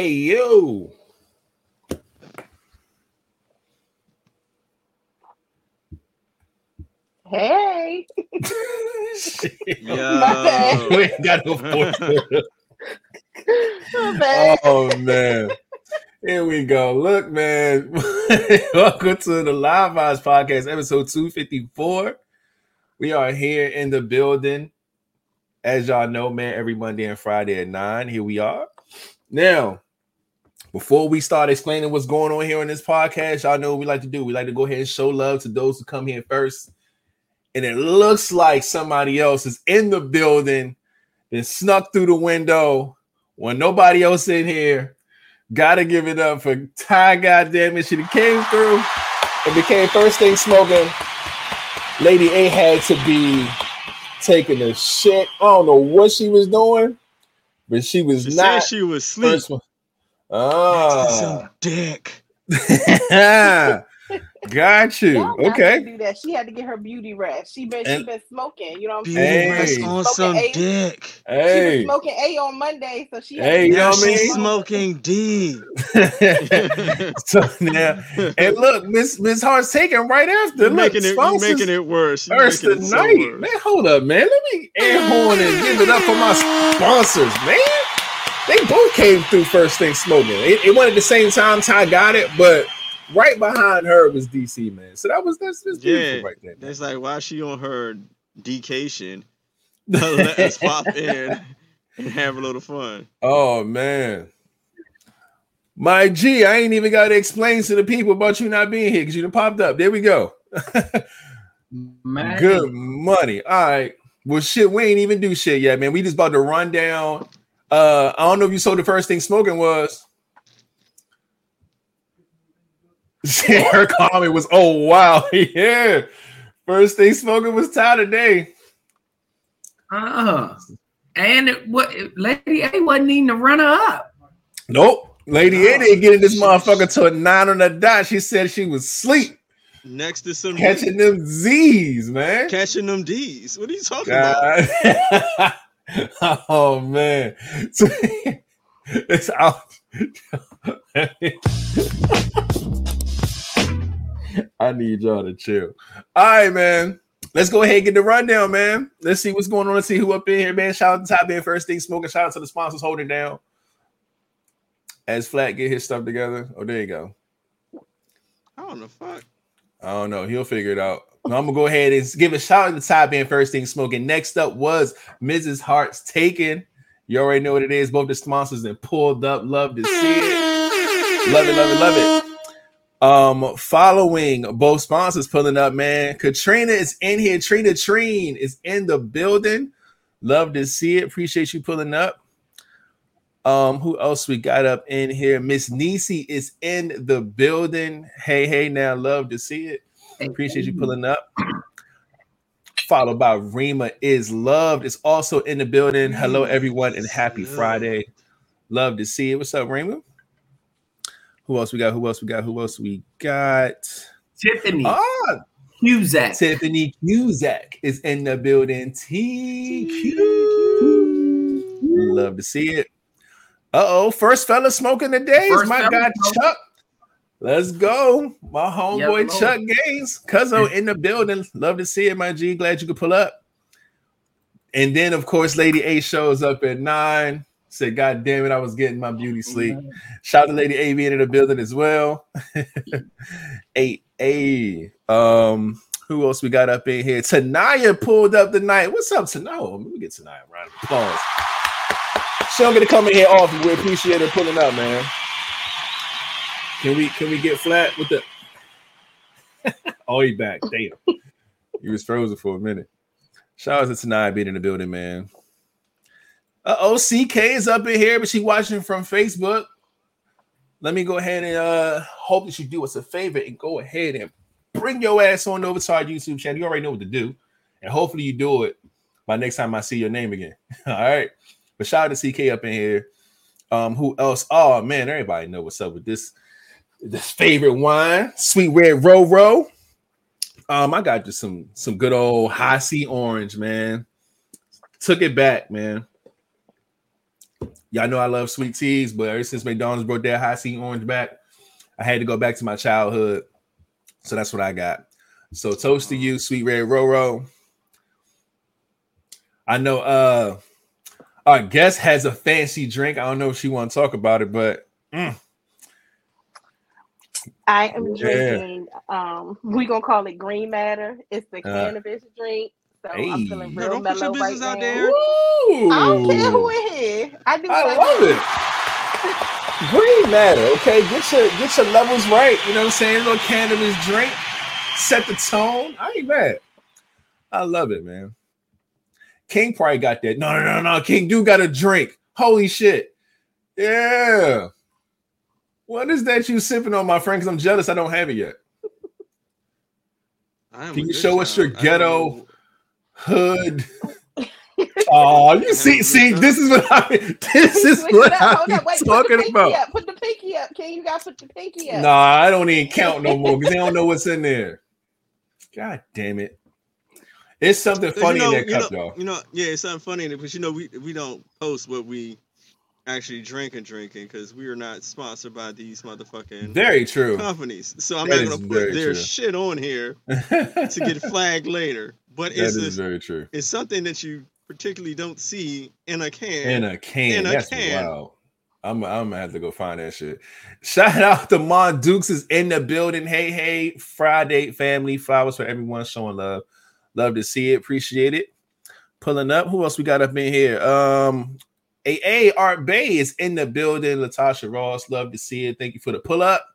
Hey yo. Hey. Yo. we ain't got no voice. My oh man. Here we go. Look, man. Welcome to the Live Vibes Podcast, episode 254. We are here in the building. As y'all know, man, every Monday and Friday at 9. Here we are. Now, before we start explaining what's going on here on this podcast, y'all know what we like to do. We like to go ahead and show love to those who come here first. And it looks like somebody else is in the building and snuck through the window when nobody else in here. Gotta give it up for Ty. Goddamn it, she came through and became first thing smoking. Lady A had to be taking a shit. I don't know what she was doing, but she was She not said she was asleep. First one. Some ah. dick. got you. Y'all got Okay. to do that. She had to get her beauty rest. She been she been smoking. You know what I'm Beauty saying? Hey. rest on Smoking some eight. dick. She Hey. was smoking A on Monday, so she. had Hey, you know what I mean? she's on. smoking D. so now, and look, Miss Miss Hart's taking right after. You're Look, making it, you're sponsors making it worse. You're first making it so tonight. worse. man, hold up, man. Let me air horn and give it up for my sponsors, man. They came through first thing smoking. It, it wasn't at the same time Ty got it, but right behind her was DC, man. So that was that's, that's beautiful Yeah, right there. man. It's like, why is she on her decation? Let us pop in and have a little fun. Oh man. My G, I ain't even got to explain to the people about you not being here because you done popped up. There we go. Good money. All right. Well, shit, we ain't even do shit yet, man. We just about to run down. Uh, I don't know if you saw the first thing smoking was. Her comment was, "Oh wow, yeah." First thing smoking was Ty today. Uh huh. and it, what Lady A wasn't even the runner up. Nope, Lady A Oh, didn't get in this motherfucker to a nine on the dot. She said she was sleep. Next to some catching them Z's, man. catching them D's. What are you talking about? Oh man, it's out. I need y'all to chill. All right, man. Let's go ahead and get the rundown, man. Let's see what's going on. Let's see who up in here, man. Shout out to Top End First Thing Smoking. Shout out to the sponsors holding down. As Flat get his stuff together. Oh, there you go. I don't know. Fuck. I don't know. He'll figure it out. I'm gonna go ahead and give a shout out to Top End First Thing Smoking. Next up was Mrs. Hart's Taken. You already know what it is. Both the sponsors and pulled up. Love to see it. Love it, love it, love it. Um, following both sponsors pulling up, man. Katrina is in here. Trina Treen is in the building. Love to see it. Appreciate you pulling up. Um, who else we got up in here? Miss Nisi is in the building. Hey, hey, now love to see it. Appreciate you pulling up. Followed by Rima is loved. It's also in the building. Hello, everyone, and happy Friday. Love to see it. What's up, Rima? Who else we got? Who else we got? Who else we got? Tiffany Ah, Cusack. Tiffany Cusack is in the building. TQ. Love to see it. Uh oh, first fella smoking today is my fella guy. Chuck. Let's go. My homeboy Yep, Chuck Gaines. Cuzzo in the building. Love to see it, my G. Glad you could pull up. And then, of course, Lady A shows up at nine. Said, God damn it, I was getting my beauty sleep. Shout out to Lady A being in the building as well. Eight A. Um, who else we got up in here? Tanaya pulled up tonight. What's up, Tanaya? Let me get Tanaya a round of applause. She don't get to come in here often. We appreciate her pulling up, man. Can we can we get flat with the Oh, he back. Damn. he was frozen for a minute. Shout out to Tanaya being in the building, man. Uh oh, CK is up in here, but she watching from Facebook. Let me go ahead and uh hope that you do us a favor and go ahead and bring your ass on over to our YouTube channel. You already know what to do, and hopefully you do it by next time I see your name again. All right. But shout out to CK up in here. Um, who else? Oh man, everybody know what's up with this this favorite wine, sweet red Roro. Um, I got just some some good old Hi-C orange, man. Took it back, man. Y'all know I love sweet teas, but ever since McDonald's brought that Hi-C orange back, I had to go back to my childhood. So that's what I got. So toast to you, sweet red Roro. I know uh our guest has a fancy drink. I don't know if she want to talk about it, but mm, I am Yeah. drinking. Um, we gonna call it Green Matter. It's the Uh, cannabis drink. So hey. I'm feeling No, real don't put your mellow right business out now. there. Woo! I don't care who it is. I do. I what love do. it. Green matter, okay. Get your get your levels right. You know what I'm saying? A little cannabis drink, set the tone. I ain't mad. I love it, man. King probably got that. No, no, no, no. King do got a drink. Holy shit. Yeah. What is that you sipping on, my friend? Because I'm jealous I don't have it yet. Can you good show us your child. I don't ghetto- Hood. Oh, you see, see, this is what I this is Switch what it up. I'm Hold up. Wait, put the talking pinky about. Up. Put the pinky up. King, you gotta put the pinky up. Nah, I don't even count no more because they don't know what's in there. God damn it. It's something So, funny you know, in that you cup, know, y'all. You know, yeah, it's something funny in it, but you know, we we don't post what we actually drinking, drinking because we are not sponsored by these motherfucking Very true. companies. So I'm That not gonna put their true. shit on here to get flagged later. But it's is a, very true. it's something that you particularly don't see in a can. In a can. In a That's can. wild. I'm, I'm gonna have to go find that shit. Shout out to Mon Dukes is in the building. Hey, hey, Friday family, flowers for everyone showing love. Love to see it, appreciate it. Pulling up. Who else we got up in here? Um, AA Art Bay is in the building. Latasha Ross, love to see it. Thank you for the pull up.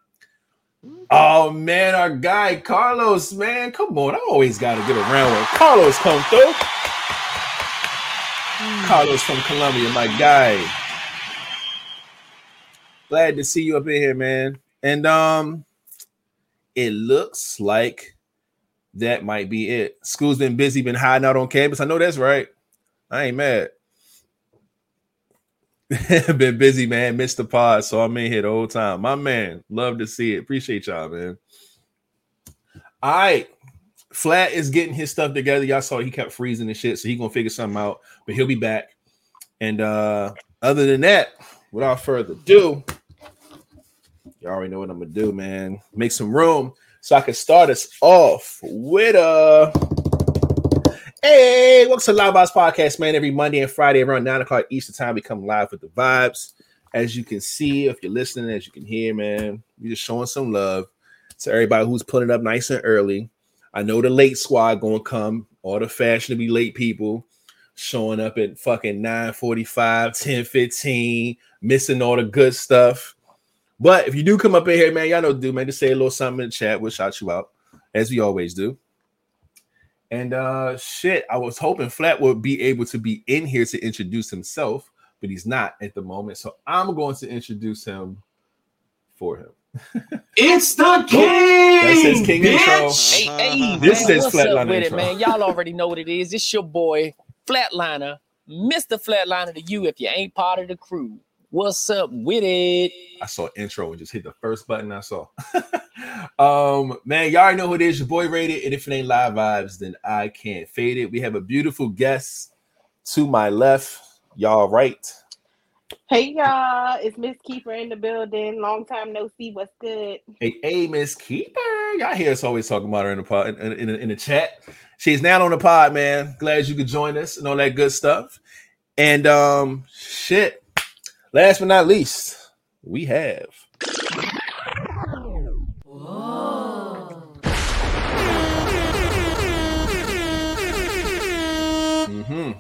Oh man, our guy Carlos, man, come on. I always got to get around when Carlos come through. Carlos from Colombia, my guy. Glad to see you up in here, man. And um, it looks like that might be it. School's been busy, been hiding out on campus. I know that's right. I ain't mad. been busy, man. Missed the pod, so I'm in here the whole time. My man, love to see it. Appreciate y'all, man. All right. Flat is getting his stuff together. Y'all saw he kept freezing and shit, so he gonna figure something out, but he'll be back. And uh other than that, without further ado, y'all already know what I'm gonna do, man. Make some room so I can start us off with uh Hey, welcome to Live Vibes Podcast, man. Every Monday and Friday around 9 o'clock Eastern time, we come live with the vibes. As you can see, if you're listening, as you can hear, man, we're just showing some love to everybody who's putting up nice and early. I know the late squad gonna come, all the fashionably late people showing up at fucking 9:45, 10:15, missing all the good stuff. But if you do come up in here, man, y'all know do, man. Just say a little something in the chat. We'll shout you out, as we always do. And uh shit, I was hoping Flat would be able to be in here to introduce himself, but he's not at the moment. So I'm going to introduce him for him. It's the king. That says King intro. Hey, hey, This man, says what's Flatline up with intro. it, man? Y'all already know what it is. It's your boy, Flatliner, Mr. Flatliner to you if you ain't part of the crew. What's up with it? I saw intro and just hit the first button I saw. um, man, y'all already know who it is. Your boy rated, and if it ain't live vibes, then I can't fade it. We have a beautiful guest to my left, y'all right. Hey y'all, it's Miss Keeper in the building. Long time no see. What's good? Hey, hey, Miss Keeper. Y'all hear us always talking about her in the pod in, in, in the chat. She's now on the pod, man. Glad you could join us and all that good stuff. And um, shit. Last but not least, we have hmm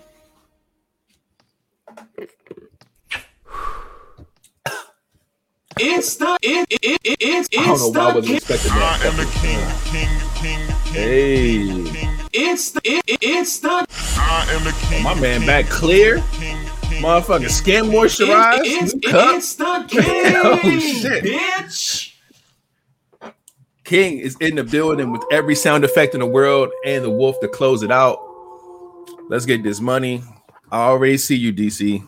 It's the it, it, it, it, it's I don't know why I the wasn't king. expecting I am the king, king, king, king. Hey. king. It's the it, it, it's the I am the king. My man back clear. King, king, Motherfucking skin it, moisturized. it's, new cup. it's the king. Oh, shit. bitch. King is in the building with every sound effect in the world and the wolf to close it out. Let's get this money. I already see you, DC.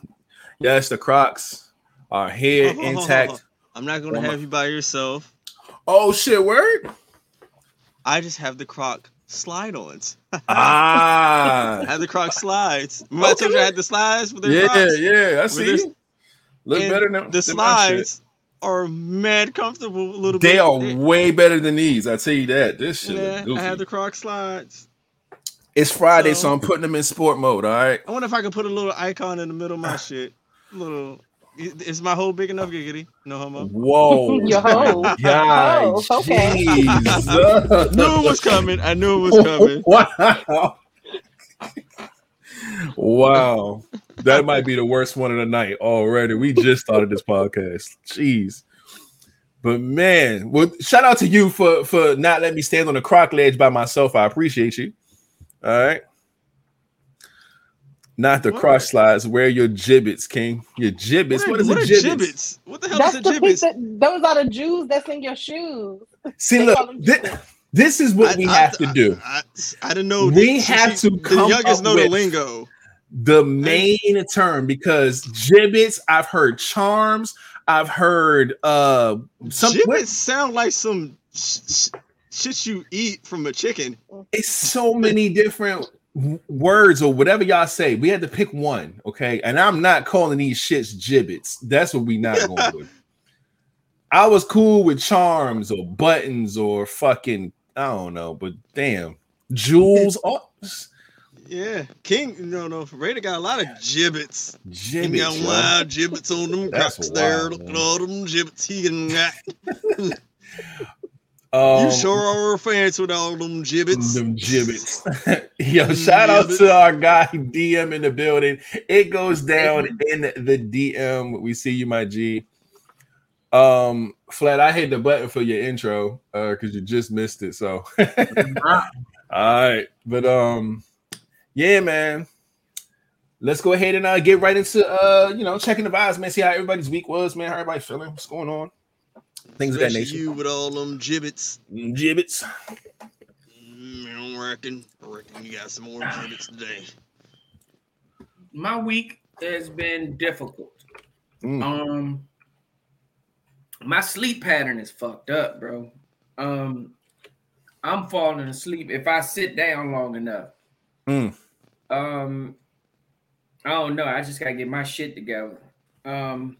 Yes, the Crocs are here intact. I'm not gonna have you by yourself. Oh shit, word. I just have the croc slide ons. I Ah, have the croc slides. Remember I told you I had the slides for the yeah, crocs? yeah. I see. Look And better than the than slides are mad comfortable. A little They bit. are way better than these. I tell you that. This shit. Yeah. I have the Croc slides. It's Friday, so- so I'm putting them in sport mode. All right. I wonder if I can put a little icon in the middle of my shit. Little. Is my hole big enough, giggity? No homo. Whoa. Your hoe. God, Oh, okay. Jesus. knew it was coming. I knew it was coming. Wow. wow. That might be the worst one of the night already. We just started this podcast. Jeez. But man, well, shout out to you for for not letting me stand on the crock ledge by myself. I appreciate you. All right. Not the What? cross slides. Wear your Jibbitz, King. Your Jibbitz. What, what is what a are Jibbitz? Jibbitz? What the hell That's is a the Jibbitz? that those are the Jews that's in your shoes. See, look, call them thi- Jibbitz. this is what I- we I- have to do. I, I, didn't know. We See, have see, to The come youngest up know the with- lingo. the main term because Jibbitz i've heard charms i've heard uh some Jibbitz sound like some sh- sh- shit you eat from a chicken. it's so many different w- words or whatever y'all say we had to pick one okay and i'm not calling these shits Jibbitz that's what we not going with i was cool with charms or buttons or fucking i don't know but damn jewels oh, Yeah, King. No, no. Raider got a lot of Jibbitz. He Jibbitz got yo. wild Jibbitz on them That's crocs there. wild, Look at all them Jibbitz he can got. Um, you sure are a fancy with all them Jibbitz. Them Jibbitz. Yo, shout out to our guy DM in the building. It goes down in the DM. We see you, my G. Um, Flat, I hit the button for your intro uh because you just missed it. So all right, but um, yeah, man. Let's go ahead and uh get right into uh you know checking the vibes, man. See how everybody's week was, man. How everybody feeling? What's going on? Things of that nature. you with all them Jibbitz. Jibbitz. Mm, I reckon. I reckon you got some more Jibbitz today. My week has been difficult. Mm. Um, my sleep pattern is fucked up, bro. Um, I'm falling asleep if I sit down long enough. Mm. Um, I don't know. I just gotta get my shit together. Um,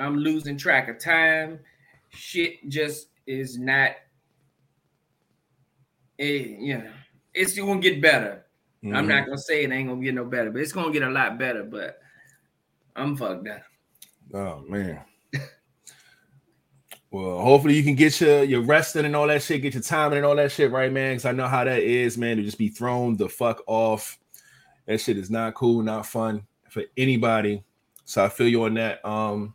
I'm losing track of time. Shit just is not. It, yeah, it's gonna get better. I'm Mhm. not gonna say it ain't gonna get no better, but it's gonna get a lot better. But I'm fucked up. Oh man. well, hopefully you can get your your resting and all that shit, get your timing and all that shit right, man. Because I know how that is, man. To just be thrown the fuck off. That shit is not cool, not fun for anybody. So I feel you on that. Um,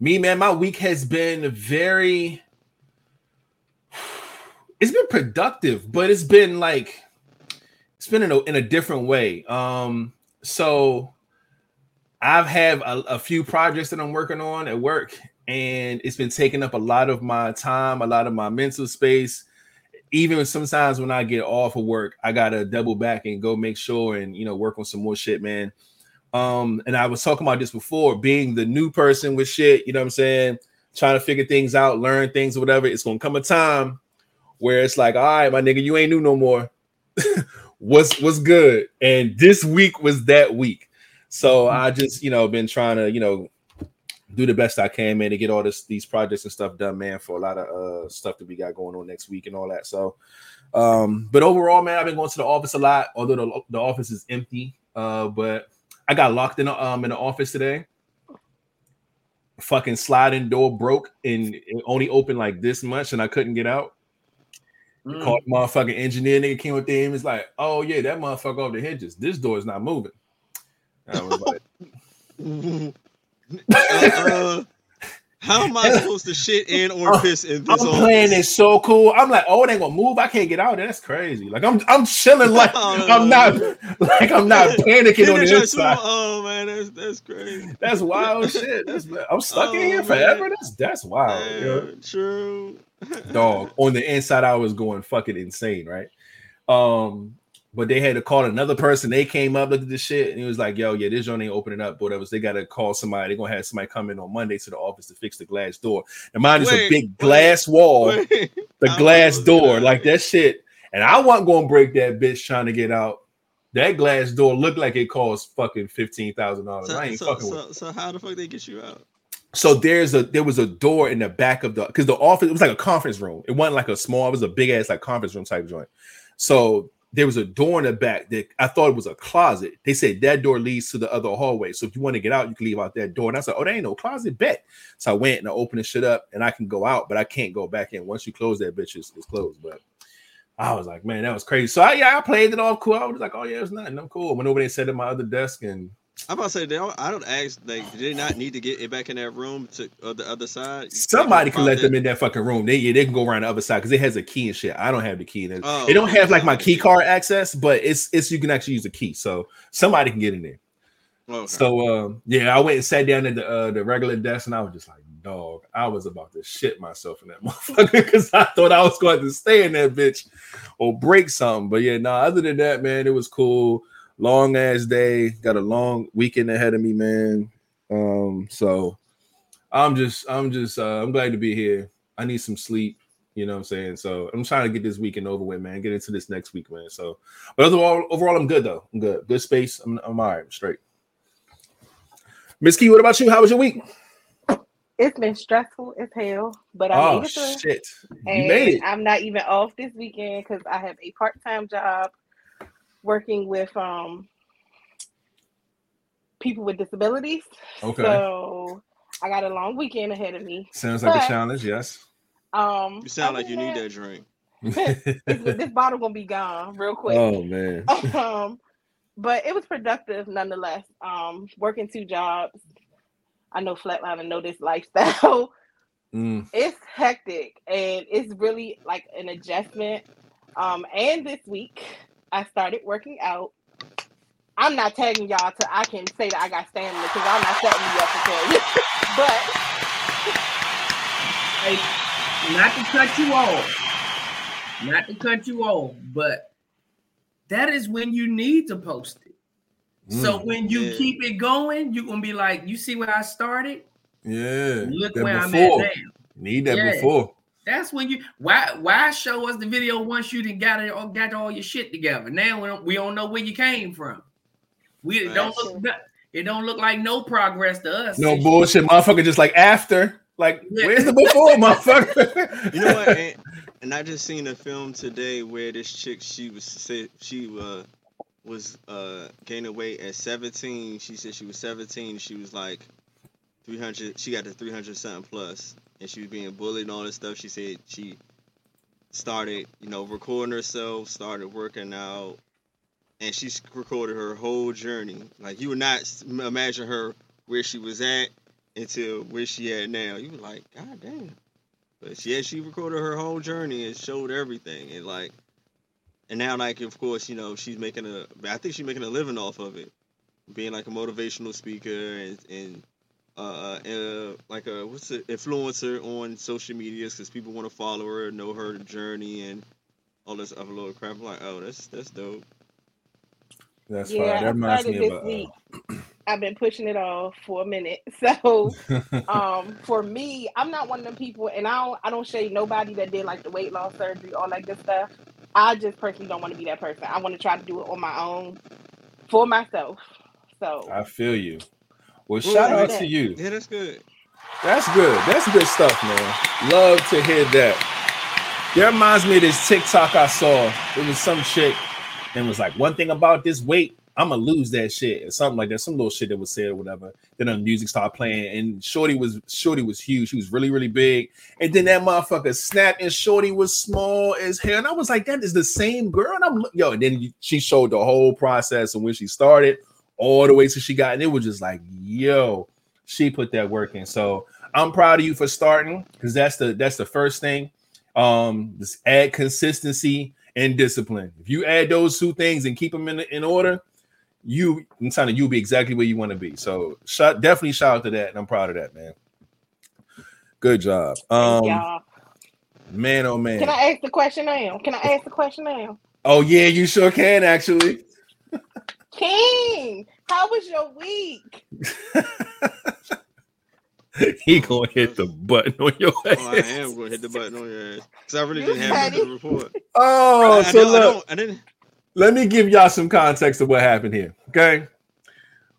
me, man, my week has been very. It's been productive, but it's been like it's been in a in a different way. Um, so I've had a, a few projects that I'm working on at work, and it's been taking up a lot of my time, a lot of my mental space. Even sometimes when I get off of work, I gotta double back and go make sure and you know work on some more shit, man. Um, and I was talking about this before, being the new person with shit, you know what I'm saying, trying to figure things out, learn things or whatever. It's gonna come a time where it's like, all right, my nigga, you ain't new no more. what's what's good? And this week was that week. So I just, you know, been trying to, you know, do the best I can, man, to get all this these projects and stuff done, man, for a lot of uh stuff that we got going on next week and all that. So um, but overall, man, I've been going to the office a lot, although the, the office is empty. Uh, but I got locked in the, um in the office today. Fucking sliding door broke and it only opened like this much, and I couldn't get out. Mm. Called the motherfucking engineer nigga came with him. It's like, oh yeah, that motherfucker off the hinges. This door is not moving. I was like, uh, uh, how am I supposed to shit in or piss in I'm this playing office? it so cool. I'm like, oh, it ain't gonna move. I can't get out. That's crazy. Like I'm I'm chilling like Oh, I'm not like I'm not panicking on the inside. Oh man, that's that's crazy. That's wild shit. That's I'm stuck in Oh, here man. forever. That's that's wild. Yeah, true. dog on the inside i was going fucking insane right um but they had to call another person they came up looked at the shit and he was like yo yeah this joint ain't opening up whatever so they gotta call somebody they're gonna have somebody come in on monday to the office to fix the glass door and mine is a big glass wall Wait, the glass door like that shit and i wasn't gonna break that bitch trying to get out That glass door looked like it cost fucking fifteen thousand dollars. So, I ain't so, fucking with. so, so how the fuck they get you out? So there's a there was a door in the back of the because the office it was like a conference room. It wasn't like a small, it was a big ass like conference room type joint. So there was a door in the back that I thought it was a closet. They said that door leads to the other hallway. So if you want to get out, you can leave out that door. And I said, Oh, there ain't no closet bet. So I went and I opened the shit up and I can go out, but I can't go back in. Once you close that bitch, it's, it's closed. But I was like, man, that was crazy. So I, yeah, I played it off cool. I was like, oh yeah, it's nothing. I'm cool. Went over there and sat at my other desk and I'm about to say they don't, I don't ask like did they not need to get it back in that room to uh, the other side? Somebody can let About them in that fucking room. They yeah, they can go around the other side because it has a key and shit. I don't have the key. Oh, they don't have like my key card access, but it's it's you can actually use a key. So somebody can get in there. Okay. So um yeah, I went and sat down at the uh, the regular desk and I was just like, dog, I was about to shit myself in that motherfucker because I thought I was going to stay in that bitch or break something. But yeah, no, other than that, man, it was cool. Long ass day, got a long weekend ahead of me, man. Um, so I'm just I'm just uh I'm glad to be here. I need some sleep, you know what I'm saying? So I'm trying to get this weekend over with, man. Get into this next week, man. So but overall, overall, I'm good though. I'm good. Good space. I'm, I'm all right. I'm straight. Miss Key, what about you? How was your week? It's been stressful as hell, but I Oh made it through. shit. You And made it. I'm not even off this weekend because I have a part-time job working with um people with disabilities. Okay. So I got a long weekend ahead of me. Sounds like a challenge, yes. Um, you sound other like you than need that, that drink. this, this bottle gonna be gone real quick. oh man. um, but it was productive nonetheless. Um, working two jobs. I know Flatliner know this lifestyle. Mm, it's hectic and it's really like an adjustment. Um, and this week I started working out. I'm not tagging y'all to I can say that I got stamina because I'm not setting you up to tell you. but Hey, not to cut you off, not to cut you off, but that is when you need to post it. So mm, when you Yeah. keep it going, you're gonna be like, you see where I started? yeah. Look that where I'm at now. Need that Yeah. before. That's when you why why show us the video once you done got it all got all your shit together. Now we don't, we don't know where you came from. We it don't look no- it don't look like no progress to us. No Since- bullshit, motherfucker. Just like after, like, Yeah. where's the before, motherfucker? You know what? And, and I just seen a film today where this chick she was said she uh was uh gaining weight at 17. She said she was 17. She was like 300. She got to 300 something plus, and she was being bullied and all this stuff. She said she started, you know, recording herself, started working out, and she recorded her whole journey. Like you would not imagine her where she was at until where she at now. You were like, God damn. But she, yeah, she recorded her whole journey and showed everything, and like, and now like of course you know she's making a, I think she's making a living off of it, being like a motivational speaker and and uh, uh like a what's it influencer on social medias because people want to follow her, know her journey and all this other little crap. I'm like, oh, that's that's dope. That's yeah, fine. That I reminds started me this of week. I've been pushing it off for a minute. So uh, um for me, I'm not one of them people and I don't I don't shade nobody that did like the weight loss surgery, all that good stuff. I just personally don't want to be that person. I want to try to do it on my own for myself. So I feel you. Well, Well, shout out yeah. to you. Yeah, that's good. That's good. That's good stuff, man. Love to hear that. That reminds me of this TikTok I saw. It was some chick and was like, one thing about this weight, I'm gonna lose that shit or something like that. Some little shit that was said or whatever. Then the music started playing, and Shorty was Shorty was huge. She was really really big, and then that motherfucker snapped, and Shorty was small as hell. And I was like, that is the same girl. And I'm yo. And then she showed the whole process and when she started all the way to she got, and it was just like, yo, she put that work in. So I'm proud of you for starting because that's the that's the first thing. Um, just add consistency and discipline. If you add those two things and keep them in in order, you I'm telling you, you'll be exactly where you want to be. So shout definitely shout out to that, and I'm proud of that, man. Good job. Um, y'all. man, oh man. Can I ask the question now? Can I ask the question now? oh yeah, you sure can actually. King, how was your week? he gonna hit the button on your Oh, I ass. am going to hit the button on your ass because I really You didn't have petty. nothing to report. Oh, I, I so don't- I look. don't. I didn't. let me give y'all some context of what happened here. Okay.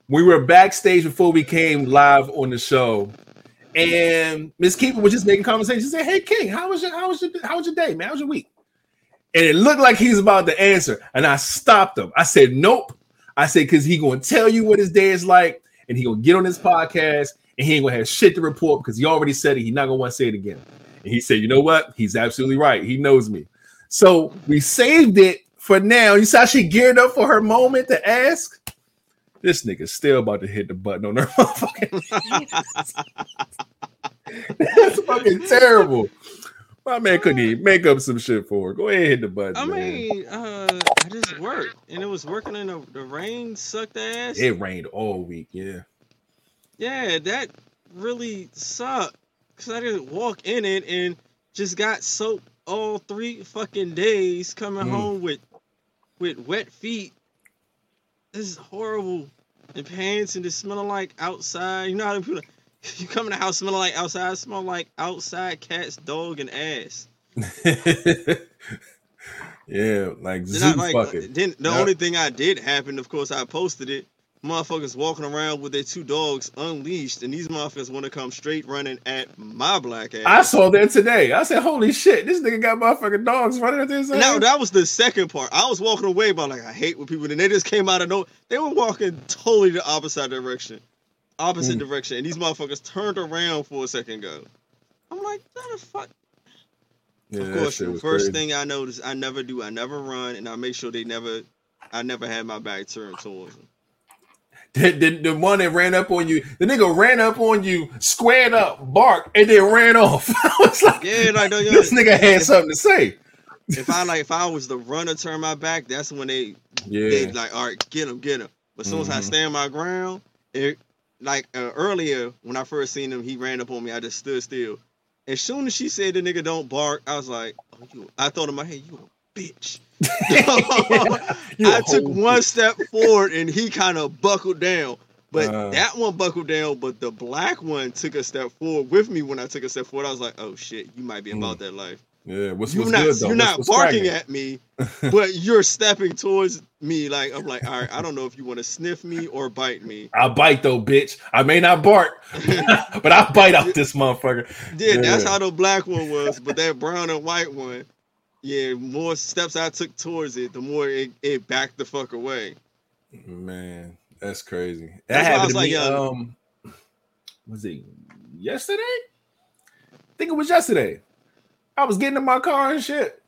We were backstage before we came live on the show. And Miss Keeper was just making conversation. She said, Hey King, how was your how was your how was your day, man? How was your week? And it looked like he's about to answer. And I stopped him. I said, Nope. I said, because he gonna tell you what his day is like, and he gonna get on his podcast, and he ain't gonna have shit to report because he already said it. He's not gonna want to say it again. And he said, You know what? He's absolutely right. He knows me. So we saved it for now. You saw she geared up for her moment to ask. This nigga's still about to hit the button on her motherfucking. That's fucking terrible. My man couldn't even make up some shit for her. Go ahead, hit the button. I man. mean, uh, I just worked and it was working in the, the rain, sucked ass. it rained all week. Yeah. Yeah, that really sucked because I didn't walk in it and just got soaked all three fucking days coming Mm. home with with wet feet. This is horrible. And pants and it smelling like outside. You know how them people you come in the house smelling like outside, smell like outside cats, dog, and ass. yeah, like zoo I, like, fucking. then the Yep. only thing I did happen, of course, I posted it. Motherfuckers walking around with their two dogs unleashed, and these motherfuckers want to come straight running at my black ass. I saw that today. I said, "Holy shit, this nigga got motherfucking dogs running at this." Now that was the second part. I was walking away, but like I hate when people. And they just came out of no. They were walking totally the opposite direction, opposite Mm. direction, and these motherfuckers turned around for a second. Go. I'm like, what the fuck? Yeah, of course, the first crazy. thing I notice, I never do. I never run, and I make sure they never. I never had my back turned towards them. The, the, the one that ran up on you, the nigga ran up on you, squared up, barked, and then ran off. I was like, Yeah, like no, yo, this nigga had something to say. if I like if I was the runner turn my back, that's when they Yeah, they like all right, get him, get him. But as soon as I Mhm. stand my ground, it like uh, earlier when I first seen him, he ran up on me. I just stood still. As soon as she said the nigga don't bark, I was like, oh, you. I thought in my head, you a bitch. I took one bitch. step forward and he kind of buckled down. But Uh. that one buckled down, but the black one took a step forward with me when I took a step forward. I was like, oh shit, you might be Mm. about that life. Yeah, what's, You're what's not good though? you're not what's barking at me, but you're stepping towards me. Like I'm like, all right, I don't know if you want to sniff me or bite me. I bite though, bitch. I may not bark, but I bite out this motherfucker. Yeah, that's how the black one was, but that brown and white one, yeah, more steps I took towards it, the more it, it backed the fuck away. Man, that's crazy. That That's happened was to like, me. um, was it yesterday? I think it was yesterday. I was getting in my car and shit,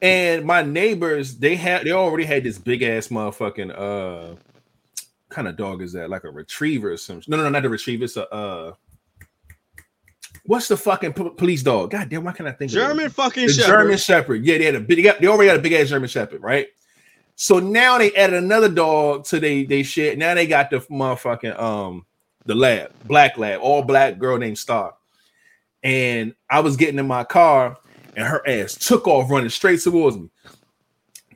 and my neighbors they had they already had this big ass motherfucking uh kind of dog is that like a retriever or some no no no not a retriever it's a uh what's the fucking po- police dog god damn why can't i think? German fucking the shepherd. German Shepherd. Yeah, they had a big. They, already got a big ass German Shepherd, right? So now they added another dog to they they shit. Now they got the motherfucking um the lab, black lab, all black girl named Star. And I was getting in my car, and her ass took off running straight towards me.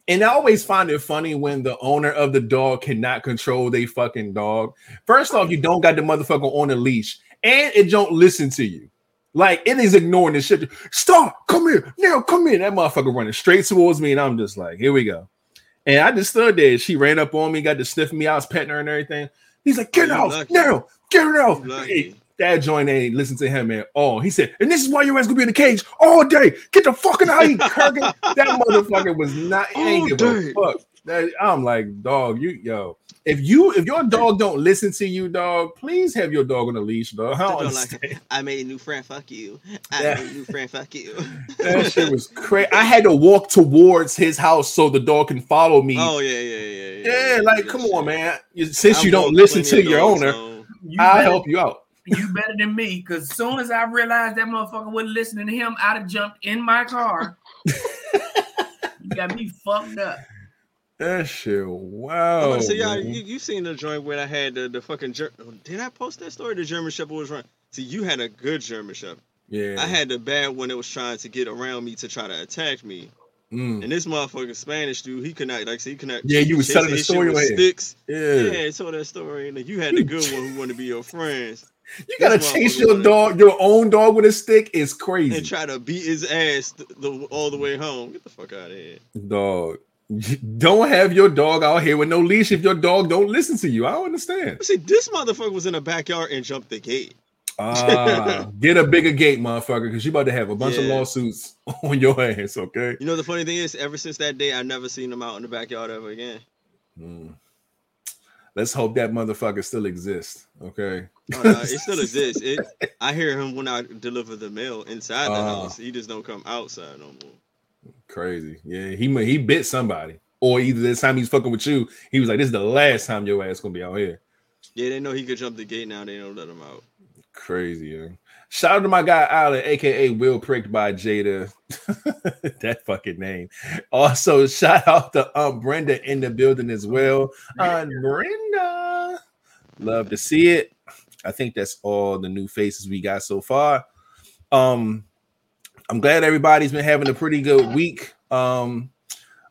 And I always find it funny when the owner of the dog cannot control they fucking dog. First off, you don't got the motherfucker on a leash, and it don't listen to you. Like it is ignoring the shit. Stop! Come here now! Come here! That motherfucker running straight towards me, and I'm just like, here we go. And I just stood there. She ran up on me, got to sniff me. I was petting her and everything. He's like, get out lucky. now! Get out! You lucky. Hey, that joint ain't listen to him, man. Oh, he said, and this is why your ass gonna be in the cage all day. Get the fucking out of here, Kirkin. That motherfucker was not he ain't give a fuck. That- I'm like, dog, you yo. If you if your dog don't listen to you, dog, please have your dog on a leash, dog. I don't They're like. I made a new friend. Fuck you. I Yeah. made a new friend. Fuck you. That shit was crazy. I had to walk towards his house so the dog can follow me. Oh yeah, yeah, yeah, yeah. yeah, like that come shit. on, man. Since I you don't listen to your dogs owner, home. You I'll help you out. You better than me, because as soon as I realized that motherfucker wasn't listening to him, I'd have jumped in my car. you got me fucked up. That shit, wow. want to say, y'all, you, you seen the joint where I had the, the fucking Ger- did I post that story? The German Shepherd was running. See, you had a good German Shepherd. yeah. I had the bad one that was trying to get around me to try to attack me. Mm. And this motherfucking Spanish dude, he could not, like, I said, he could not. Yeah, you was telling the story with. Sticks. Yeah. Yeah, I told that story. And then you had the good one who wanted to be your friends You gotta chase your dog, your own dog with a stick is crazy. and try to beat his ass the, the, all the way home. Get the fuck out of here. Dog. Don't have your dog out here with no leash if your dog don't listen to you. I don't understand. See, this motherfucker was in the backyard and jumped the gate. Ah, get a bigger gate, motherfucker, because you about to have a bunch of lawsuits on your hands. Okay. You know the funny thing is, ever since that day, I've never seen him out in the backyard ever again. Hmm. Let's hope that motherfucker still exists. Okay. Oh, no, it still exists. It, I hear him when I deliver the mail inside the Ah. house. He just don't come outside no more. Crazy. Yeah, he mu- he bit somebody, or either this time he's fucking with you. He was like, "This is the last time your ass is gonna be out here." Yeah, they know he could jump the gate now. They don't let him out. Crazy. Yeah. Shout out to my guy Allen, aka Will Pricked by Jada. that fucking name. Also, shout out to Aunt Brenda in the building as well. Aunt Brenda. Love to see it. I think that's all the new faces we got so far. Um, I'm glad everybody's been having a pretty good week. Um,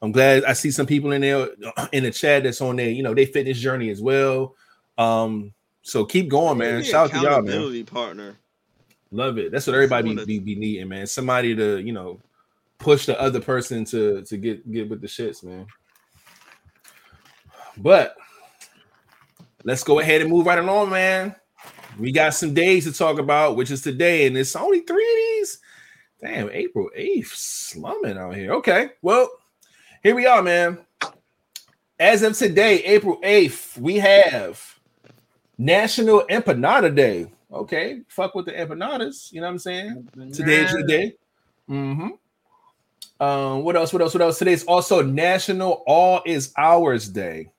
I'm glad I see some people in there in the chat that's on there, you know, they fitness journey as well. Um, so keep going, man. Shout out to y'all, man. partner. Love it. That's what everybody be, be, be needing, man. Somebody to, you know, push the other person to to get get with the shits, man. But let's go ahead and move right along, man. We got some days to talk about, which is today, and it's only three of these. Damn, April 8th, slumming out here. Okay, well, here we are, man. As of today, April 8th, we have National Empanada Day. Okay, fuck with the empanadas. You know what I'm saying? Today's your day. Mm-hmm. Um, what else? What else? What else? Today's also National All Is Ours Day.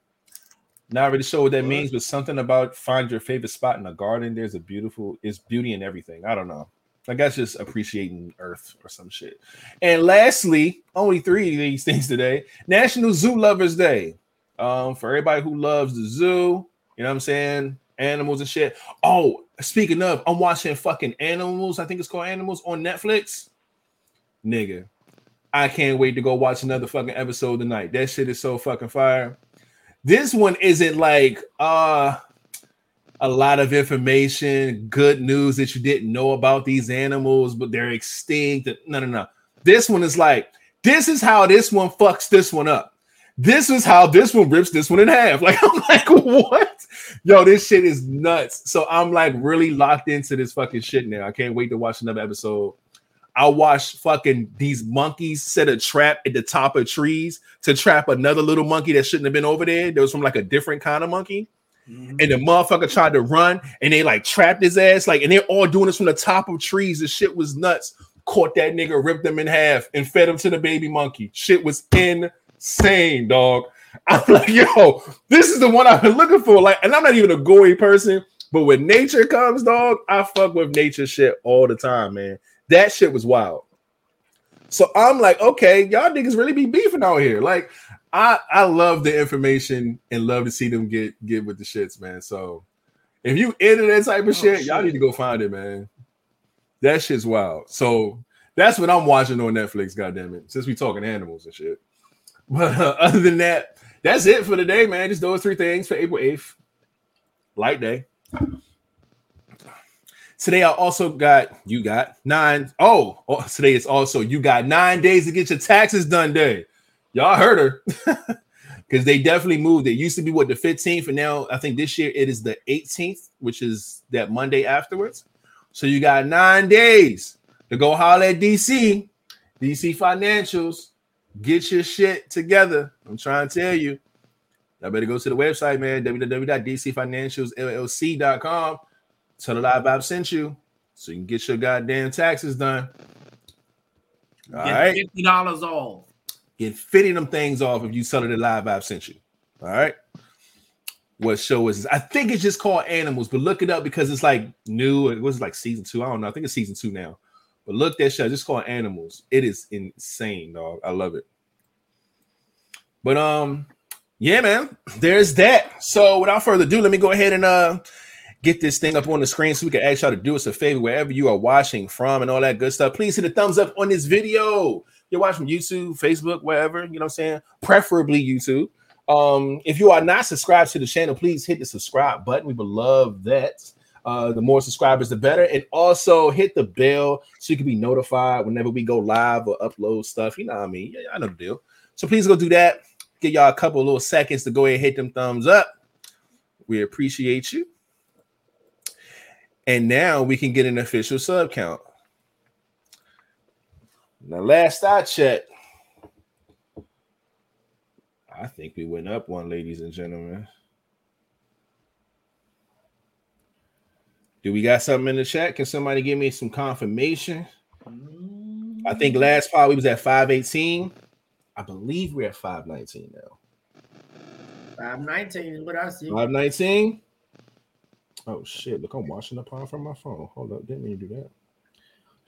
Not really sure what that What? means, but something about find your favorite spot in a garden. There's a beautiful, it's beauty in everything. I don't know. I guess just appreciating Earth or some shit. And lastly, only three of these things today: National Zoo Lovers Day. Um, for everybody who loves the zoo, you know what I'm saying? Animals and shit. Oh, speaking of, I'm watching fucking Animals. I think it's called Animals on Netflix. Nigga, I can't wait to go watch another fucking episode tonight. That shit is so fucking fire. This one isn't like uh a lot of information, good news that you didn't know about these animals, but they're extinct. No, no, no. This one is like, this is how this one fucks this one up. This is how this one rips this one in half. Like, I'm like, what? Yo, this shit is nuts. So I'm like really locked into this fucking shit now. I can't wait to watch another episode. I watched fucking these monkeys set a trap at the top of trees to trap another little monkey that shouldn't have been over there. There was from like a different kind of monkey. Mhm. And the motherfucker tried to run and they like trapped his ass. Like, and they're all doing this from the top of trees. The shit was nuts. Caught that nigga, ripped him in half, and fed him to the baby monkey. Shit was insane, dog. I'm like, yo, this is the one I've been looking for. Like, and I'm not even a gory person, but when nature comes, dog, I fuck with nature shit all the time, man. That shit was wild. So I'm like, okay, y'all niggas really be beefing out here. Like, I I love the information and love to see them get get with the shits, man. So if you into that type of Oh, shit, y'all need to go find it, man. That shit's wild. So that's what I'm watching on Netflix. Goddamn it! Since we talking animals and shit. But uh, other than that, that's it for today, man. Just those three things for April 8th. Light day. Today I also got you got nine. Oh, oh, today it's also you got nine days to get your taxes done day. Y'all heard her. Because they definitely moved. It used to be what the 15th, and now I think this year it is the 18th, which is that Monday afterwards. So you got nine days to go holler at DC, DC Financials, get your shit together. I'm trying to tell you. I better go to the website, man. www.dcfinancialsllc.com. Tell the live Bob sent you so you can get your goddamn taxes done. All Get right. fifty dollars off. Get 50 them things off if you tell it the live Bob sent you. All right. What show is this? I think it's just called Animals, but look it up because it's like new. It was like season two. I don't know. I think it's season two now. But look that show. Just called Animals. It is insane, dog. I love it. But um, yeah, man. There's that. So without further ado, let me go ahead and uh get this thing up on the screen so we can ask y'all to do us a favor wherever you are watching from and all that good stuff. Please hit a thumbs up on this video. You're watching YouTube, Facebook, wherever, you know what I'm saying? Preferably YouTube. Um, if you are not subscribed to the channel, please hit the subscribe button. We would love that. Uh, the more subscribers, the better. And also hit the bell so you can be notified whenever we go live or upload stuff. You know what I mean? Yeah, I know the deal. So please go do that. Give y'all a couple little seconds to go ahead and hit them thumbs up. We appreciate you. And now we can get an official sub count. Now, last I checked, I think we went up one, ladies and gentlemen. Do we got something in the chat? Can somebody give me some confirmation? I think last pod we was at 518. I believe we're at 519 now. 519 is what I see. 519. Oh shit! Look, I'm watching the pod from my phone. Hold up, didn't mean to do that.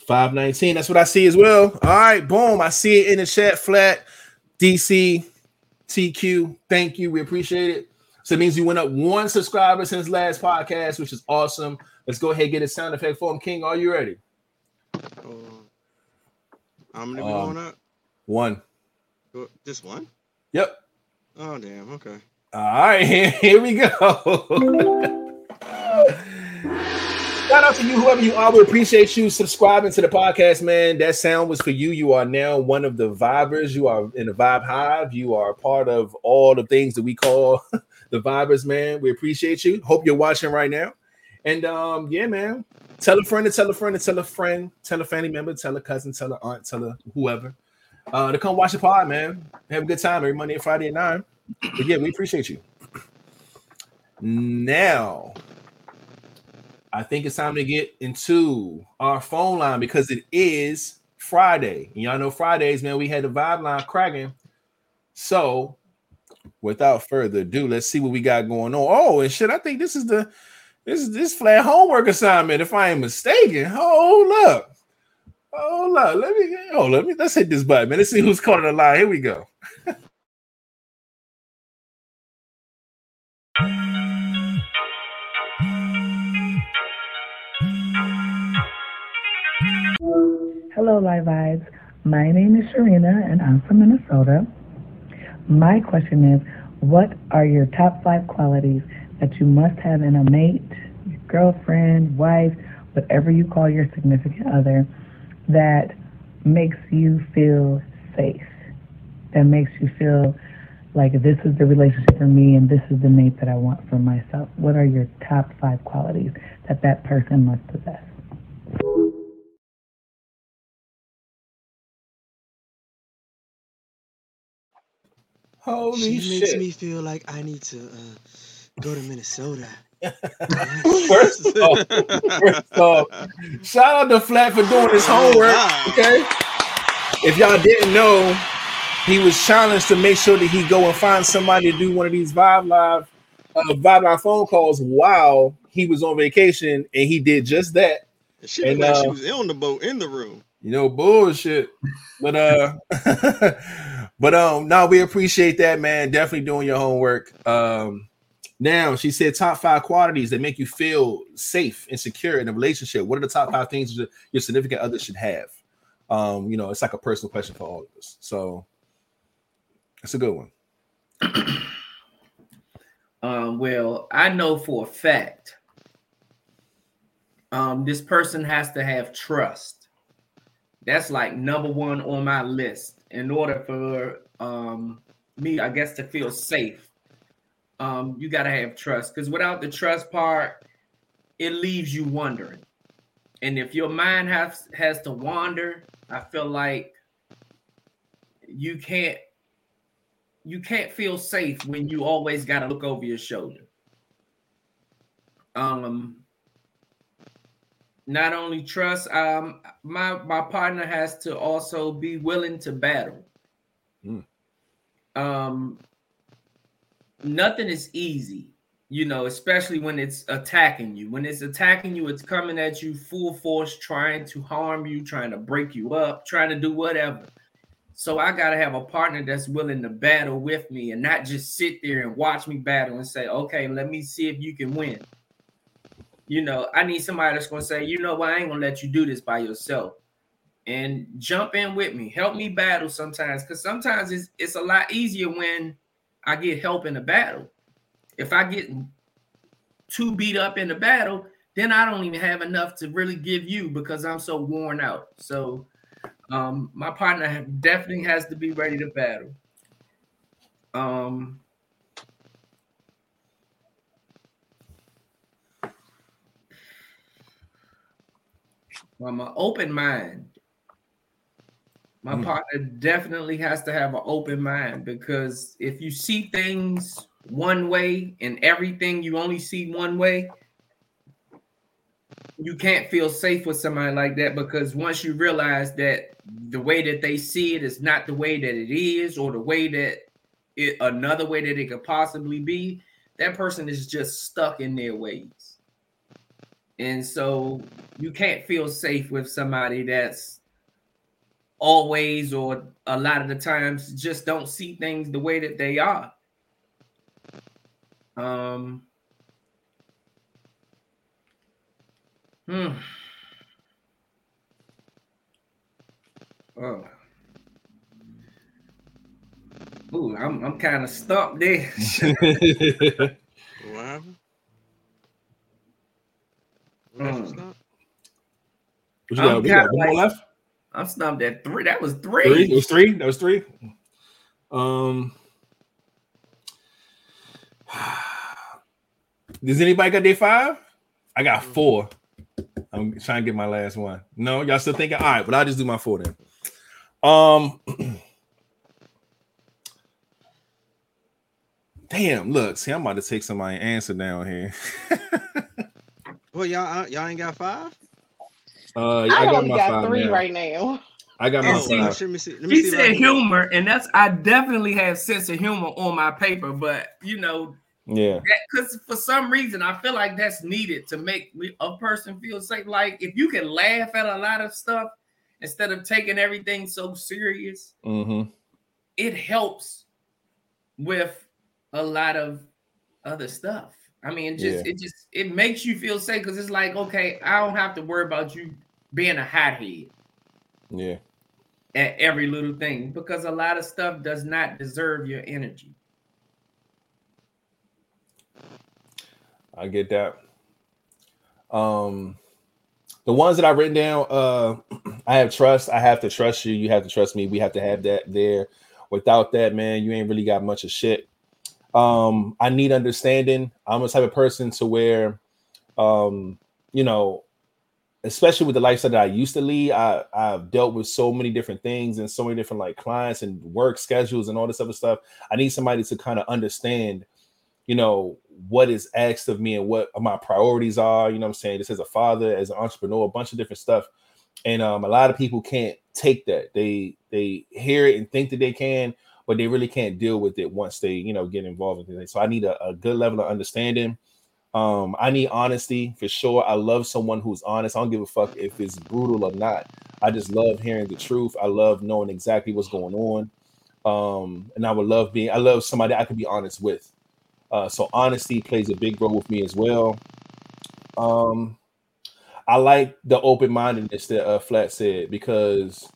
519. That's what I see as well. All right, boom. I see it in the chat. Flat DC TQ. Thank you. We appreciate it. So it means you went up one subscriber since last podcast, which is awesome. Let's go ahead and get a sound effect for him. King, are you ready? Oh, how many we Um, going up? One. Go- Just one? Yep. Oh damn. Okay. All right, here, here we go. Shout out to you, whoever you are. We appreciate you subscribing to the podcast, man. That sound was for you. You are now one of the vibers. You are in the Vibe Hive. You are part of all the things that we call the vibers, man. We appreciate you. Hope you're watching right now. And um, yeah, man. Tell a friend to tell a friend to tell a friend, tell a family member, tell a cousin, tell a aunt, tell a whoever. Uh, to come watch the pod, man. Have a good time every Monday and Friday at nine. But yeah, we appreciate you. Now, I think it's time to get into our phone line because it is Friday. Y'all know Fridays, man, we had the vibe line cracking. So, without further ado, let's see what we got going on. Oh, and shit, I think this is the this is this flat homework assignment, if I ain't mistaken. Hold up. Hold up. Let me oh let me let's hit this button, man. Let's see who's calling the line. Here we go. Hello, Live Vibes. My name is Sharina, and I'm from Minnesota. My question is, what are your top five qualities that you must have in a mate, girlfriend, wife, whatever you call your significant other, that makes you feel safe, that makes you feel like this is the relationship for me and this is the mate that I want for myself? What are your top five qualities that that person must possess? Holy shit. she makes me feel like I need to uh, go to Minnesota. First off, first off, shout out to Flat for doing his homework. Okay. If y'all didn't know, he was challenged to make sure that he go and find somebody to do one of these Vibe Live, uh, Vibe Live phone calls while he was on vacation, and he did just that. She looked And, like she uh, was on the boat in the room. You know, bullshit. But uh, but um, no, we appreciate that, man. Definitely doing your homework. Um, now she said top five qualities that make you feel safe and secure in a relationship. What are the top five things your significant other should have? Um, you know, it's like a personal question for all of us. So it's a good one. Um, well, I know for a fact um, this person has to have trust. That's like number one on my list in order for um, me, I guess, to feel safe. Um, you got to have trust because without the trust part, it leaves you wondering. And if your mind has has to wander, I feel like you can't you can't feel safe when you always got to look over your shoulder. Um, not only trust, um, my my partner has to also be willing to battle. Mm. Um, nothing is easy, you know, especially when it's attacking you. When it's attacking you, it's coming at you full force, trying to harm you, trying to break you up, trying to do whatever. So I gotta have a partner that's willing to battle with me and not just sit there and watch me battle and say, okay, let me see if you can win. You know, I need somebody that's gonna say, you know what, I ain't gonna let you do this by yourself. And jump in with me, help me battle sometimes, because sometimes it's it's a lot easier when I get help in the battle. If I get too beat up in the battle, then I don't even have enough to really give you because I'm so worn out. So um, my partner definitely has to be ready to battle. Um, from an open mind. My Mm. partner definitely has to have an open mind because if you see things one way and everything you only see one way, you can't feel safe with somebody like that because once you realize that the way that they see it is not the way that it is or the way that it another way that it could possibly be, that person is just stuck in their ways. And so you can't feel safe with somebody that's always or a lot of the times just don't see things the way that they are. Um hmm. Oh. Ooh, I'm I'm kind of stumped there. What happened? What you Mm. What you I'm got? We got kinda one more left. I'm stumped at three. That was Three. It was three. That was three. Um. Does anybody got their five? I got four. I'm trying to get my last one. No, y'all still thinking? All right, but I'll just do my four then. Um. Damn, look, see, I'm about to take somebody answer down here. Well, y'all uh, y'all ain't got five. Uh, I, got only my got five three now. right now. I got my Oh, see- five. let me see. Let me He see said humor, and that's I definitely have sense of humor on my paper, but you know, Yeah, because for some reason I feel like that's needed to make a person feel safe. Like if you can laugh at a lot of stuff instead of taking everything so serious, mm-hmm. it helps with a lot of other stuff. I mean, it just Yeah. it just it makes you feel safe because it's like, okay, I don't have to worry about you being a hothead yeah. at every little thing because a lot of stuff does not deserve your energy. I get that. Um, the ones that I've written down, uh, I have trust. I have to trust you. You have to trust me. We have to have that there. Without that, man, you ain't really got much of shit. Um, I need understanding. I'm a type of person to where, um, you know, especially with the lifestyle that I used to lead, I I've dealt with so many different things and so many different like clients and work schedules and all this other stuff. I need somebody to kind of understand, you know, what is asked of me and what my priorities are. You know I'm saying? This as a father, as an entrepreneur, a bunch of different stuff. And um, a lot of people can't take that. They they hear it and think that they can, but they really can't deal with it once they, you know, get involved in it. So I need a, a good level of understanding. Um, I need honesty for sure. I love someone who's honest. I don't give a fuck if it's brutal or not. I just love hearing the truth. I love knowing exactly what's going on. Um, and I would love being I love somebody I could be honest with. Uh, so honesty plays a big role with me as well. Um, I like the open mindedness that uh, Flat said because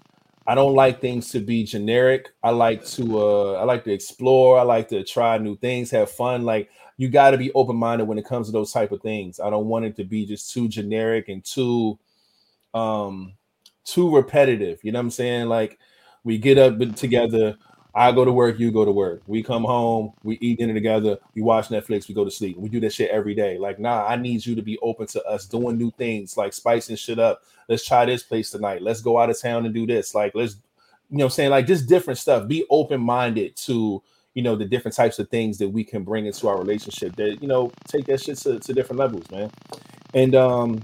I don't like things to be generic. I like to uh, I like to explore. I like to try new things, have fun. Like you got to be open minded when it comes to those type of things. I don't want it to be just too generic and too um too repetitive. You know what I'm saying? Like we get up together. I go to work, you go to work. We come home, we eat dinner together, we watch Netflix, we go to sleep. We do that shit every day. Like, nah, I need you to be open to us doing new things, like spicing shit up. Let's try this place tonight. Let's go out of town and do this. Like, let's, you know, I'm saying like just different stuff. Be open minded to, you know, the different types of things that we can bring into our relationship. That you know, take that shit to, to different levels, man. And um,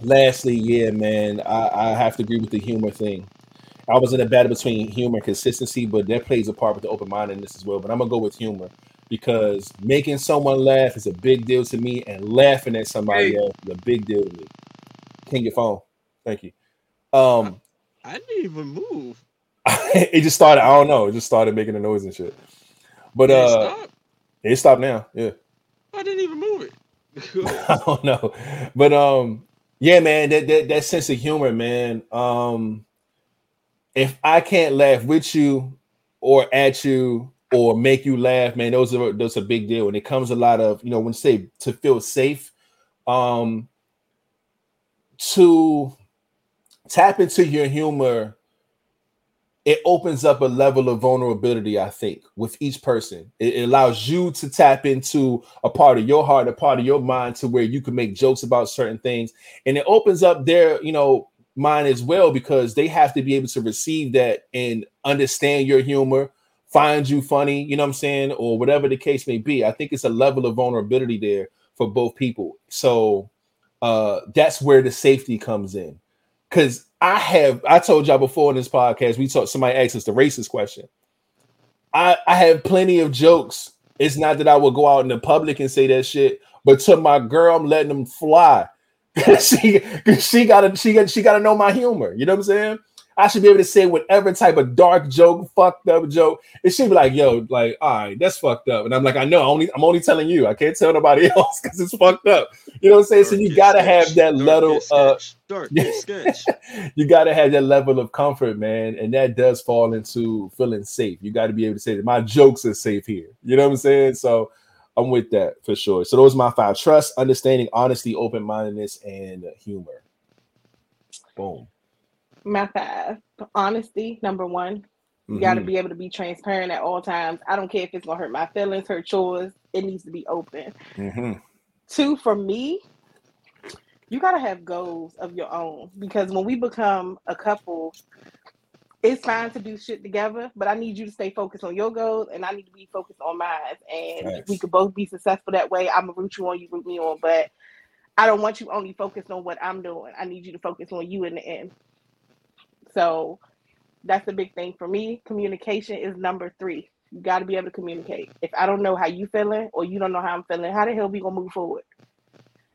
lastly, yeah, man, I, I have to agree with the humor thing. I was in a battle between humor and consistency, but that plays a part with the open mindedness as well. But I'm gonna go with humor because making someone laugh is a big deal to me, and laughing at somebody Hey. else is a big deal to me. King your phone. Thank you. Um, I didn't even move. it just started. I don't know. It just started making a noise and shit. But it uh, stop? it stopped now. Yeah. I didn't even move it. I don't know. But um, yeah, man, that, that that sense of humor, man. Um, if I can't laugh with you or at you or make you laugh, man, those are those are a big deal. And it comes a lot of, you know, when say to feel safe, um, to tap into your humor it opens up a level of vulnerability, I think, with each person. It, it allows you to tap into a part of your heart, a part of your mind to where you can make jokes about certain things. And it opens up their, you know, mind as well because they have to be able to receive that and understand your humor, find you funny, you know what I'm saying, or whatever the case may be. I think it's a level of vulnerability there for both people. So uh that's where the safety comes in. Cause I have I told y'all before in this podcast, we talked somebody asked us the racist question. I, I have plenty of jokes. It's not that I would go out in the public and say that shit, but to my girl, I'm letting them fly. she, she gotta she got she gotta know my humor. You know what I'm saying? I should be able to say whatever type of dark joke, fucked up joke. It should be like, yo, like, all right, that's fucked up. And I'm like, I know, only I'm only telling you. I can't tell nobody else because it's fucked up. You know what I'm saying? So you gotta have that level uh Dark sketch. you gotta have that level of comfort, man. And that does fall into feeling safe. You got to be able to say that my jokes are safe here. You know what I'm saying? So I'm with that for sure. So those are my five: trust, understanding, honesty, open-mindedness, and humor. Boom. My five, honesty, number one. You got to be able to be transparent at all times. I don't care if it's gonna hurt my feelings, hurt yours. It needs to be open. Mhm. Two, for me, you gotta have goals of your own because when we become a couple, it's fine to do shit together, but I need you to stay focused on your goals and I need to be focused on mine. And Facts. we could both be successful that way. I'm gonna root you on, you root me on, but I don't want you only focused on what I'm doing. I need you to focus on you in the end. So that's a big thing for me. Communication is number three. You got to be able to communicate. If I don't know how you feeling or you don't know how I'm feeling, how the hell we gonna move forward?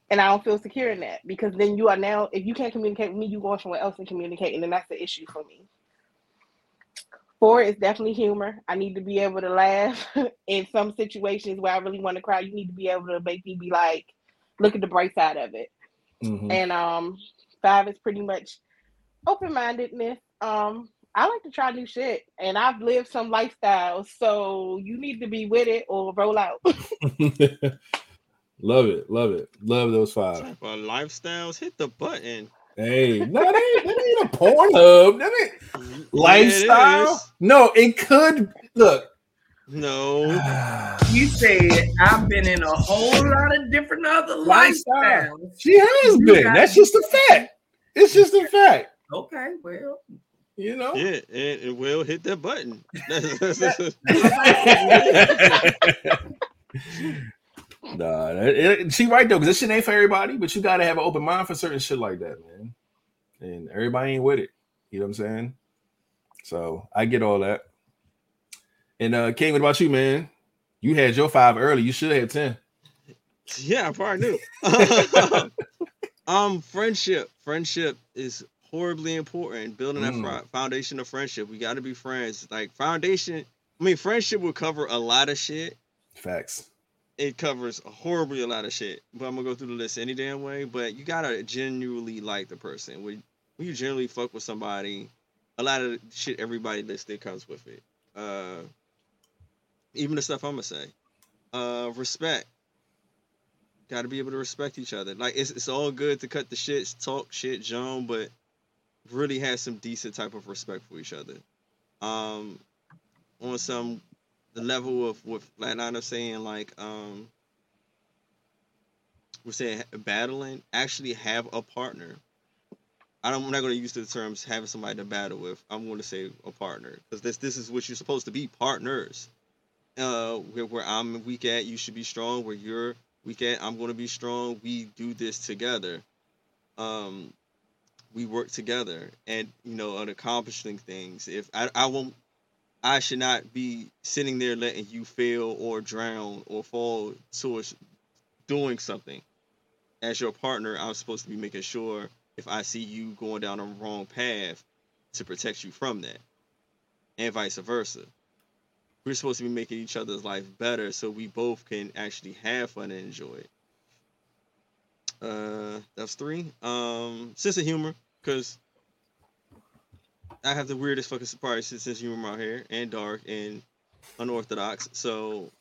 And I don't feel secure in that because then you are now, if you can't communicate with me, you going somewhere else and communicating, and that's the issue for me. Four is definitely humor. I need to be able to laugh in some situations where I really want to cry. You need to be able to make me be like, look at the bright side of it. Mhm. And um, five is pretty much open mindedness. Um, I like to try new shit, and I've lived some lifestyles, so you need to be with it or roll out. love it, love it, love those five. Type of lifestyles, hit the button. Hey, no, that ain't, that ain't a Pornhub. That ain't Yeah, it lifestyle. No, it could look. No. You said I've been in a whole lot of different other Lifestyle. lifestyles. She has You been. That's just a fact. It's just a fact. Okay, well, You know. Yeah, and it will hit that button. Nah, it- it- she right though, because this shit ain't for everybody, but you gotta have an open mind for certain shit like that, man. And everybody ain't with it. You know what I'm saying? So I get all that. And uh King, what about you, man? You had your five early. You should have ten. yeah, I probably knew. um, friendship. Friendship is horribly important. Building that Mm. foundation of friendship. We got to be friends. Like foundation. I mean, friendship will cover a lot of shit. Facts. It covers horribly a lot of shit. But I'm gonna go through the list any damn way. But you gotta genuinely like the person. When you generally fuck with somebody, a lot of shit everybody listed comes with it. Uh, even the stuff I'm gonna say. Uh, respect. Got to be able to respect each other. Like it's it's all good to cut the shit, talk shit, Joan, but really have some decent type of respect for each other. Um, on some the level of what Flatliner saying, like um, we're saying battling, actually have a partner. I I'm not going to use the terms having somebody to battle with. I'm going to say a partner because this this is what you're supposed to be partners. Uh, where, where I'm weak at, you should be strong. Where you're weak at, I'm going to be strong. We do this together. Um, we work together, and you know, on accomplishing things. If I, I won't I should not be sitting there letting you fail or drown or fall towards doing something. As your partner, I'm supposed to be making sure if I see you going down a wrong path to protect you from that, and vice versa. We're supposed to be making each other's life better so we both can actually have fun and enjoy it. Uh, that's three. Um, sense of humor, because I have the weirdest fucking surprise sense of humor out here, and dark and unorthodox. So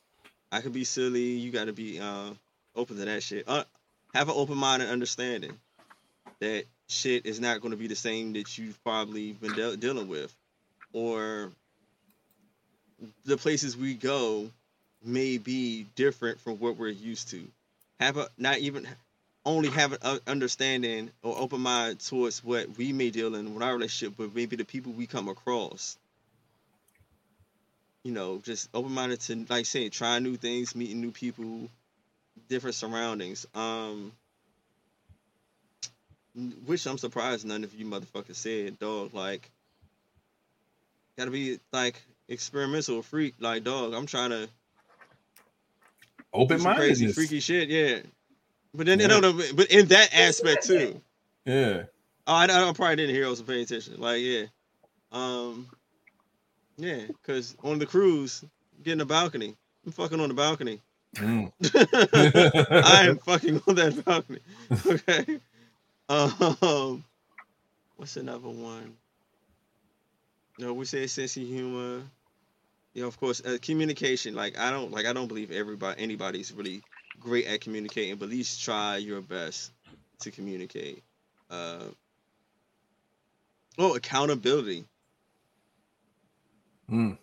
I could be silly. You got to be uh, open to that shit. Uh, have an open mind and understanding that shit is not going to be the same that you've probably been de- dealing with, or the places we go may be different from what we're used to. Have a not even only have an uh, understanding or open mind towards what we may deal in with our relationship, but maybe the people we come across. You know, just open minded to like saying trying new things, meeting new people, different surroundings. Um which I'm surprised none of you motherfuckers said, dog, like gotta be like experimental freak, like dog. I'm trying to Open some crazy freaky shit, yeah. But then Yeah. you know, but in that aspect too. Yeah. Oh, I, I probably didn't hear. I was paying attention. Like, yeah, um, yeah, because on the cruise, getting a balcony, I'm fucking on the balcony. Mm. I am fucking on that balcony. Okay. Um, what's another one? No, we say sense of humor. You know, of course, uh, communication. Like I don't like I don't believe everybody anybody's really great at communicating, but at least try your best to communicate. Uh, oh, accountability. Mm.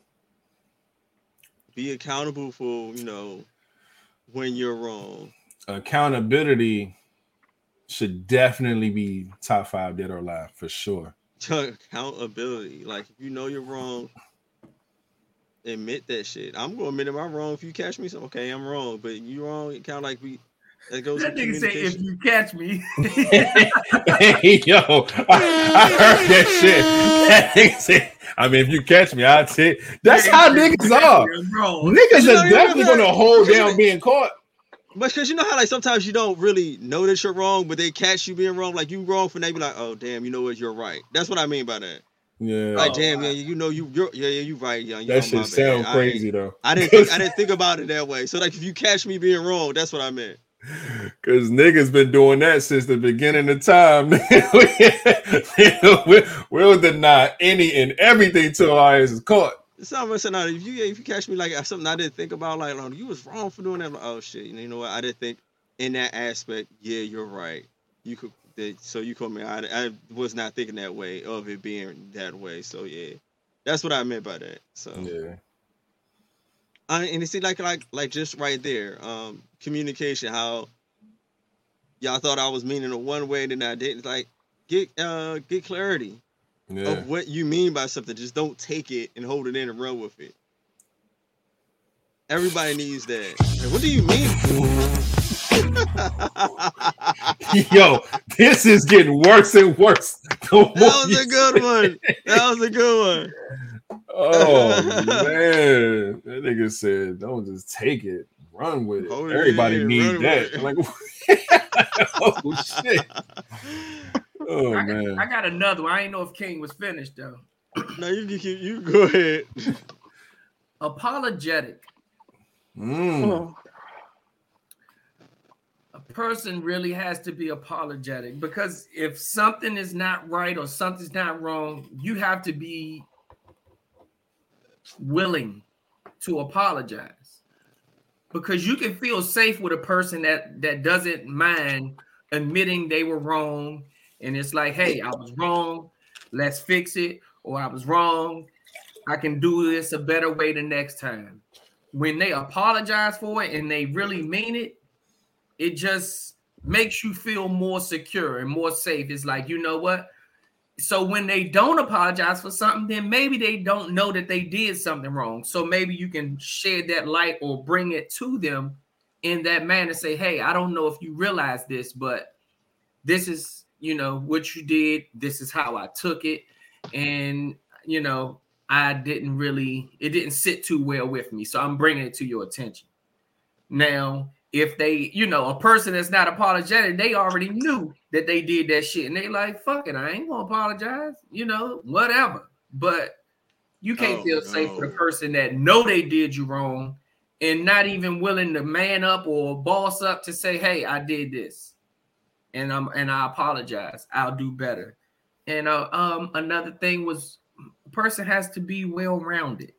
Be accountable for you know when you're wrong. Accountability should definitely be top five dead or alive for sure. accountability. Like if you know you're wrong, admit that shit. I'm gonna admit am I'm wrong if you catch me. So okay, I'm wrong, but you wrong. It kind of like we that goes. That with nigga say if you catch me. hey, yo, I, I heard that shit. That nigga said, I mean, if you catch me, I'll take. That's how niggas are. Bro, Niggas You know, are definitely know, gonna hold down know- being caught. But because you know how like sometimes you don't really know that you're wrong, but they catch you being wrong. Like you wrong for they be like, oh damn, you know what, you're right. That's what I mean by that. Yeah, Like damn, yeah, you know you you're yeah yeah you right, young. that shit sound crazy though. I didn't think, I didn't think about it that way. So like if you catch me being wrong, that's what I meant. Cause niggas been doing that since the beginning of time. we'll, we'll deny any and everything till our ass is caught. Some of us said, no, if you if you catch me like uh, something I didn't think about, like oh, you was wrong for doing that. Like, oh shit, you know what? I didn't think in that aspect. Yeah, you're right. You could that, so you called me. I, I was not thinking that way of it being that way. So yeah, that's what I meant by that. So Yeah. I, and you see, like like like just right there, um, communication. How y'all thought I was meaning it one way, and then I didn't. Like get uh get clarity Yeah. of what you mean by something. Just don't take it and hold it in and run with it. Everybody needs that. Like, what do you mean? that Yo, this is getting worse and worse. That was a good one. That was a good one. Oh man, that nigga said, "Don't just take it, run with it." Hold it Everybody in, need run that. with it. Like, oh shit. Oh I, man. I got another one. I didn't know if King was finished though. No, you can keep. You go ahead. Apologetic. Mm. A person really has to be apologetic because if something is not right or something's not wrong, you have to be willing to apologize. Because you can feel safe with a person that that doesn't mind admitting they were wrong and it's like hey i was wrong let's fix it or i was wrong i can do this a better way the next time. When they apologize for it and they really mean it it just makes you feel more secure and more safe it's like you know what so when they don't apologize for something, then maybe they don't know that they did something wrong. So maybe you can shed that light or bring it to them in that manner. Say, hey, I don't know if you realize this, but this is, you know, what you did. This is how I took it. And, you know, I didn't really, it didn't sit too well with me. So I'm bringing it to your attention. Now, if they, you know, a person that's not apologetic, they already knew that they did that shit, and they like, fuck it, I ain't gonna apologize, you know, whatever. But you can't Oh, feel safe with a no. person that know they did you wrong and not even willing to man up or boss up to say, hey, I did this, and I'm and I apologize. I'll do better. And uh, um, another thing was, a person has to be well rounded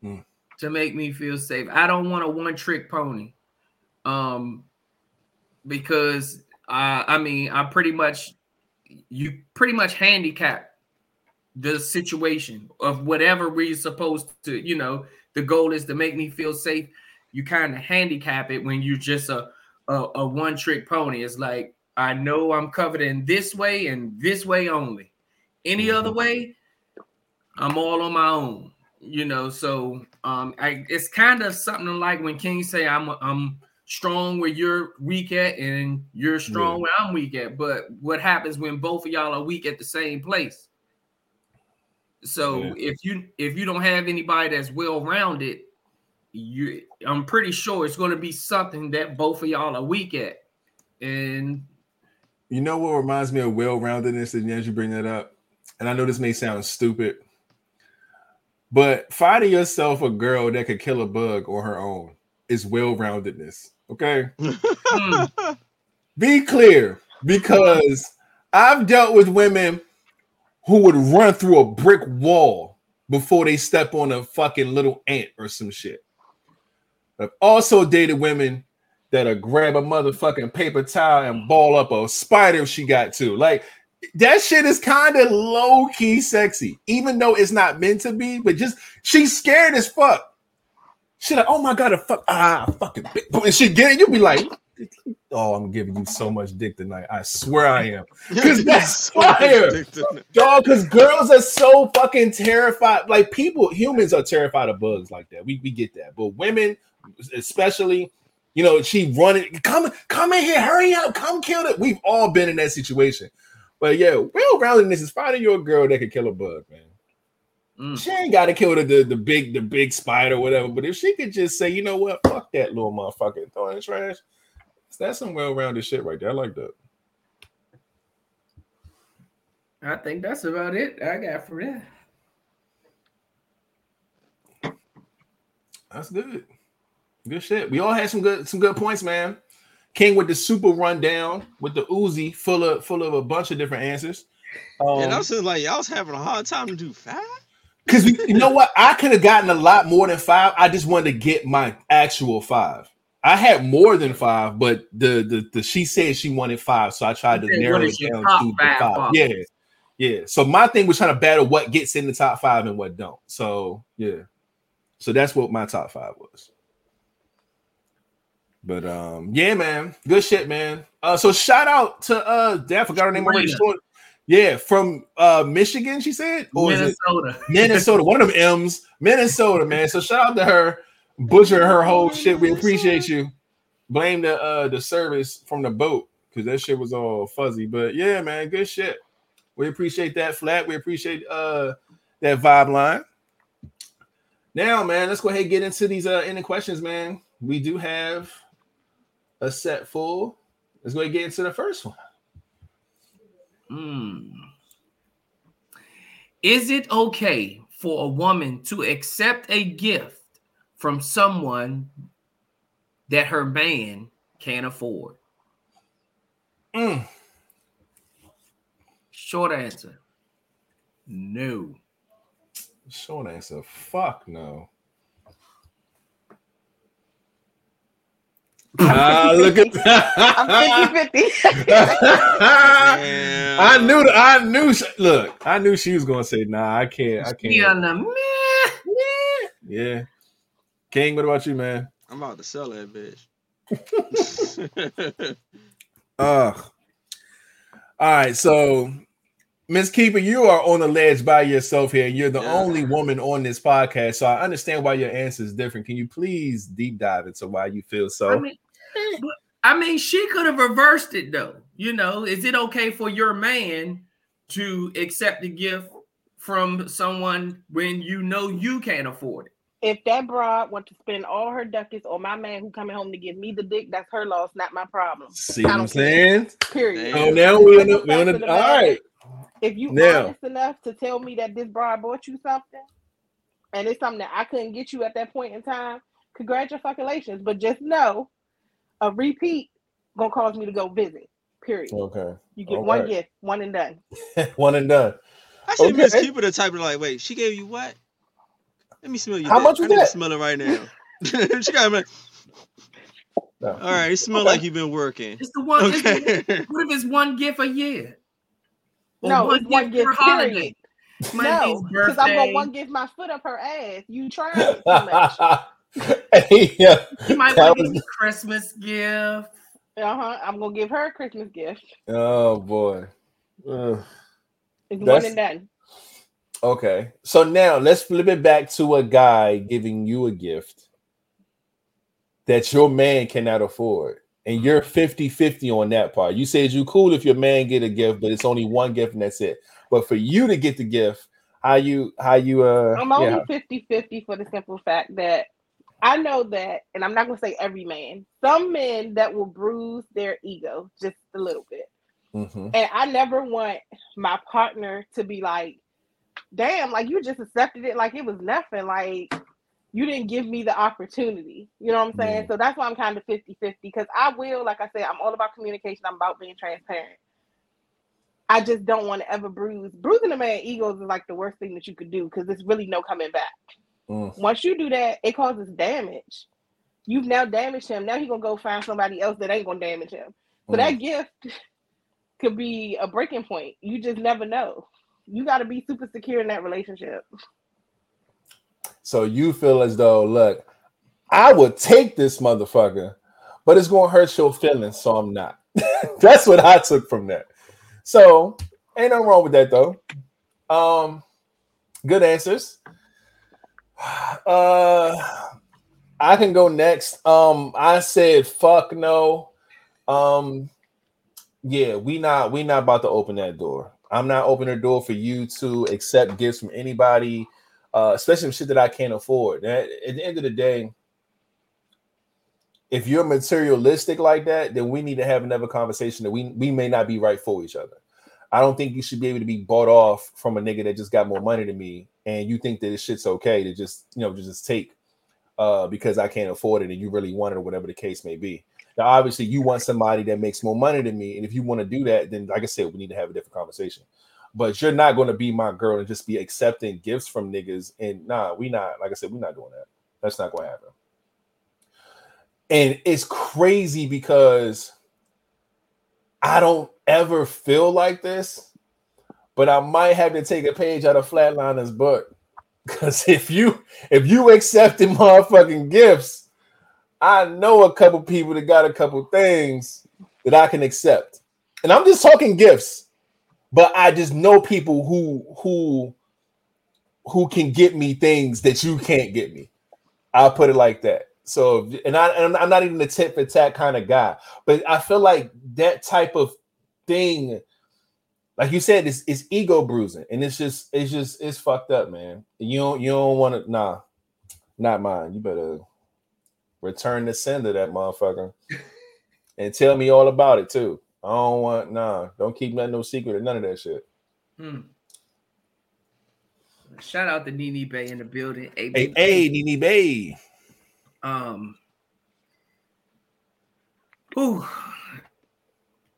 Hmm. to make me feel safe. I don't want a one trick pony um because uh, I mean I pretty much you pretty much handicap the situation of whatever we're supposed to, you know, the goal is to make me feel safe. You kind of handicap it when you're just a a, a one trick pony. It's like I know I'm covered in this way and this way only. Any other way, I'm all on my own. You know, so um, I it's kind of something like when King say I'm I'm strong where you're weak at, and you're strong Yeah. where I'm weak at. But what happens when both of y'all are weak at the same place? So Yeah. if you if you don't have anybody that's well rounded, you I'm pretty sure it's going to be something that both of y'all are weak at, and You know what reminds me of well-roundedness, and as you bring that up, and I know this may sound stupid, but finding yourself a girl that could kill a bug on her own is well-roundedness. Okay, mm, be clear because I've dealt with women who would run through a brick wall before they step on a fucking little ant or some shit. I've also dated women that'll grab a motherfucking paper towel and ball up a spider if she got to. Like that shit is kind of low key sexy, even though it's not meant to be. But just she's scared as fuck. She like, oh my god, a fuck ah fucking bitch. and she get it. You be like, oh, I'm giving you so much dick tonight. I swear I am. 'Cause that's fire. Dog, because girls are so fucking terrified. Like people, humans are terrified of bugs like that. We, we get that. But women, especially, you know, she running, come, come in here, hurry up, come kill it. We've all been in that situation. But yeah, well roundedness is finding your girl that can kill a bug, man. Mm. She ain't gotta kill the, the the big the big spider or whatever. But if she could just say, you know what, fuck that little motherfucker, throw it in the trash. That's some well-rounded shit right there. I like that. I think that's about it I got for that. That's good. Good shit. We all had some good some good points, man. King with the super rundown with the Uzi full of full of a bunch of different answers. and I Um, was just like, y'all was having a hard time to do five. Because you know what, I could have gotten a lot more than five. I just wanted to get my actual five. I had more than five, but the the, the she said she wanted five, so I tried to narrow it down to five, five. Yeah, yeah. So my thing was trying to battle what gets in the top five and what don't. So yeah, so that's what my top five was. But um, yeah, man, good shit, man. Uh, so shout out to uh, damn, I forgot her name already. Yeah, from uh Michigan, she said, or Minnesota. Minnesota? One of them M's, Minnesota, man. So shout out to her, butcher her whole shit. We appreciate you. Blame the uh the service from the boat because that shit was all fuzzy. But yeah, man, good shit. We appreciate that flat. We appreciate uh that vibe line. Now, man, let's go ahead and get into these uh ending questions, man. We do have a set full. Let's go ahead and get into the first one. Mm. Is it okay for a woman to accept a gift from someone that her man can't afford? Mm. Short answer. No. Short answer. Fuck no. Ah, look at I'm 50 50. I knew. th- I knew. she- Look, I knew she was gonna say, "Nah, I can't. I can't." no, meh. Yeah. King, what about you, man? I'm about to sell that bitch. Ugh. All right, so Miss Keeper, you are on the ledge by yourself here. You're the Yeah. only woman on this podcast, so I understand why your answer is different. Can you please deep dive into why you feel so? I mean, but- I mean, she could have reversed it though. You know, is it okay for your man to accept a gift from someone when you know you can't afford it? if that broad want to spend all her ducats on my man who coming home to give me the dick, that's her loss, not my problem. See what I'm don't care. saying? Period. Oh, now we on the, Simple we on fact of the, the all matter, right. If you Now. honest enough to tell me that this broad bought you something, and it's something that I couldn't get you at that point in time, congratulations. But just know, a repeat gonna cause me to go visit. Period. Okay. You get all one right. gift, one and done. One and done. I see Miss Okay. Keeper the type of like, wait, she gave you what? Let me smell you. How much I was need that? smell it right now. she got me. No. All right, it smell Okay. like you've been working. It's the one. it's the- Okay. what if it's one gift a year? Or No, it's one gift, per holiday? period. No, because I'm gonna one gift my foot up her ass. You trying it too much. Hey, yeah. You might That want was- a Christmas gift. Uh-huh. I'm gonna give her a Christmas gift. Oh boy. Ugh. It's one That's- and done. Okay. So now let's flip it back to a guy giving you a gift that your man cannot afford. And you're 50-50 on that part. You said you cool if your man get a gift, but it's only one gift and that's it. But for you to get the gift, how you how you uh I'm yeah, only 50 50 for the simple fact that I know that, and I'm not going to say every man, some men that will bruise their ego just a little bit. mhm. And I never want my partner to be like, damn, like you just accepted it like it was nothing. Like you didn't give me the opportunity. You know what I'm saying? Yeah. So that's why I'm kind of 50 50 because I will, like I said, I'm all about communication. I'm about being transparent. I just don't want to ever bruise. Bruising a man's egos is like the worst thing that you could do because there's really no coming back. Mm. Once you do that, it causes damage. You've now damaged him. Now he's gonna go find somebody else that ain't gonna damage him. So Mm. that gift could be a breaking point. You just never know. You got to be super secure in that relationship. So you feel as though, look, I would take this motherfucker, but it's gonna hurt your feelings, so I'm not. That's what I took from that. So ain't nothing wrong with that though. Um, good answers. Uh, I can go next. Um, I said fuck no. Um, yeah, we not we not about to open that door. I'm not opening the door for you to accept gifts from anybody uh, especially shit that I can't afford. That, at the end of the day, if you're materialistic like that, then we need to have another conversation that we we may not be right for each other. I don't think you should be able to be bought off from a nigga that just got more money than me, and you think that this shit's okay to just you know just take uh, because I can't afford it, and you really want it, or whatever the case may be. Now, obviously, you want somebody that makes more money than me, and if you want to do that, then like I said, we need to have a different conversation but you're not going to be my girl and just be accepting gifts from niggas. And nah, we not, like I said, we're not doing that. That's not going to happen. And it's crazy because I don't ever feel like this, but I might have to take a page out of Flatliner's book. Because if you if you accepted motherfucking gifts, I know a couple people that got a couple things that I can accept. And I'm just talking gifts but I just know people who who who can get me things that you can't get me. I'll put it like that. So, and I and I'm not even a tit for tat kind of guy, but I feel like that type of thing, like you said, is is ego bruising, and it's just it's just it's fucked up, man. You don't you don't want to nah, not mine. You better return the sender that motherfucker, and tell me all about it too. I don't want nah. Don't keep nothing no secret or none of that shit. Hmm. Shout out to Nene Bay in the building. Hey, AB. hey, Nene Bay. Um. Ooh.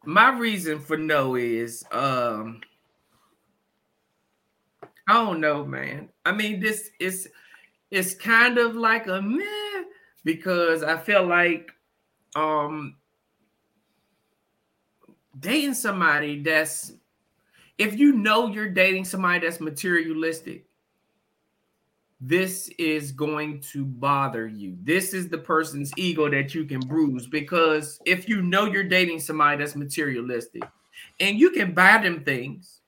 My reason for no is um. I don't know, man. I mean, this is it's kind of like a meh because I feel like um dating somebody that's if you know you're dating somebody that's materialistic this is going to bother you. This is the person's ego that you can bruise because if you know you're dating somebody that's materialistic and you can buy them things,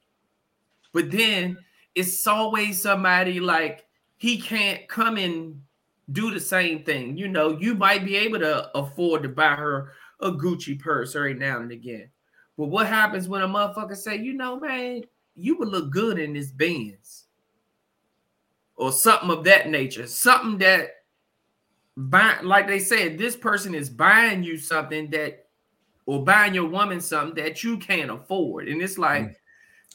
but then it's always somebody like he can't come and do the same thing. You know, you might be able to afford to buy her a Gucci purse every now and again. But what happens when a motherfucker say, you know, man, you would look good in this Benz? Or something of that nature. Something that buy, like they said, this person is buying you something that or buying your woman something that you can't afford. And it's like, Mm.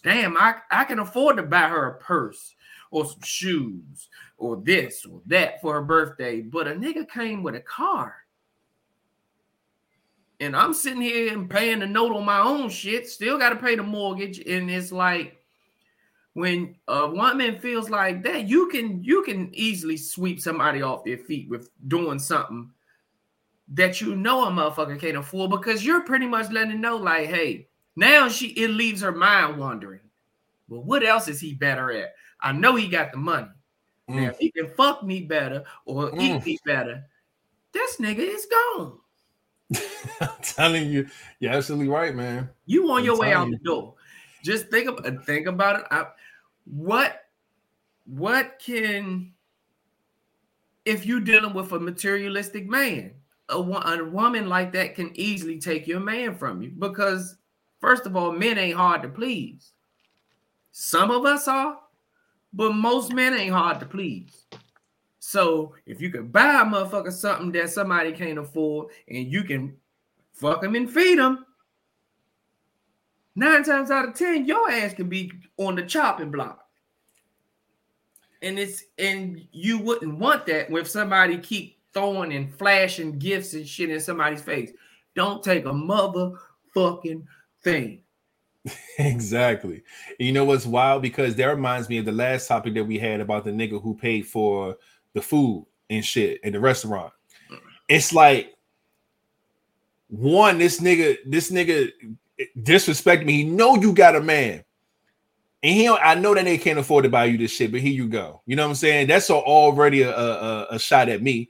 damn, I, I can afford to buy her a purse or some shoes or this or that for her birthday. But a nigga came with a car. And I'm sitting here and paying the note on my own shit, still got to pay the mortgage. And it's like, when a woman feels like that, you can you can easily sweep somebody off their feet with doing something that you know a motherfucker can't afford because you're pretty much letting know, like, hey, now she it leaves her mind wandering. But what else is he better at? I know he got the money. Now, Mm. if he can fuck me better or Mm. eat me better, this nigga is gone. I'm telling you, you're absolutely right, man. You on I'm your way out telling the door. Just think about think about it. I, what what can if you're dealing with a materialistic man, a, a woman like that can easily take your man from you because first of all, men ain't hard to please. Some of us are, but most men ain't hard to please. So if you can buy a motherfucker something that somebody can't afford and you can fuck him and feed him, nine times out of ten, your ass can be on the chopping block. And it's and you wouldn't want that when somebody keep throwing and flashing gifts and shit in somebody's face. Don't take a motherfucking thing. Exactly. And you know what's wild? Because that reminds me of the last topic that we had about the nigga who paid for the food and shit at the restaurant. It's like one, this nigga, this nigga disrespect me. He know you got a man. And he I know that they can't afford to buy you this shit, but here you go. You know what I'm saying? That's already a, a, a shot at me.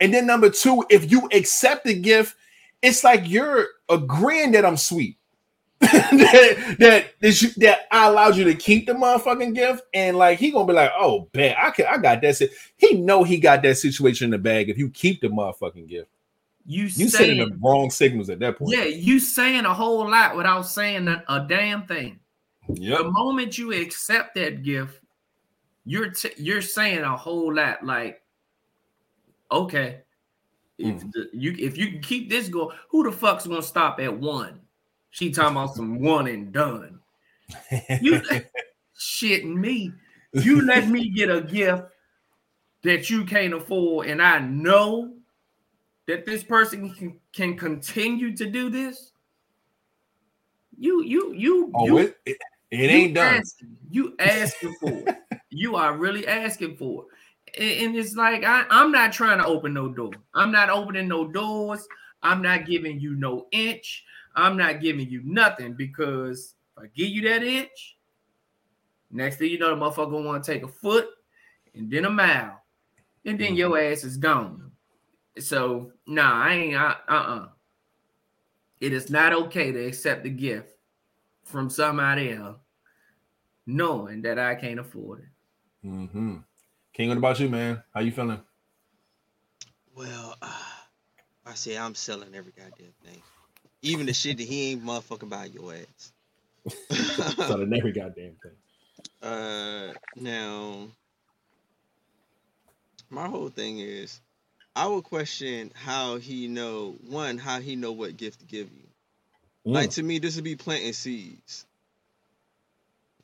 And then number two, if you accept the gift, it's like you're agreeing that I'm sweet. that, that that that I allowed you to keep the motherfucking gift, and like he gonna be like, oh, bet I can, I got that. si-" He know he got that situation in the bag. If you keep the motherfucking gift, You, you saying, sending the wrong signals at that point. yeah, you saying a whole lot without saying a, a damn thing. The moment you accept that gift, you're t- you're saying a whole lot. Like, okay, if Mm. the, you if you can keep this going, who the fuck's gonna stop at one? She talking about some one and done. You shitting me. You let me get a gift that you can't afford, and I know that this person can, can continue to do this. You, you, you, oh, you, it, it, it ain't done. asking- you asking for it. you are really asking for it. And, and it's like I, I'm not trying to open no door. I'm not opening no doors. I'm not giving you no inch. I'm not giving you nothing because if I give you that inch, next thing you know, the motherfucker want to take a foot and then a mile, and then mm-hmm. your ass is gone. So nah, I ain't. Uh uh. It is not okay to accept the gift from somebody else, knowing that I can't afford it. Mm-hmm. King, what about you, man? How you feeling? Well, uh, I say I'm selling every goddamn thing, even the shit that he ain't motherfucking buy your ass. Selling every goddamn thing. Uh, now, my whole thing is, I would question how he know one, how he know what gift to give you. Like Mm. to me, this would be planting seeds.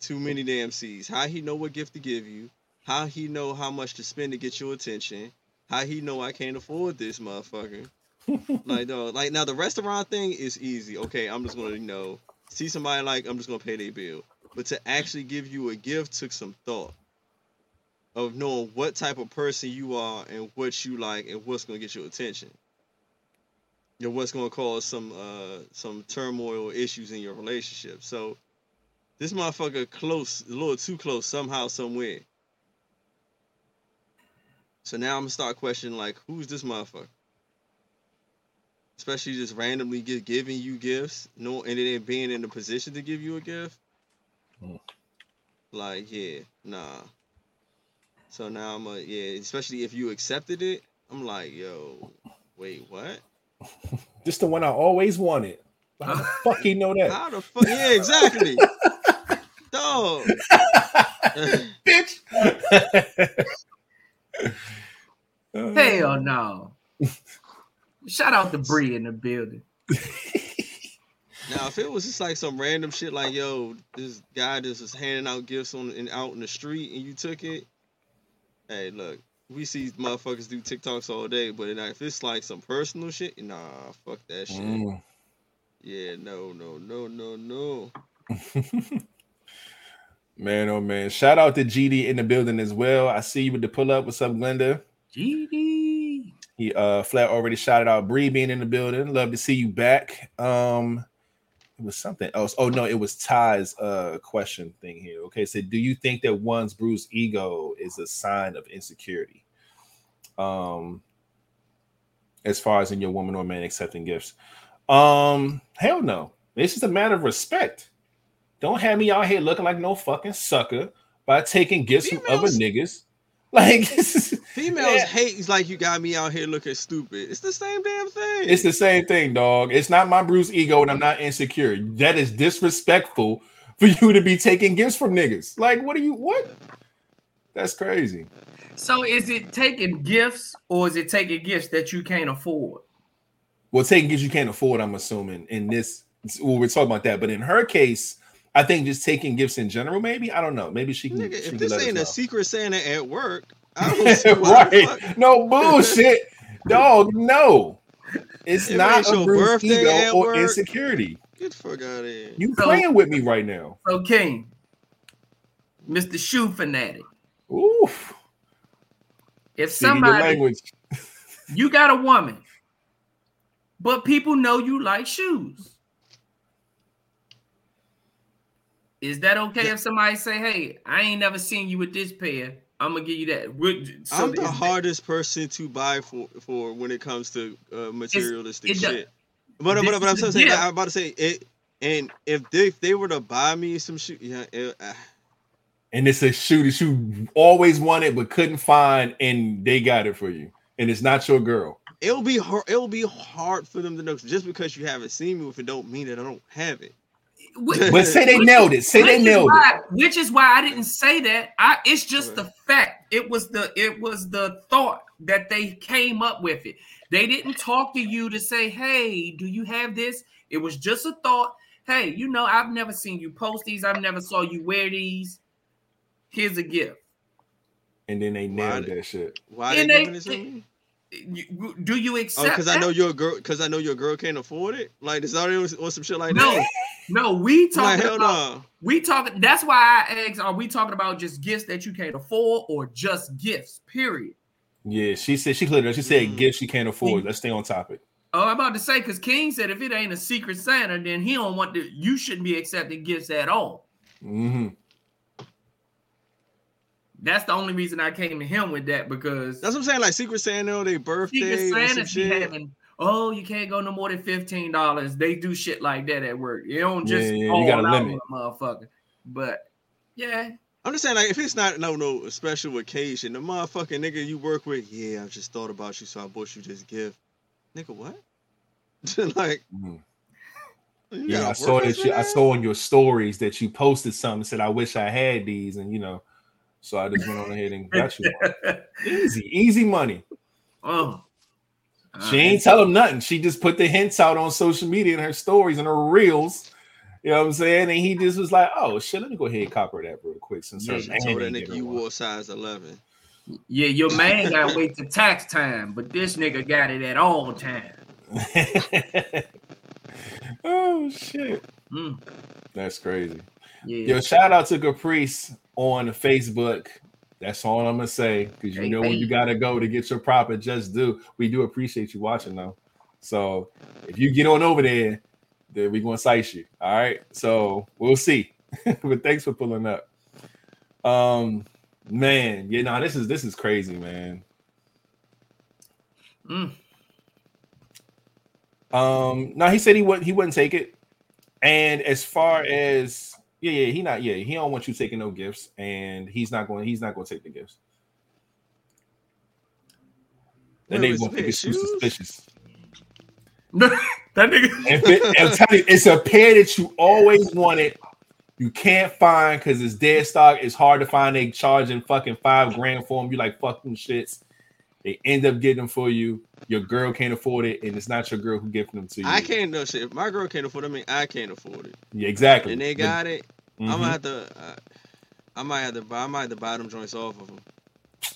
Too many damn seeds. How he know what gift to give you? How he know how much to spend to get your attention? How he know I can't afford this motherfucker? like dog, like now the restaurant thing is easy. Okay, I'm just gonna you know see somebody like I'm just gonna pay their bill. But to actually give you a gift took some thought of knowing what type of person you are and what you like and what's gonna get your attention. You know, what's gonna cause some uh some turmoil issues in your relationship. So this motherfucker close, a little too close somehow, somewhere. So now I'm gonna start questioning like, who's this motherfucker? Especially just randomly just giving you gifts, no, and then being in a position to give you a gift. Mm. Like, yeah, nah. So now I'm a yeah, especially if you accepted it, I'm like, yo, wait, what? This the one I always wanted. How the fuck he know that? How the fuck? Yeah, exactly. Dog. Bitch. Hell no. Shout out to Bree in the building. Now, if it was just like some random shit, like yo, this guy just was handing out gifts on and out in the street, and you took it. Hey, look, we see motherfuckers do TikToks all day, but if it's like some personal shit, nah, fuck that shit. Mm. Yeah, no, no, no, no, no. Man, oh man. Shout out to GD in the building as well. I see you with the pull up. What's up, Glenda? GD. He uh flat already shouted out Bree being in the building. Love to see you back. Um it was something else. Oh no, it was Ty's uh question thing here. Okay, so do you think that one's bruised ego is a sign of insecurity? Um, as far as in your woman or man accepting gifts, um, hell no. It's just a matter of respect. Don't have me out here looking like no fucking sucker by taking gifts from other niggas. Like Females Yeah. hate it's like you got me out here looking stupid. It's the same damn thing. It's the same thing, dog. It's not my bruised ego, and I'm not insecure. That is disrespectful for you to be taking gifts from niggas. Like, what are you? What? That's crazy. So is it taking gifts or is it taking gifts that you can't afford? Well, taking gifts you can't afford. I'm assuming in this. Well, we're talking about that, but in her case, I think just taking gifts in general. Maybe I don't know. Maybe she can. Nigga, she if can this let ain't a secret Santa at work, I don't see why right? No bullshit, dog. No, it's It not ain't a your birthday ego at or work. insecurity. Get the fuck out of here. You So- playing with me right now? So King, Mr. Shoe Fanatic. Oof. If somebody language. you got a woman, but people know you like shoes. Is that okay if somebody say, "Hey, I ain't never seen you with this pair. I'm gonna give you that." Would- so I'm the is that- hardest person to buy for for when it comes to uh, materialistic it does- shit. But this but, but I'm is a saying gift. I'm about to say it. And if they if they were to buy me some shit, yeah, it, uh, and it's a shoe that you always wanted but couldn't find, and they got it for you, and it's not your girl. it'll be hard. It'll be hard for them to know. Just because you haven't seen me with it, don't mean that I don't have it. Wh- But say they nailed it. Say they is nailed it. Which is why I didn't say that. I it's just the fact. It was the it was the thought that they came up with it. They didn't talk to you to say, "Hey, do you have this?" It was just a thought. Hey, you know, I've never seen you post these. I've never saw you wear these. Here's a gift. And then they Why nailed did- that shit. Why And they they- giving me? You- do you Oh, accept? because I that? know your girl. Because I know your girl can't afford it. Like, is already or some shit like No, that. No, we I'm like, talking about no. we talking. That's why I asked: Are we talking about just gifts that you can't afford, or just gifts? Period. Yeah, she said she cleared it. up. She said Mm. gifts she can't afford. Let's stay on topic. Oh, I'm about to say because King said if it ain't a secret Santa, then he don't want to. You shouldn't be accepting gifts at all. hmm That's the only reason I came to him with that because That's what I'm saying. Like Secret Santa, they birthday secret or some Santas be shit. having. Oh, you can't go no more than fifteen dollars. They do shit like that at work. You don't just yeah, you got a limit. a motherfucker. But yeah, I'm just saying, like, if it's not no no special occasion, the motherfucking nigga you work with, yeah, I just thought about you, so I bought you this gift. Nigga, what? like, Mhm. Yeah, I saw that. You, I saw on your stories that you posted something. And said I wish I had these, and you know, so I just went on ahead and got you. Easy, easy money. oh, She ain't tell him nothing. She just put the hints out on social media and her stories and her reels. You know what I'm saying? And he just was like, "Oh shit, let me go ahead and copper that real quick." Since Yeah, her She man told that nigga you wore size 11. Yeah, your man got to wait to tax time, but this nigga got it at all time. oh shit, Mm, that's crazy. yeah. Yo, shout out to Caprice on Facebook. That's all I'm gonna say because you know where you gotta go to get your proper just do. We do appreciate you watching though. So if you get on over there, then we're gonna cite you. All right. So we'll see. but thanks for pulling up. Um man, yeah, no, this is this is crazy, man. Mm. Um, no, he said he wouldn't he wouldn't take it. And as far as yeah, yeah, he not yeah, he don't want you taking no gifts, and he's not going, he's not going to take the gifts. That Wait, nigga gonna it think it's shoes? suspicious. that nigga. If it, I'm telling you, it's a pair that you always wanted, you can't find because it's dead stock. It's hard to find. They charging fucking five grand for them. You like fucking shits. They end up getting them for you. Your girl can't afford it, and it's not your girl who gifting them to you. I can't know shit. If my girl can't afford it, I mean, I can't afford it. Yeah, exactly. And they got it. Mhm. I'm gonna have to. Uh, I might have to buy. I might have to buy them joints off of them.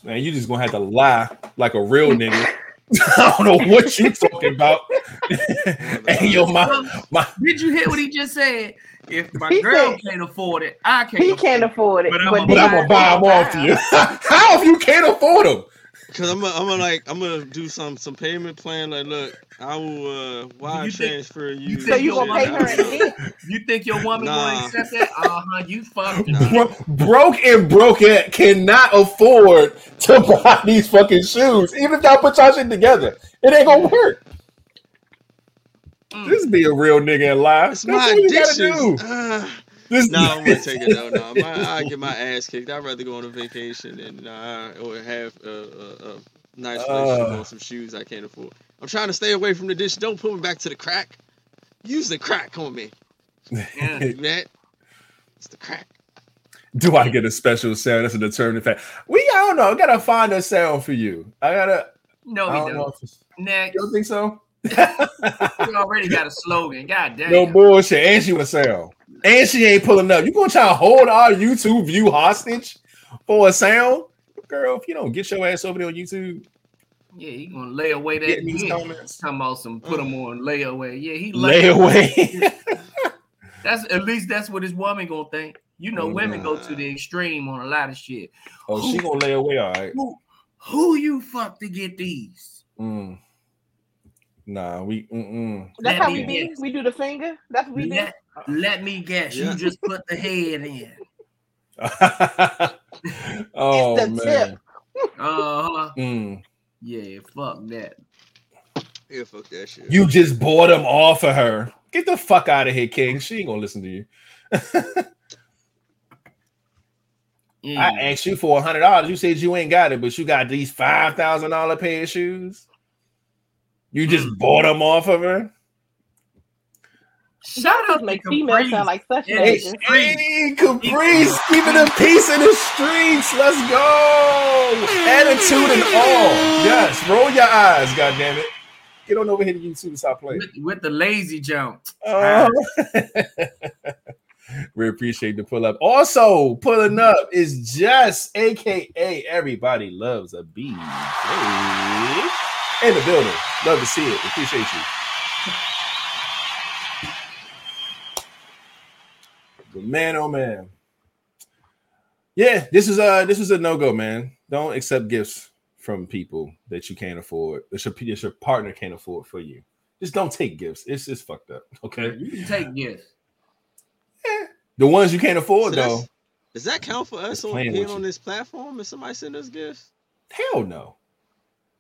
Man, you just gonna have to lie like a real nigga. I don't know what you talking about. hey, yo, my, my Did you hear what he just said? If my He girl said- can't afford it, I can't. He afford can't afford it. But I'm but but I'm gonna buy them off buy you. How if you can't afford them? Cause I'm gonna, I'm gonna like I'm gonna do some some payment plan. Like, look, I will uh wire You think- you. you So think you your gonna pay her in You think your woman Nah. gonna accept that? Uh huh. You fucked. Nah. Bro- broke and broken cannot afford to buy these fucking shoes. Even if y'all put y'all shit together, it ain't gonna work. Mm. Just be a real nigga and lie. It's That's my all you gotta do. Uh, This- no, I'm gonna take it though. No, my, I get my ass kicked. I'd rather go on a vacation and uh, or have a, a, a nice place to Uh. on some shoes I can't afford. I'm trying to stay away from the dish. Don't put me back to the crack. Use the crack on me, Yeah. man. It's the crack. Do I get a special sound? That's a determining fact. We, I don't know. I gotta find a sound for you. I gotta. No, I we don't know. don't. Next, you don't think so? we already got a slogan. God damn. no bullshit. And she was sound. And she ain't pulling up. You gonna try to hold our YouTube view hostage for a sound? Girl, if you don't get your ass over there on YouTube, Yeah, he gonna lay away that. get in these dick. comments. Talking about some put him on layaway. Yeah, he lay. Lay away. That's at least that's what his woman gonna think. You know, women go to the extreme on a lot of shit. oh, she gonna lay away, all right. Who, who you fuck to get these? Mm. Nah, we mm-mm. That's how we do. We do the finger. That's what we do. Let, let me guess. Yeah. You just put the head in. oh the man. tip. Uh huh. Mm. Yeah, fuck that. Yeah, fuck that shit. You just bought them off of her. Get the fuck out of here, King. She ain't gonna listen to you. Yeah. I asked you for a hundred dollars. You said you ain't got it, but you got these five thousand dollar pair of shoes. You just Mm. bought them off of her. Shout out Just to make females Caprice. sound like such Yeah, niggas. Caprice. Hey, Caprice, keeping the peace in the streets. Let's go. Attitude and all. Yes, roll your eyes, goddamn it. Get on over here to YouTube and stop playing. with, with the lazy jump. Uh, we appreciate the pull up. Also, pulling up is just AKA everybody loves a BJ in the building. Love to see it. Appreciate you. But man, oh man. Yeah, this is uh this is a no-go, man. Don't accept gifts from people that you can't afford, that your, that your partner can't afford for you. Just don't take gifts. It's just fucked up. Okay. You can take gifts. The ones you can't afford, So though, Does that count for us on playing on this platform? If somebody send us gifts, hell no.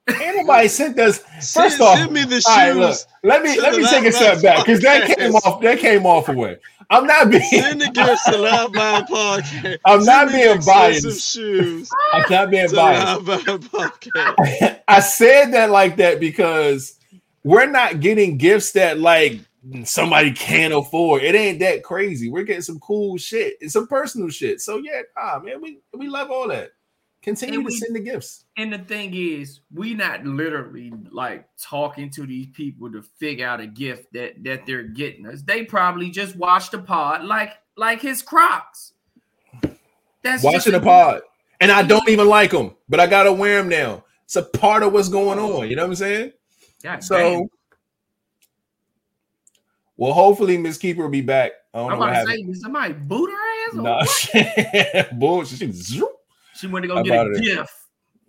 Ain't nobody sent us. First send, off, send me the shoes. right, look. Let me let me take a step back because that came off. That came off away. I'm not being. Send the gifts to Live Podcast. I'm not being biased. Shoes I'm not being biased. Live Live Podcast. I said that like that because we're not getting gifts that like somebody can't afford. It ain't that crazy. We're getting some cool shit and some personal shit. So yeah, ah man, we we love all that. Continue And to send the gifts. And the thing is, we not literally like talking to these people to figure out a gift that that they're getting us. They probably just watched the pod like like his Crocs. That's Watching a the pod, and I don't even like them, but I gotta wear them now. It's a part of what's going on. You know what I'm saying? God So, damn. well, hopefully Miss Keeper will be back. I don't I'm know about to say, somebody boot her ass? Or Nah, bullshit. She zoop. She went to go How get a it? gift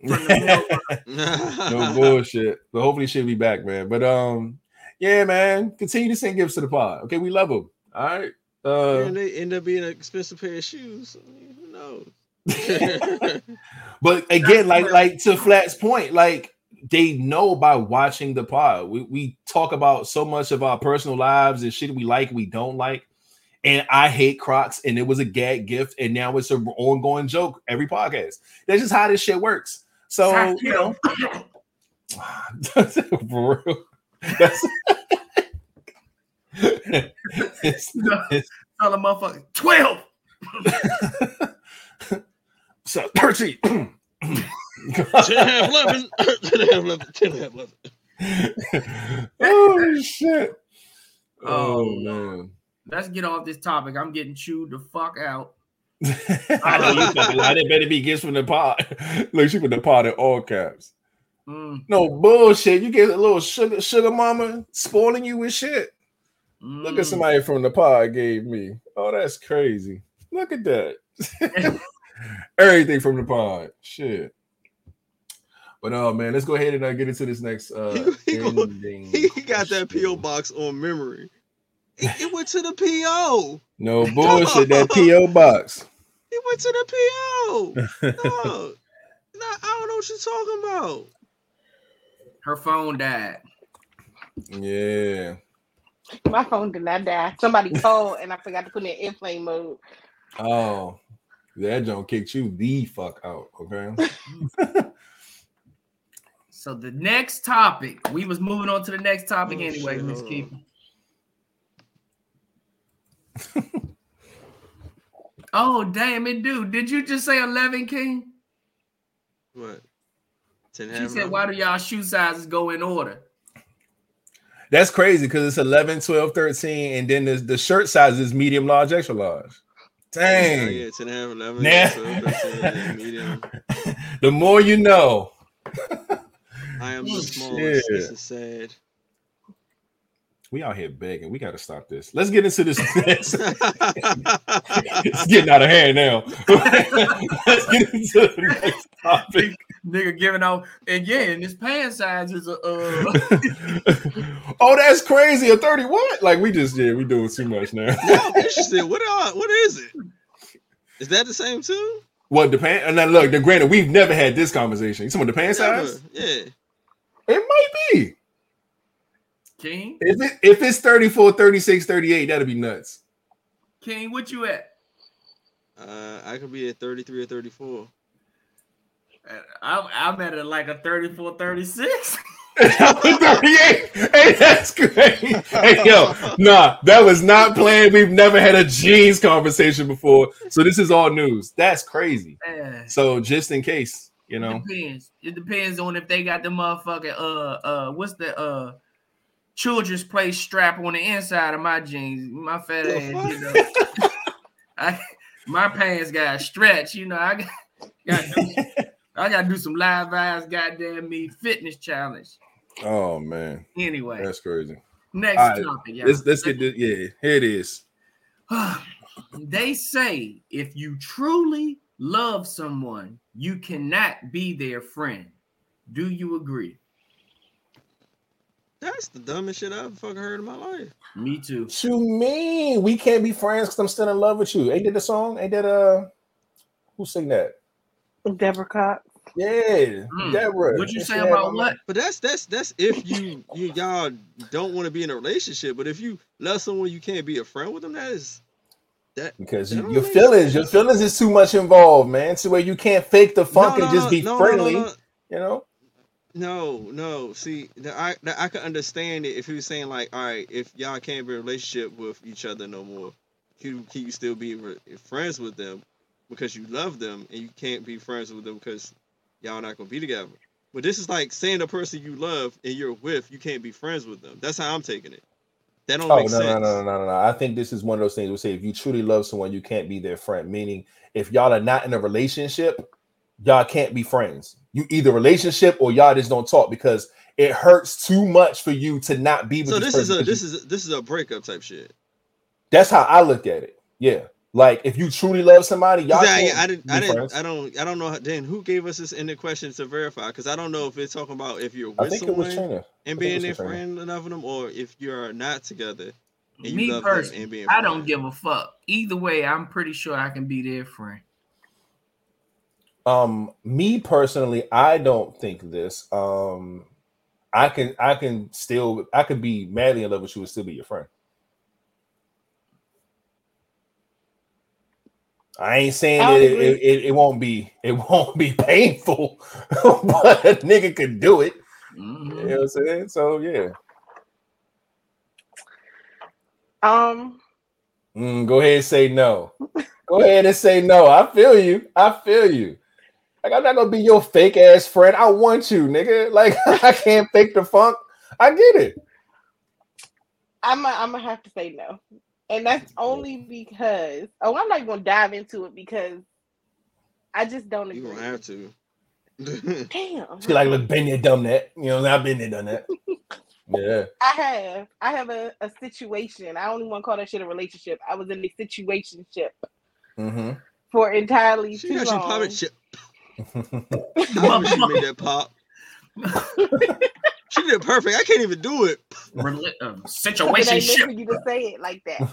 from the mailbox. no bullshit. But hopefully she'll be back, man. But um, yeah, man. Continue to send gifts to the pod. Okay, we love them. All right. Uh, and they end up being an expensive pair of shoes. I mean, who knows? but again, like like to Flat's point, like they know by watching the pod. We we talk about so much of our personal lives and shit we like, we don't like. And I hate Crocs, and it was a gag gift, and now it's an ongoing joke every podcast. That's just how this shit works. So you know, for real. That's it's, it's, Tell a motherfucker 12. so 13. 10 and a half, 11. 10 half, 11. 10 half, 11. oh shit. Oh, Oh man. Let's get off this topic. I'm getting chewed the fuck out. I know you fucking lie. That better be gifts from the pod. Look, she put the pod in all caps. Mm, No bullshit. You get a little sugar, sugar mama spoiling you with shit. Look at mm. somebody from the pod gave me. Oh, that's crazy. Look at that. Everything from the pod. Shit. But oh man, let's go ahead and uh, get into this next uh He- he go- He got that PO box on memory. It, it went to the PO. No bullshit. That PO box. It went to the PO. No, no, I don't know what you're talking about. Her phone died. Yeah. My phone did not die. Somebody called and I forgot to put it in airplane mode. Oh, that don't kick you the fuck out. Okay. So the next topic, we was moving on to the next topic Oh, anyway, Miss hold Keeper. On. oh damn it, dude! Did you just say eleven, King? What? She said, number? "Why do y'all shoe sizes go in order?" That's crazy because it's 11, 12, 13, and then the, the shirt size is medium, large, extra large. Oh, Dang. yeah, ten half, eleven, Nah. 12, 13, medium. the more you know. I am the smallest. This is sad. We out here begging. We got to stop this. Let's get into this it's getting out of hand now. Let's get into the next topic. Nigga giving out, again. yeah, and this pant size is a uh, oh, that's crazy. A 30 what? Like we just yeah, we doing too much now. Now I'm. What are, what is it? Is that the same too? what the pant? And now look, the granted, we've never had this conversation. You talking about the pant Never. size? Yeah. It might be. King. If it if it's 34, 36, 38, that'd be nuts. King, what you at? Uh, I could be at 33 or 34. Uh, I'm, I'm at a, like a 34, 36. 38. Hey, that's great. Hey, yo, nah, that was not planned. We've never had a jeans conversation before. So this is all news. That's crazy. Yeah. So just in case, you It know. depends. It depends on if they got the motherfucking uh uh what's the uh children's play strap on the inside of my jeans. My fat ass, you know. I my pants got stretch, you know. I got, got do, I got to do some live eyes, goddamn me fitness challenge. Oh man, Anyway, that's crazy. next all right, topic, y'all. Let's let's get this. Yeah, here it is. they say if you truly love someone, you cannot be their friend. Do you agree? That's the dumbest shit I've ever fucking heard in my life. Me too. What you mean we can't be friends because I'm still in love with you? Ain't that the song? Ain't that uh who sing that? Deborah Cox. Yeah, Hmm. Deborah. What'd you say about what? But that's that's that's if you you y'all don't want to be in a relationship. But if you love someone, you can't be a friend with them. That is that Because That you, your make feelings, your feelings is too much involved, man. To where you can't fake the funk No, and just be no, no, no, friendly. no. You know? No, no. See, the, I the, I could understand it if he was saying like, all right, if y'all can't be in a relationship with each other no more, can, can you still be re- friends with them because you love them, and you can't be friends with them because y'all not gonna be together. But this is like saying the person you love and you're with, you can't be friends with them. That's how I'm taking it. That don't Oh make no, sense. no, no, no, no, no. I think this is one of those things we say if you truly love someone, you can't be their friend. Meaning, if y'all are not in a relationship, y'all can't be friends. You either relationship or y'all just don't talk because it hurts too much for you to not be with So this, this is a this is a, this is a breakup type shit. that's how I look at it. Yeah. Like if you truly love somebody, y'all Yeah, can't I, I didn't. be I didn't. friends. I don't. I don't know. how- Then who gave us this in the question to verify? Because I don't know if it's talking about if you're I with think it someone was Trina. and being their was Trina. friend and loving them, or if you're not together and you Me love them personally, and being. I don't give a fuck. Either way, I'm pretty sure I can be their friend. Um, me personally, I don't think this. Um, I can, I can still, I could be madly in love with you and still be your friend. I ain't saying I it, it, it, it won't be, it won't be painful, but a nigga could do it. Mhm. You know what I'm saying? So yeah, Um, Mm, go ahead and say no. Go ahead and say no. I feel you. I feel you. Like I'm not gonna be your fake ass friend. I want you, nigga. Like I can't fake the funk. I get it. I'm i I'm gonna have to say no, and that's only because oh, I'm not gonna dive into it because I just don't agree. You agree. gonna have to. Damn, She like, look, been there, done that. You know, I've been there, done that. Yeah. I have I have a, a situation. I don't even want to call that shit a relationship. I was in a situationship Mm-hmm. for entirely she too got you long. popping shit. The I wish you made that pop. She did perfect. I can't even do it. Rela- uh, situation ain't for you to say it like that.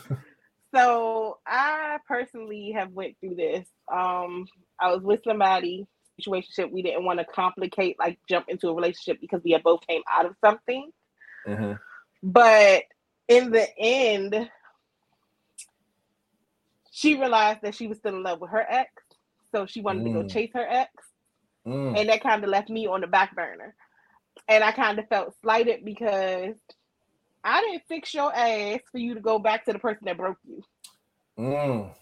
So I personally have went through this. Um, I was with somebody situationship. We didn't want to complicate, like jump into a relationship because we had both came out of something. Mhm. But in the end, she realized that she was still in love with her ex, so she wanted to go Mm. chase her ex, Mm. and that kind of left me on the back burner. And I kind of felt slighted because I didn't fix your ass for you to go back to the person that broke you. Mm.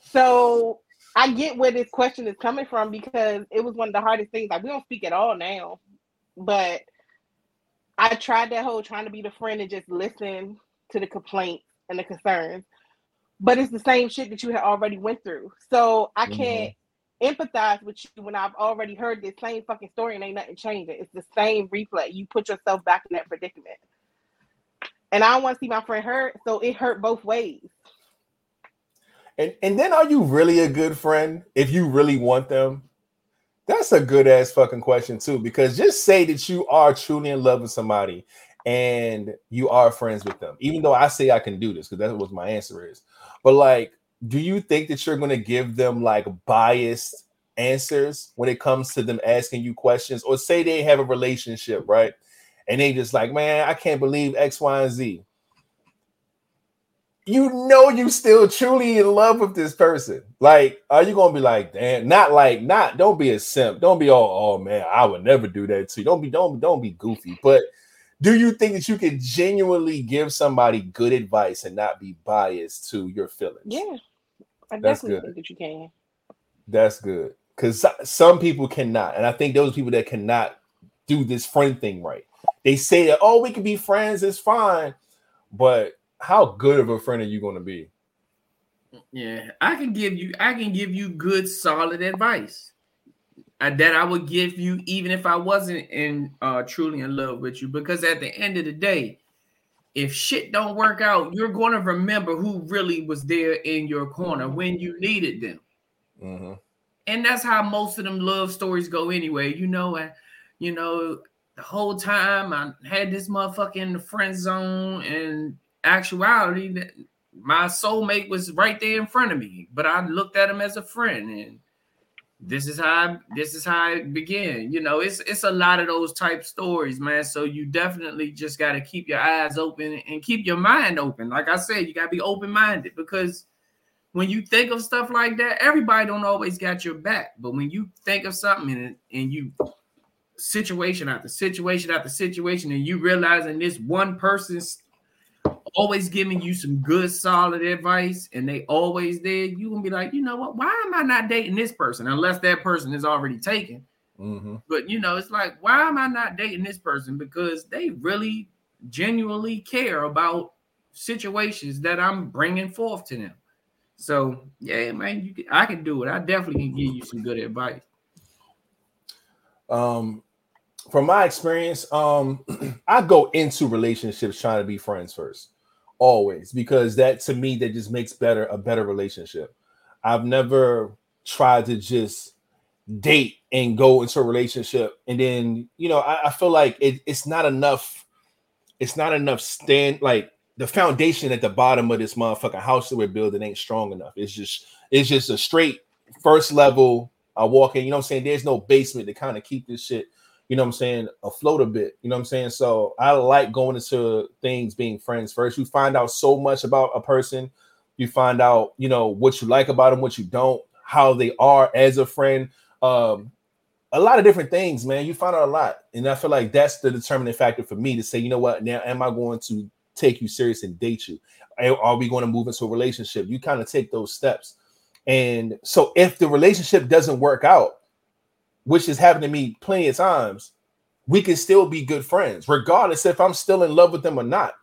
So I get where this question is coming from because it was one of the hardest things. Like we don't speak at all now, but I tried that whole trying to be the friend and just listen to the complaints and the concerns. But it's the same shit that you had already went through. So I mm-hmm. can't empathize with you when I've already heard this same fucking story and ain't nothing changing. It's the same replay. You put yourself back in that predicament. And I don't want to see my friend hurt, so it hurt both ways. And and then are you really a good friend if you really want them? That's a good ass fucking question too. Because just say that you are truly in love with somebody and you are friends with them. Even though I say I can do this, because that's what my answer is. But like, do you think that you're gonna give them like biased answers when it comes to them asking you questions? Or say they have a relationship, right? And they just like, man, I can't believe X, Y, and Z you know you still truly in love with this person. Like, are you gonna be like, damn, not like, not don't be a simp. Don't be all, oh man, I would never do that to you. Don't be, don't, don't be goofy. But do you think that you can genuinely give somebody good advice and not be biased to your feelings? Yeah. I That's definitely good. think that you can. That's good. Because some people cannot. And I think those people that cannot do this friend thing right. They say that, oh, we can be friends, it's fine. But how good of a friend are you going to be? Yeah, I can give you I can give you good solid advice. Uh, that I would give you even if I wasn't in uh truly in love with you. Because at the end of the day if shit don't work out you're going to remember who really was there in your corner when you needed them. Mhm. and that's how most of them love stories go anyway. You know and you know the whole time I had this motherfucker in the friend zone and actuality my soulmate was right there in front of me but I looked at him as a friend and this is how I, this is how it began. You know, it's it's a lot of those type stories, man. So you definitely just got to keep your eyes open and keep your mind open. Like I said, you got to be open minded because when you think of stuff like that, everybody don't always got your back. But when you think of something and, and you situation after situation after situation, and you realizing this one person's always giving you some good solid advice and they always there, you gonna be like, you know what? Why am I not dating this person unless that person is already taken? Mhm. But you know, it's like, why am I not dating this person? Because they really genuinely care about situations that I'm bringing forth to them. So yeah, man, you can, I can do it. I definitely can give you some good advice. Um, from my experience, um, I go into relationships trying to be friends first, always, because that to me that just makes better a better relationship. I've never tried to just date and go into a relationship, and then you know I, I feel like it, it's not enough. It's not enough stand like the foundation at the bottom of this motherfucking house that we're building ain't strong enough. It's just it's just a straight first level. I walk in, you know I'm saying? There's no basement to kind of keep this shit, you know what I'm saying, afloat a bit. You know what I'm saying? So I like going into things being friends first. You find out so much about a person. You find out, you know, what you like about them, what you don't, how they are as a friend. Um, a lot of different things, man. You find out a lot. And I feel like that's the determining factor for me to say, you know what, now am I going to take you serious and date you? Are are we going to move into a relationship? You kind of take those steps. And so if the relationship doesn't work out, which has happened to me plenty of times, we can still be good friends, regardless if I'm still in love with them or not,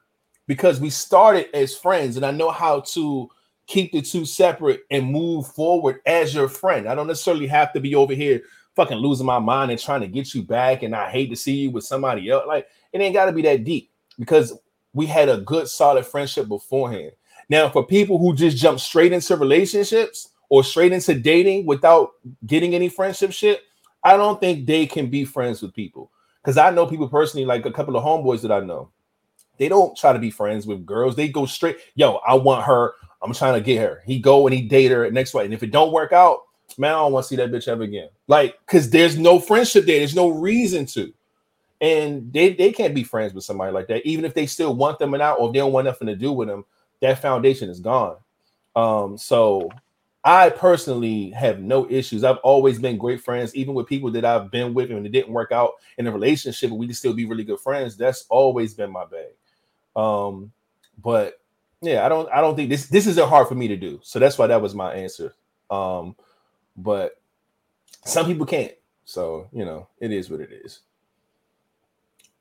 because we started as friends, and I know how to keep the two separate and move forward as your friend. I don't necessarily have to be over here fucking losing my mind and trying to get you back, and I hate to see you with somebody else. Like it ain't got to be that deep because we had a good solid friendship beforehand. Now, for people who just jump straight into relationships or straight into dating without getting any friendship shit, I don't think they can be friends with people because I know people personally, like a couple of homeboys that I know. They don't try to be friends with girls. They go straight. Yo, I want her. I'm trying to get her. He go and he date her next fight. And if it don't work out, man, I don't want to see that bitch ever again. Like, cause there's no friendship there. There's no reason to. And they, they can't be friends with somebody like that, even if they still want them and out, or if they don't want nothing to do with them, that foundation is gone. Um, so I personally have no issues. I've always been great friends, even with people that I've been with, and it didn't work out in a relationship, but we can still be really good friends. That's always been my bag. Um, but yeah, I don't I don't think this this isn't hard for me to do. So that's why that was my answer. Um, but some people can't. So you know, it is what it is.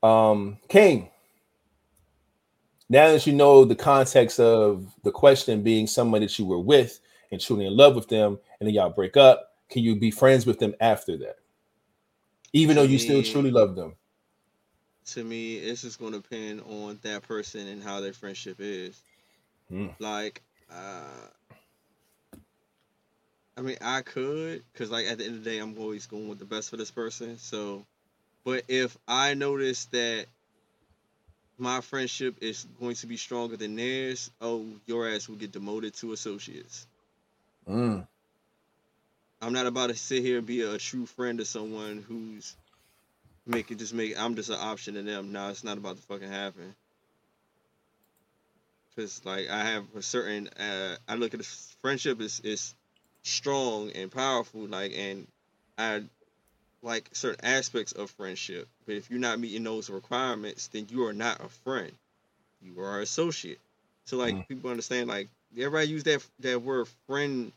Um, King. Now that you know the context of the question being someone that you were with and truly in love with them, and then y'all break up, can you be friends with them after that? Even though you still truly love them. To me, it's just going to depend on that person and how their friendship is. Mm. Like, uh, I mean, I could, cause like at the end of the day, I'm always going with the best for this person. So, but if I notice that my friendship is going to be stronger than theirs, oh, your ass will get demoted to associates. Mm. I'm not about to sit here and be a true friend to someone who's make it just make I'm just an option to them. No, it's not about to fucking happen. Cause like I have a certain uh I look at this friendship is is strong and powerful, like and I like certain aspects of friendship. But if you're not meeting those requirements, then you are not a friend. You are an associate. So like Mm. people understand like everybody use that that word friend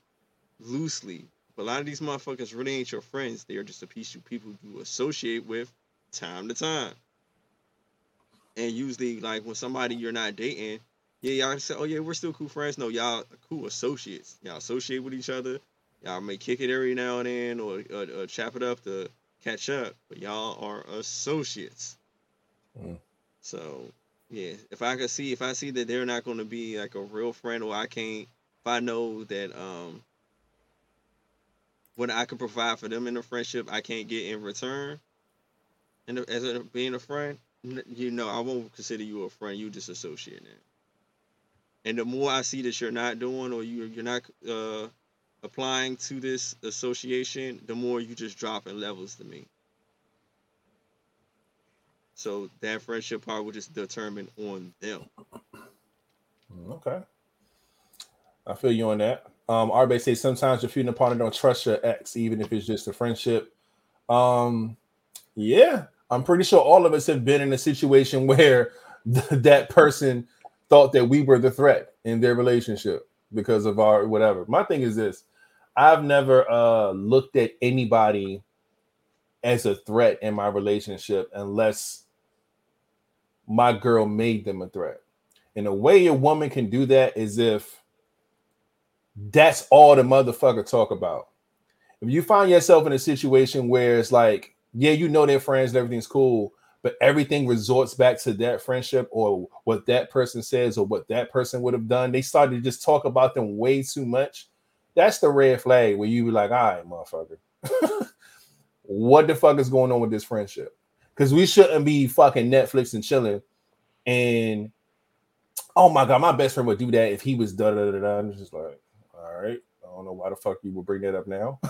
loosely. But a lot of these motherfuckers really ain't your friends. They are just a piece of people you associate with time to time. And usually like when somebody you're not dating, yeah, y'all say, Oh yeah, we're still cool friends. No, y'all are cool associates. Y'all associate with each other. Y'all may kick it every now and then or, or, or chop it up to catch up, but y'all are associates. Mm. So yeah, if I could see if I see that they're not going to be like a real friend, or I can't, if I know that um what I can provide for them in a friendship, I can't get in return, and as a, being a friend, you know, I won't consider you a friend. You just associate now. And the more I see that you're not doing, or you you're not uh applying to this association, the more you just drop in levels to me. So that friendship part will just determine on them. Okay. I feel you on that. Um, Arbe says sometimes your feuding partner don't trust your ex, even if it's just a friendship. Um, yeah, I'm pretty sure all of us have been in a situation where th- that person thought that we were the threat in their relationship because of our whatever. My thing is this: I've never uh looked at anybody as a threat in my relationship unless my girl made them a threat. And the way a woman can do that is if that's all the motherfucker talk about. If you find yourself in a situation where it's like, yeah, you know they're friends and everything's cool, but everything resorts back to that friendship or what that person says or what that person would have done. They started to just talk about them way too much. That's the red flag where you be like, all right, motherfucker. what the fuck is going on with this friendship? Because we shouldn't be fucking Netflix and chilling and oh my god, my best friend would do that if he was da da da da. It's just like, all right, I don't know why the fuck you would bring that up now.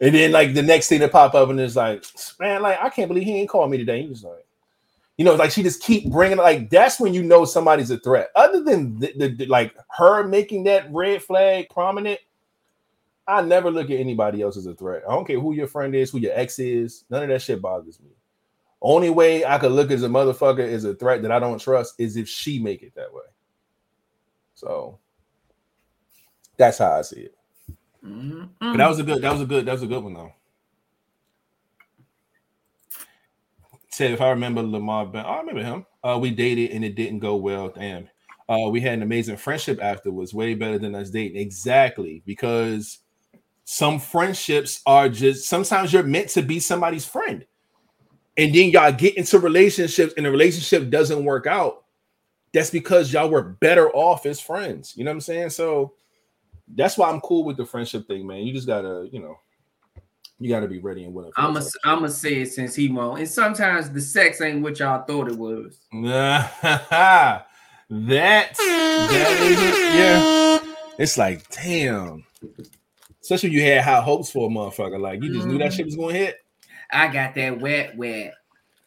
and then like the next thing that pop up and it's like, man, like I can't believe he ain't called me today. He was like, you know, like she just keep bringing like that's when you know somebody's a threat. Other than the, the, the- like her making that red flag prominent, I never look at anybody else as a threat. I don't care who your friend is, who your ex is. None of that shit bothers me. Only way I could look as a motherfucker is a threat that I don't trust is if she make it that way. So that's how I see it. Mhm. But that was a good. That was a good. That was a good one though. Said if I remember Lamar, ben, I remember him. Uh, we dated and it didn't go well. Damn. Uh, we had an amazing friendship afterwards. Way better than us dating. Exactly because some friendships are just sometimes you're meant to be somebody's friend, and then y'all get into relationships and the relationship doesn't work out. That's because y'all were better off as friends. You know what I'm saying? So that's why I'm cool with the friendship thing, man. You just gotta, you know, You got to be ready and willing. I'm that a, I'm gonna say it since he won't. And sometimes the sex ain't what y'all thought it was. that that is it. Yeah, it's like damn. Especially when you had high hopes for a motherfucker, like you just knew that shit was going to hit. I got that wet, wet.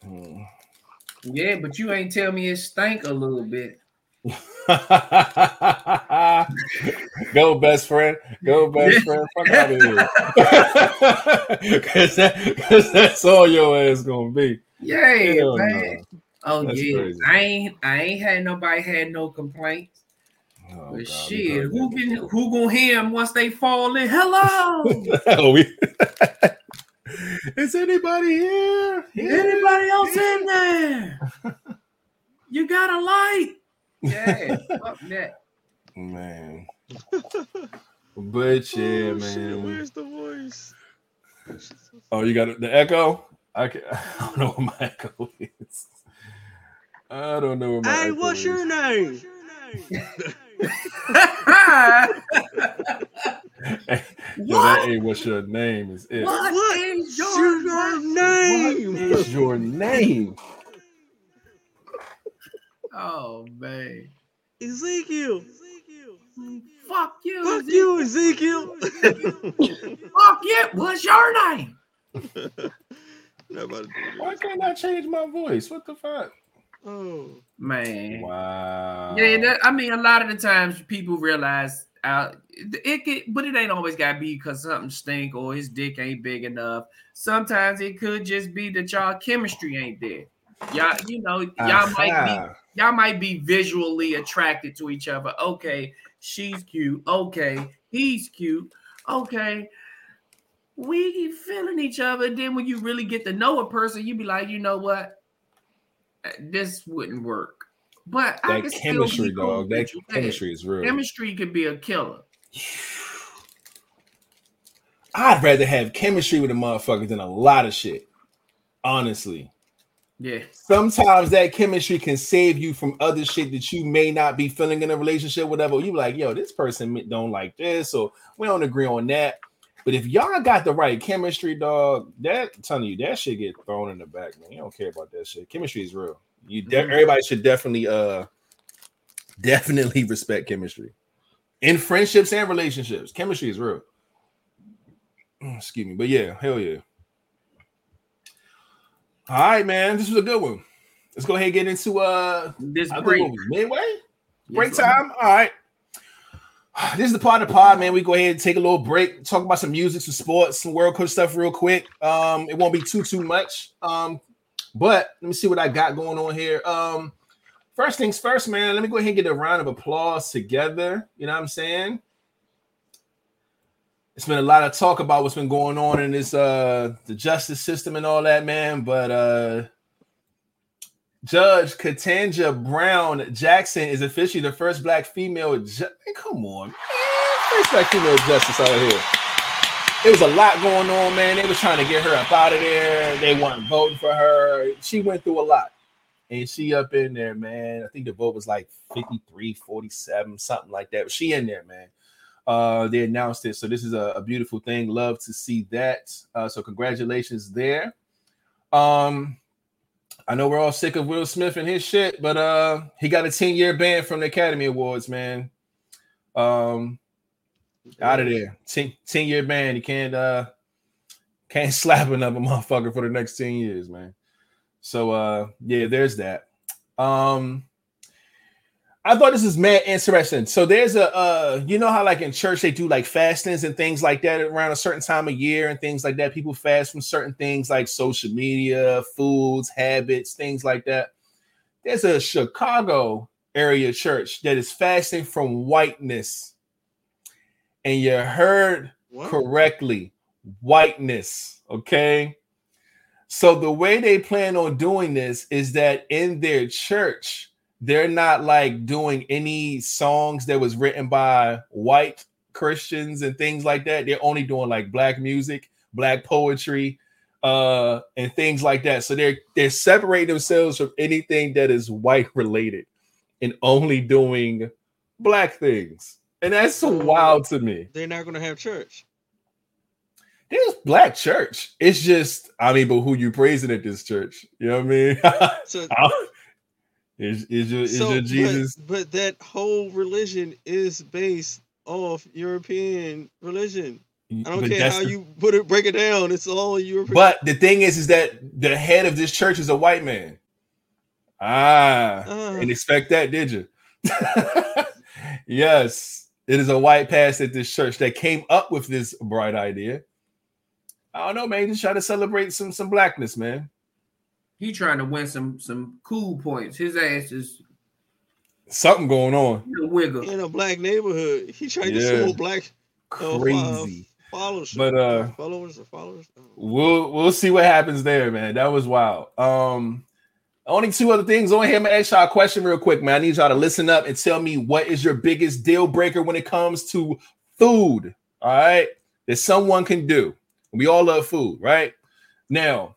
Mm. Yeah, but you ain't tell me it stank a little bit. Go, best friend. Go, best friend. Fuck out of here. Because that, cause that's all your ass gonna be. Yeah, Hell man. Oh That's yeah, crazy. I ain't I ain't had nobody had no complaints. Oh, but we shit, who can who gonna hear them once they fall in? Hello. Oh, we- Is anybody here? anybody else in there? You got a light? Yeah, fuck that. Man. But yeah, Oh, shit, man. where's the voice? Oh, you got the echo? I, can, I don't know what my echo is. I don't know what my Hey, echo what's is. your name? Yo, that ain't what's your name is it. What is your name? What is your name? oh man, Ezekiel. fuck you, Fuck Ezekiel. you, Ezekiel. Fuck you. What's your name? Nobody Why can't I change my voice? What the fuck? Man, Wow. Yeah, that, I mean, a lot of the times people realize out it could, but it ain't always got to be because something stink or his dick ain't big enough. Sometimes it could just be that y'all chemistry ain't there. Y'all, you know, y'all might be y'all might be visually attracted to each other. Okay, she's cute. Okay, he's cute. Okay. We feeling each other. Then when you really get to know a person, you be like, you know what? This wouldn't work. But I That can chemistry, cool dog. That with you. Yeah. chemistry is real. Chemistry could be a killer. I'd rather have chemistry with a motherfucker than a lot of shit. Honestly. Yeah. Sometimes that chemistry can save you from other shit that you may not be feeling in a relationship, whatever. You like, yo, this person don't like this, or we don't agree on that. But if y'all got the right chemistry, dog, that I'm telling you, that shit get thrown in the back, man. You don't care about that shit. Chemistry is real. You de- Mhm. everybody should definitely uh definitely respect chemistry in friendships and relationships. Chemistry is real. Mm, Excuse me, but yeah, hell yeah. All right, man. This was a good one. Let's go ahead and get into uh This break. think what was midway. Break Yes, time. All right. This is the part of the pod, man. We go ahead and take a little break, talk about some music, some sports, some world cup stuff real quick. Um, it won't be too too much. Um, but let me see what I got going on here. Um, first things first, man. Let me go ahead and get a round of applause together. You know what I'm saying? It's been a lot of talk about what's been going on in this uh the justice system and all that, man. But uh Judge Ketanji Brown Jackson is officially the first black female. Ju- Man, come on, man. First black female justice out here. It was a lot going on, man. They was trying to get her up out of there. They weren't voting for her. She went through a lot. And she up in there, man. I think the vote was like 53, 47, something like that. But she in there, man. Uh, they announced it. So this is a, a beautiful thing. Love to see that. Uh, so congratulations there. Um, I know we're all sick of Will Smith and his shit, but uh he got a 10-year ban from the Academy Awards, man. Um out of there. 10, 10 year ban. You can't uh can't slap another motherfucker for the next 10 years, man. So uh yeah, there's that. Um I thought this is mad interesting. So there's a uh you know how like in church they do like fastings and things like that around a certain time of year and things like that. People fast from certain things like social media, foods, habits, things like that. There's a Chicago area church that is fasting from whiteness. And you heard What? correctly whiteness okay so the way they plan on doing this is that in their church they're not like doing any songs that was written by white christians and things like that they're only doing like black music black poetry uh and things like that so they're they're separating themselves from anything that is white related and only doing black things and that's so wild to me They're not gonna have church. There's black church. It's just, I mean, but who you praising at this church? You know what I mean? So, is, is your is so your but- Jesus? But, that whole religion is based off European religion. I don't but care how the- you put it, break it down. It's all European. But the thing is, is that the head of this church is a white man. Ah, Ah. didn't expect that, did you? yes, it is a white pastor at this church that came up with this bright idea. I don't know, man. Just try to celebrate some some blackness, man. He trying to win some some cool points. His ass is Something going on. a wiggle. in a black neighborhood, he tried to get Yeah. some more black uh, Crazy. followers. But, uh, followers or followers. We'll we'll see what happens there, man. That was wild. Um, only two other things. On here, I'm gonna ask y'all a question real quick, man. I need y'all to listen up and tell me what is your biggest deal breaker when it comes to food. All right, that someone can do. We all love food, right? Now,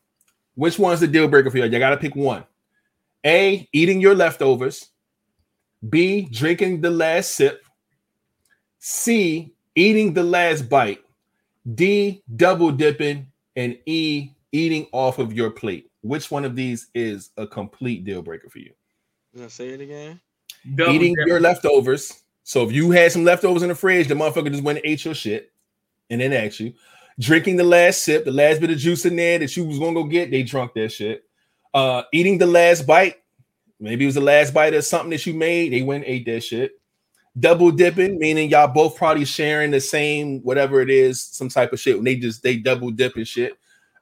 which one's the deal breaker for you? You gotta pick one. A, eating your leftovers. B, drinking the last sip. C, eating the last bite. D, double dipping, and E, eating off of your plate. Which one of these is a complete deal breaker for you? Can I say it again? Double eating dip. your leftovers. So if you had some leftovers in the fridge, the motherfucker just went and ate your shit and then asked you. Drinking the last sip, the last bit of juice in there that you was gonna go get, they drunk that shit. Uh, eating the last bite, maybe it was the last bite of something that you made, they went and ate that shit. Double dipping, meaning y'all both probably sharing the same whatever it is, some type of shit. When they just they double dip and shit.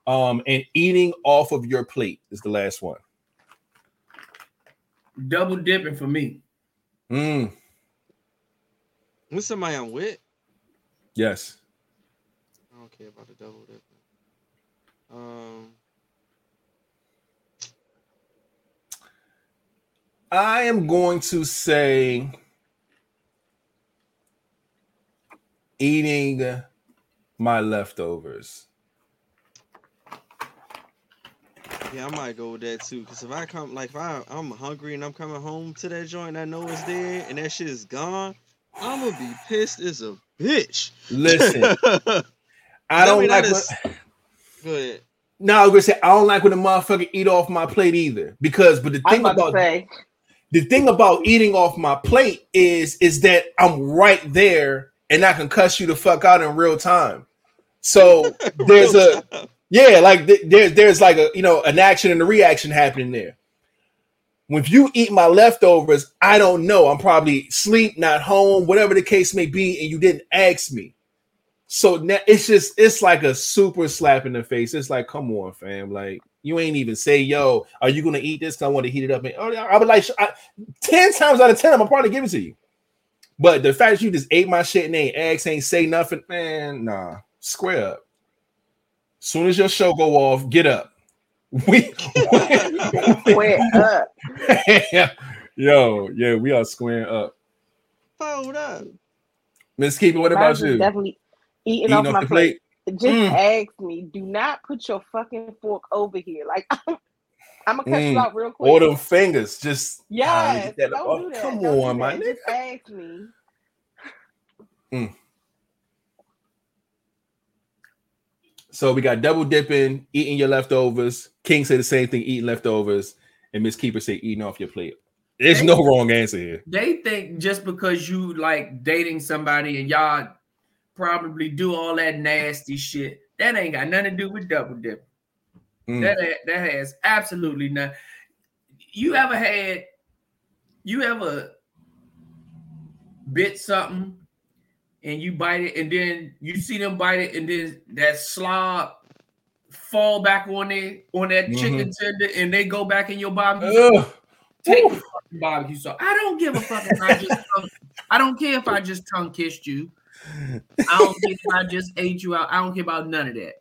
Um, and eating off of your plate is the last one. double dipping for me. Mm, With somebody I'm with, yes. Care about the double dipping. Um, I am going to say eating my leftovers. yeah, I might go with that too. Cause if I come, like, if I I'm hungry and I'm coming home to that joint, and I know it's there, and that shit is gone, I'm gonna be pissed as a bitch. Listen, I don't mean, like. that When, ahead. no, I was gonna say I don't like when a motherfucker eat off my plate either. Because, but the I'm thing about about say, the thing about eating off my plate is is that I'm right there and I can cuss you the fuck out in real time. So there's a time. Yeah, like th- there's there's like a you know an action and a reaction happening there. When you eat my leftovers, I don't know. I'm probably sleep, not home, whatever the case may be, and you didn't ask me. So now it's just it's like a super slap in the face. It's like, come on, fam. Like you ain't even say, yo, are you gonna eat this? Cause I want to heat it up. And oh, yeah, I would like I, ten times out of ten, I'm probably give it to you. But the fact that you just ate my shit and ain't ask, ain't say nothing, man, nah, square up. Soon as your show go off, get up. We, square up. yo, yeah, we are squaring up. Hold up. Miss Keeper, what Mine about you? Definitely eating, Eating off, off my plate. plate? Just Mm. ask me. Do not put your fucking fork over here. Like I'm, I'm gonna cut Mm. you out real quick. Or them fingers, just ah, Yes, get don't oh, do that. Come Don't do on, my that. nigga. Just ask me. So we got double dipping, eating your leftovers. King said the same thing, eating leftovers, and Miss Keeper said eating off your plate. There's no wrong answer here. They think just because you like dating somebody and y'all probably do all that nasty shit, that ain't got nothing to do with double dip. Mm. That that has absolutely nothing. You ever had? You ever bit something and you bite it, and then you see them bite it, and then that slob fall back on it on that chicken tender, and they go back in your barbecue. Ugh. Take the fucking barbecue sauce. I don't give a fuck if I just I don't care if I just tongue kissed you. I don't care if I just ate you out. I don't care about none of that.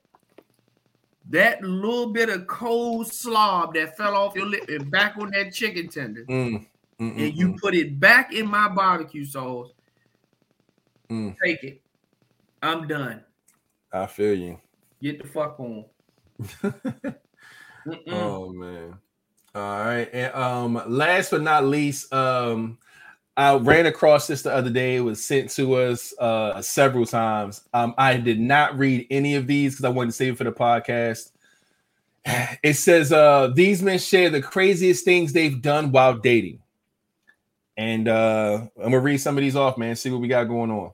That little bit of cold slob that fell off your lip and back on that chicken tender, Mm, mm, mm, and you mm, put it back in my barbecue sauce. mm. Take it. I'm done. I feel you. Get the fuck on. Oh man. All right. And um last but not least, um I ran across this the other day. It was sent to us uh, several times. Um, I did not read any of these because I wanted to save it for the podcast. It says uh, these men share the craziest things they've done while dating. And uh, I'm gonna read some of these off, man. See what we got going on.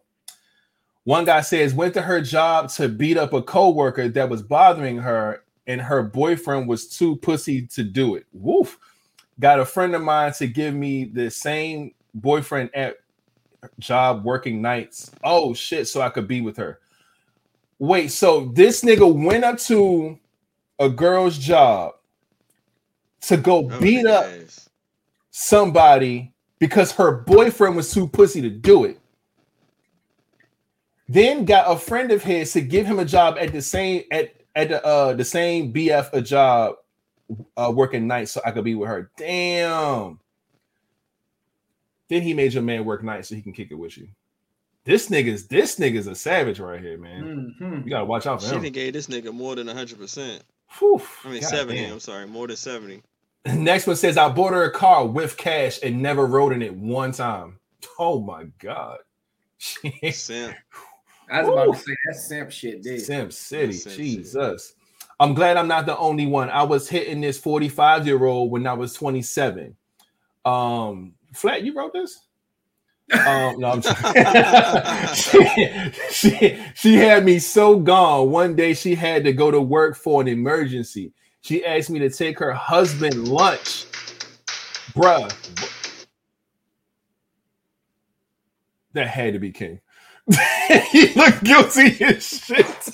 One guy says went to her job to beat up a coworker that was bothering her, and her boyfriend was too pussy to do it. Woof. Got a friend of mine to give me the same boyfriend at job working nights. Oh shit, so I could be with her. Wait, so this nigga went up to a girl's job to go Oh, beat up somebody because her boyfriend was too pussy to do it. Then got a friend of his to give him a job at the same at at the uh the same BF a job uh working nights so I could be with her. Damn. Then he made your man work nights so he can kick it with you. This nigga's this nigga's a savage right here, man. Mhm. You gotta watch out for She him. done gave this nigga more than hundred percent. I mean God seventy. damn. I'm sorry, more than seventy. Next one says, I bought her a car with cash and never rode in it one time. Oh my god. Simp. I was about to say that simp shit, dude. Simp City. Simp City. Jesus. I'm glad I'm not the only one. I was hitting this 45 year old when I was 27. Um, Flat, you wrote this? Um, no, I'm she, she, she had me so gone. One day she had to go to work for an emergency. She asked me to take her husband lunch. Bruh. That had to be King. he looked guilty as shit.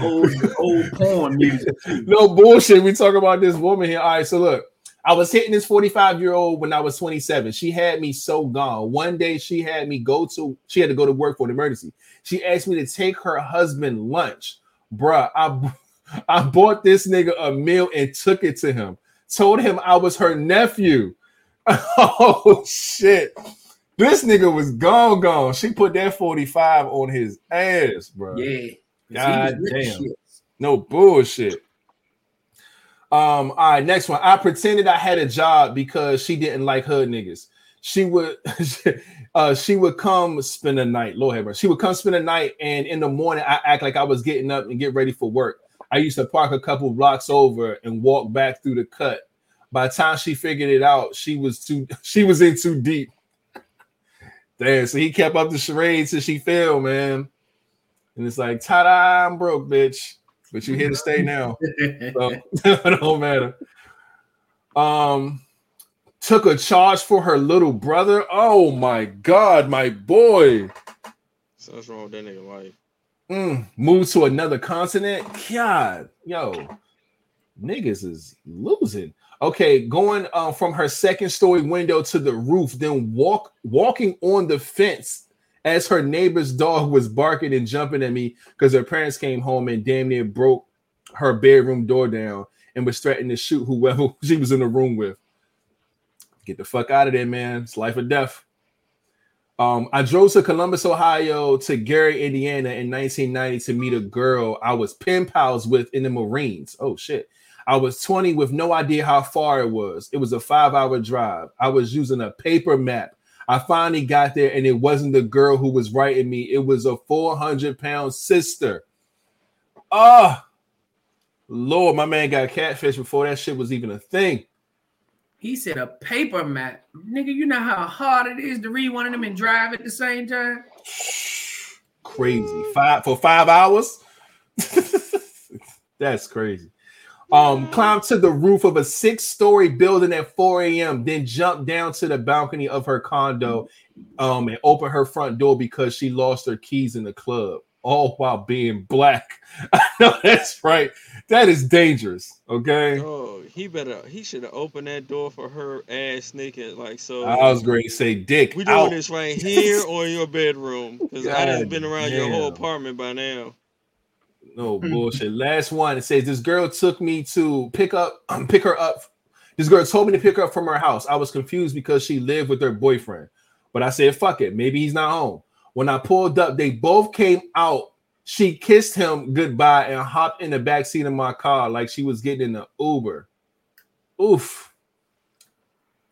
Old, old porn music. no bullshit. We talk about this woman here. All right, so look, I was hitting this 45 year old when I was 27. She had me so gone. One day she had me go to, she had to go to work for an emergency. She asked me to take her husband lunch. Bruh, I, I bought this nigga a meal and took it to him. Told him I was her nephew. Oh shit. This nigga was gone, gone. She put that 45 on his ass, bro. Yeah. God He was with damn. No bullshit. Um, all right, next one. I pretended I had a job because she didn't like hood niggas. She would uh she would come spend a night, Lord have mercy. She would come spend a night, and in the morning I act like I was getting up and get ready for work. I used to park a couple blocks over and walk back through the cut. By the time she figured it out, she was too she was in too deep. Damn, so he kept up the charade till she fell, man. And it's like, ta-da, I'm broke, bitch. But you here to stay now. So it don't matter. Um took a charge for her little brother. Oh my god, my boy. So what's wrong with that nigga life? Mm, moved to another continent. God, yo, niggas is losing. Okay, going uh, from her second story window to the roof, then walk walking on the fence as her neighbor's dog was barking and jumping at me because her parents came home and damn near broke her bedroom door down and was threatening to shoot whoever she was in the room with. Get the fuck out of there, man. It's life or death. Um, I drove to Columbus, Ohio to Gary, Indiana in 1990 to meet a girl I was pen pals with in the Marines. Oh shit. I was 20 with no idea how far it was. It was a five hour drive. I was using a paper map. I finally got there and it wasn't the girl who was writing me, it was a 400 pound sister. Ah, Lord, my man got catfish before that shit was even a thing. He said a paper map. Nigga, you know how hard it is to read one of them and drive at the same time? crazy. Five for five hours. That's crazy. Um, climbed to the roof of a six-story building at 4 a.m. Then jumped down to the balcony of her condo, um, and opened her front door because she lost her keys in the club. All while being black. I know that's right. That is dangerous. Okay. Oh, he better. He should have opened that door for her ass naked. Like so. I was going to say, Dick. we doing out. this right here or in your bedroom? Because I done been around your whole apartment by now. No bullshit. Last one. It says this girl took me to pick up, pick her up. This girl told me to pick her up from her house. I was confused because she lived with her boyfriend, but I said, "Fuck it, maybe he's not home." When I pulled up, they both came out. She kissed him goodbye and hopped in the back seat of my car like she was getting in the Uber. Oof.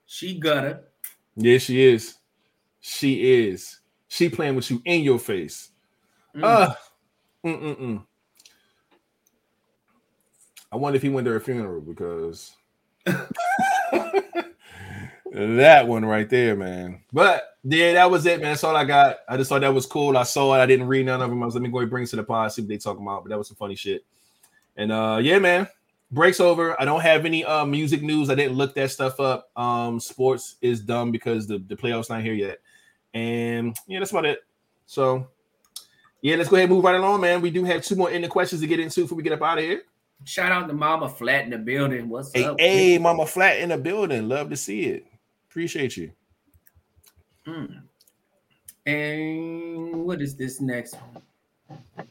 She gutter. Yeah, she is. She is. She playing with you in your face. Mm. Uh, mm-mm-mm. I wonder if he went to her funeral because that one right there, man. But yeah, that was it, man. That's all I got. I just thought that was cool. I saw it. I didn't read none of them. I was let me go and bring it to the pod, see what they talking about. But that was some funny shit. And uh, yeah, man. Breaks over. I don't have any uh music news. I didn't look that stuff up. Um, sports is dumb because the, the playoffs not here yet. And yeah, that's about it. So yeah, let's go ahead and move right along, man. We do have two more ending questions to get into before we get up out of here. Shout out to Mama Flat in the building. What's Hey, up? hey, Mama Flat in the building. Love to see it. Appreciate you. Mm. And what is this next one?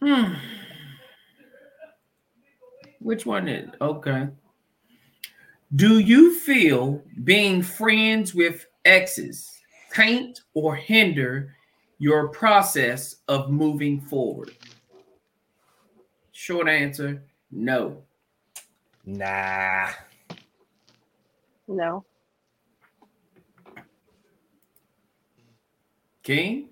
Hmm. Which one is okay? Do you feel being friends with exes taint or hinder your process of moving forward? Short answer no. Nah. No. King?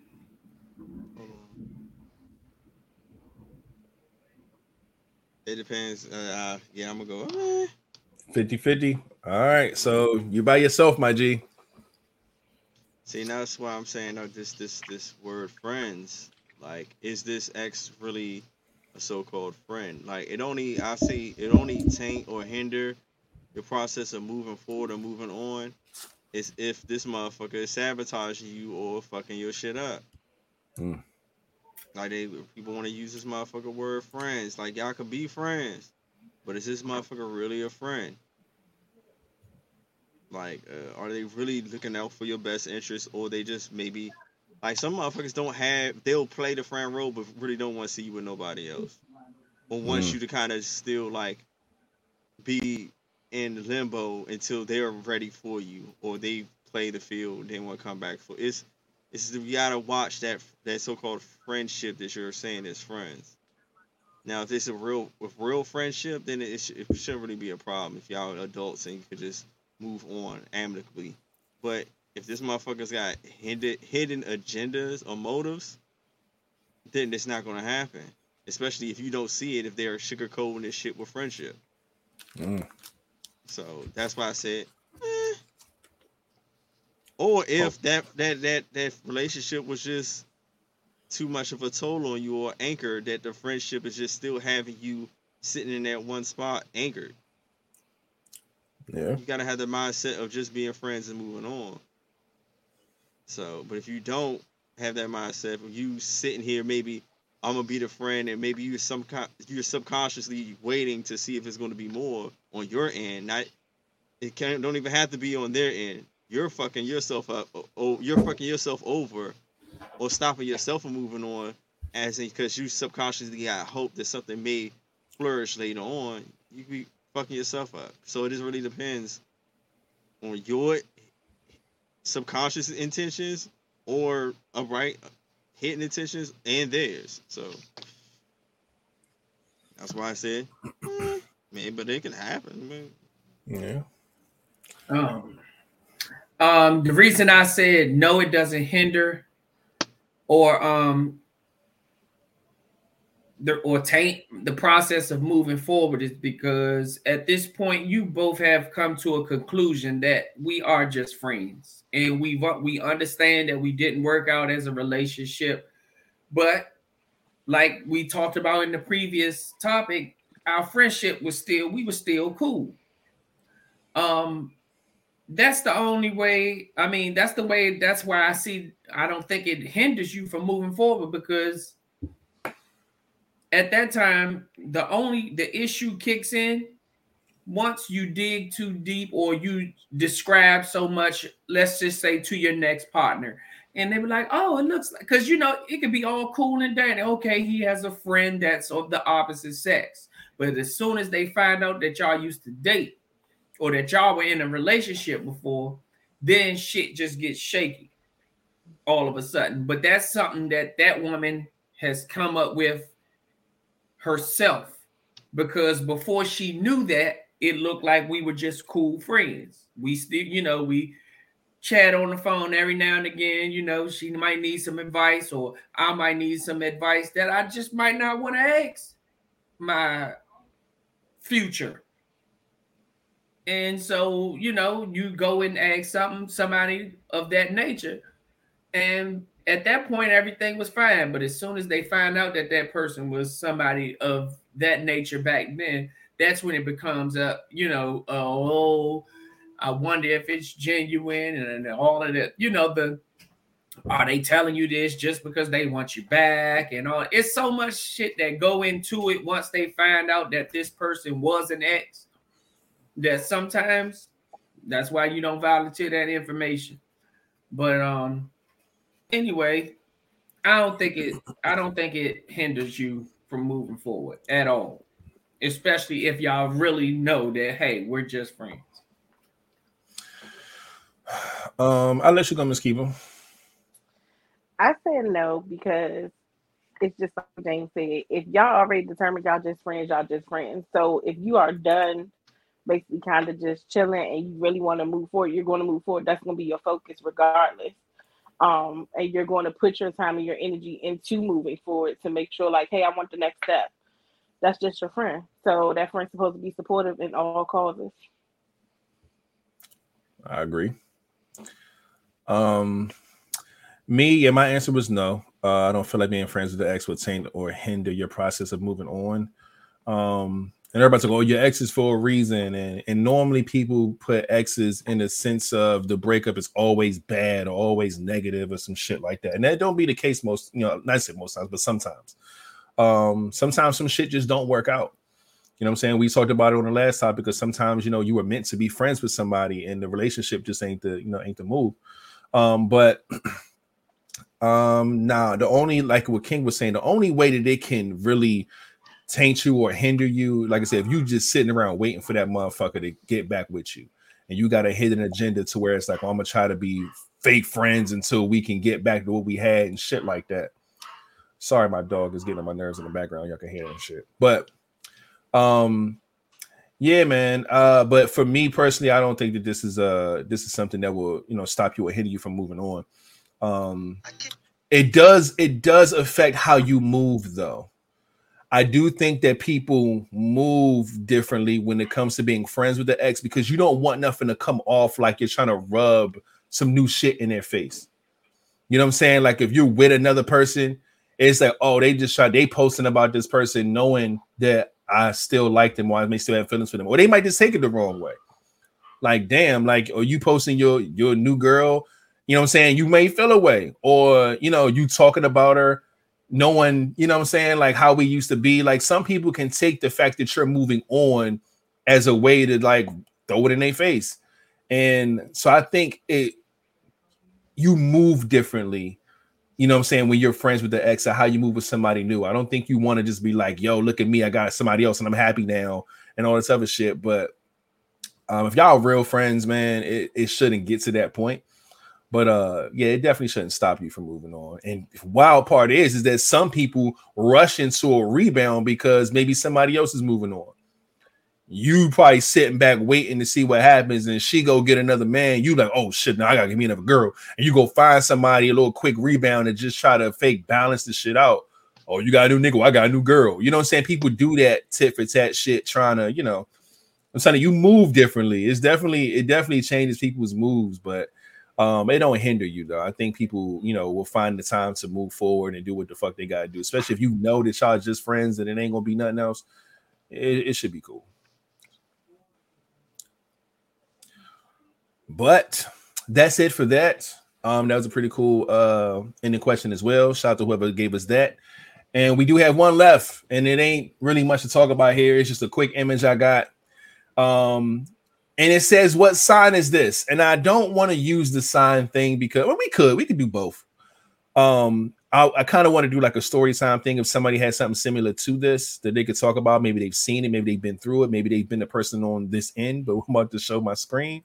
It depends. Uh, uh, yeah, I'm gonna go. eh. 50 50. All right. So you by yourself, my G. See, now that's why I'm saying uh, this this this word friends. Like, is this ex really a so-called friend? Like, it only I see it only taint or hinder your process of moving forward or moving on is if this motherfucker is sabotaging you or fucking your shit up. Hmm. Like they people want to use this motherfucker word friends. Like y'all could be friends, but is this motherfucker really a friend? Like, uh, are they really looking out for your best interest, or they just maybe like some motherfuckers don't have they'll play the friend role, but really don't want to see you with nobody else, or wants Mm. you to kind of still like be in limbo until they're ready for you, or they play the field, they want to come back for it's. It's you gotta watch that that so-called friendship that you're saying is friends. Now, if it's a real with real friendship, then it, sh- it shouldn't really be a problem if y'all are adults and you could just move on amicably. But if this motherfucker's got hidden hidden agendas or motives, then it's not gonna happen. Especially if you don't see it if they're sugarcoating this shit with friendship. Mm. So that's why I said, eh. or if that that that that relationship was just too much of a toll on you or anchor that the friendship is just still having you sitting in that one spot anchored. Yeah. You gotta have the mindset of just being friends and moving on. So, but if you don't have that mindset, if you sitting here, maybe I'm gonna be the friend, and maybe you're some you're subconsciously waiting to see if it's gonna be more on your end. Not, it can't don't even have to be on their end. You're fucking yourself up. Oh, you're fucking yourself over, or stopping yourself from moving on, as in because you subconsciously got hope that something may flourish later on. You be fucking yourself up. So it just really depends on your subconscious intentions or upright hidden intentions and theirs. So that's why I said, eh, man, but it can happen, man. Yeah. Um, um, the reason I said no, it doesn't hinder or um the or taint the process of moving forward is because at this point you both have come to a conclusion that we are just friends. And we we understand that we didn't work out as a relationship. But like we talked about in the previous topic our friendship was still we were still cool. Um that's the only way i mean that's the way that's why i see i don't think it hinders you from moving forward because at that time the only the issue kicks in once you dig too deep or you describe so much let's just say to your next partner. And they were like oh it looks like because you know it could be all cool and dandy. Okay he has a friend that's of the opposite sex. But as soon as they find out that y'all used to date or that y'all were in a relationship before then shit just gets shaky all of a sudden. But that's something that that woman has come up with herself because before she knew that it looked like we were just cool friends. We still, you know, we chat on the phone every now and again. You know, she might need some advice, or I might need some advice that I just might not want to ask my future. And so, you know, you go and ask something, somebody of that nature. And at that point, everything was fine. But as soon as they find out that that person was somebody of that nature back then, that's when it becomes a, you know, uh, oh, I wonder if it's genuine and, and all of that. You know, the are they telling you this just because they want you back and all? It's so much shit that go into it once they find out that this person was an ex. That sometimes that's why you don't volunteer that information. But um, anyway, I don't think it. I don't think it hinders you from moving forward at all, especially if y'all really know that hey, we're just friends. Um, I'll let you go, Miss Kiva. I said no because it's just like James said. If y'all already determined y'all just friends, y'all just friends. So if you are done, basically kind of just chilling, and you really want to move forward, you're going to move forward. That's going to be your focus regardless. Um, and you're going to put your time and your energy into moving forward to make sure, like, hey, I want the next step. That's just your friend. So that friend's supposed to be supportive in all causes. I agree. Um, me, yeah, my answer was no. Uh, I don't feel like being friends with the ex would taint or hinder your process of moving on. Um, and everybody's like, "Oh, your ex is for a reason," and and normally people put exes in the sense of the breakup is always bad or always negative or some shit like that, and that don't be the case most, you know, not say most times, but sometimes. Um, sometimes some shit just don't work out. You know what I'm saying? We talked about it on the last topic because sometimes you know you were meant to be friends with somebody and the relationship just ain't the you know ain't the move. Um, but um now nah, the only like what King was saying, the only way that they can really taint you or hinder you, like I said, if you just sitting around waiting for that motherfucker to get back with you, and you got a hidden agenda to where it's like, oh, I'm gonna try to be fake friends until we can get back to what we had and shit like that. Sorry, my dog is getting on my nerves in the background. Y'all can hear and shit. But um yeah, man. Uh, but for me personally, I don't think that this is uh this is something that will you know stop you or hinder you from moving on. Um, it does it does affect how you move though. I do think that people move differently when it comes to being friends with the ex because you don't want nothing to come off like you're trying to rub some new shit in their face. You know what I'm saying? Like if you're with another person, it's like, oh, they just tried they posting about this person knowing that I still like them or I may still have feelings for them, or they might just take it the wrong way. Like, damn, like, are you posting your your new girl? You know what I'm saying? You may feel away, or you know, you talking about her, knowing, you know what I'm saying, like how we used to be. Like, some people can take the fact that you're moving on as a way to like throw it in their face. And so I think it you move differently you know I'm saying, when you're friends with the ex or how you move with somebody new. I don't think you want to just be like, yo, look at me, I got somebody else and I'm happy now and all this other shit. But um, if y'all real friends, man, it, it shouldn't get to that point. But uh, yeah, it definitely shouldn't stop you from moving on. And wild part is, is that some people rush into a rebound because maybe somebody else is moving on you probably sitting back waiting to see what happens, and she go get another man. You like, oh shit, now I gotta give me another girl, and you go find somebody a little quick rebound and just try to fake balance the shit out. Oh, you got a new nigga, I got a new girl. You know what I'm saying? People do that tit for tat shit, trying to, you know, I'm saying you move differently. It's definitely it definitely changes people's moves, but um, it don't hinder you though. I think people, you know, will find the time to move forward and do what the fuck they gotta do, especially if you know that y'all just friends and it ain't gonna be nothing else. It, it should be cool. But that's it for that. Um, that was a pretty cool uh ending question as well. Shout out to whoever gave us that. And we do have one left, and it ain't really much to talk about here. It's just a quick image I got. Um, and it says, What sign is this? And I don't want to use the sign thing because well, we could, we could do both. Um, I, I kind of want to do like a story time thing if somebody has something similar to this that they could talk about. Maybe they've seen it, maybe they've been through it, maybe they've been the person on this end, but I'm about to show my screen.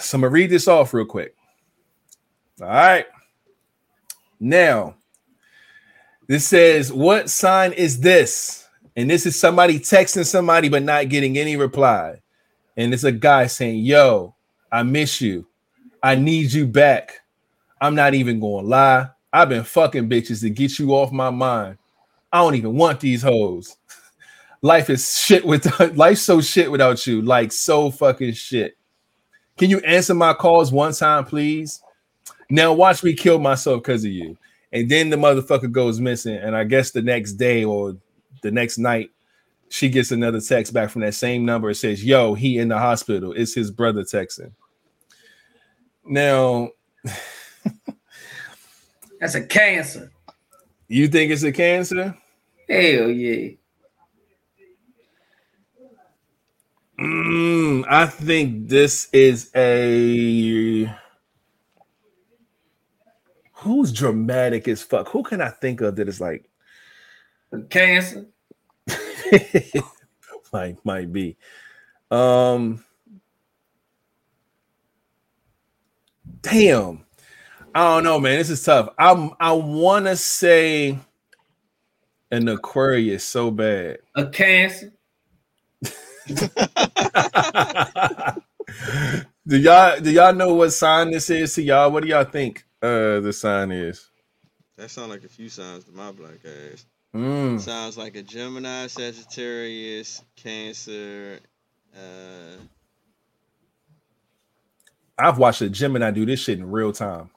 So I'm gonna read this off real quick. All right. Now, this says, What sign is this? And this is somebody texting somebody but not getting any reply. And it's a guy saying, Yo, I miss you. I need you back. I'm not even to lie. I've been fucking bitches to get you off my mind. I don't even want these hoes. Life is shit with life's so shit without you. Like so fucking shit. Can you answer my calls one time, please? Now watch me kill myself because of you. And then the motherfucker goes missing. And I guess the next day or the next night, she gets another text back from that same number. It says, Yo, he in the hospital. It's his brother texting. Now, That's a cancer. you think it's a cancer? Hell yeah. Mm, I think this is a who's dramatic as fuck. Who can I think of that is like cancer. might might be. Um damn. I don't know, man. This is tough. I'm I want to say an Aquarius so bad. A cancer. do y'all do y'all know what sign this is to y'all? What do y'all think uh the sign is? That sounds like a few signs to my black ass. Mm. Sounds like a Gemini, Sagittarius, Cancer. Uh, I've watched a Gemini do this shit in real time.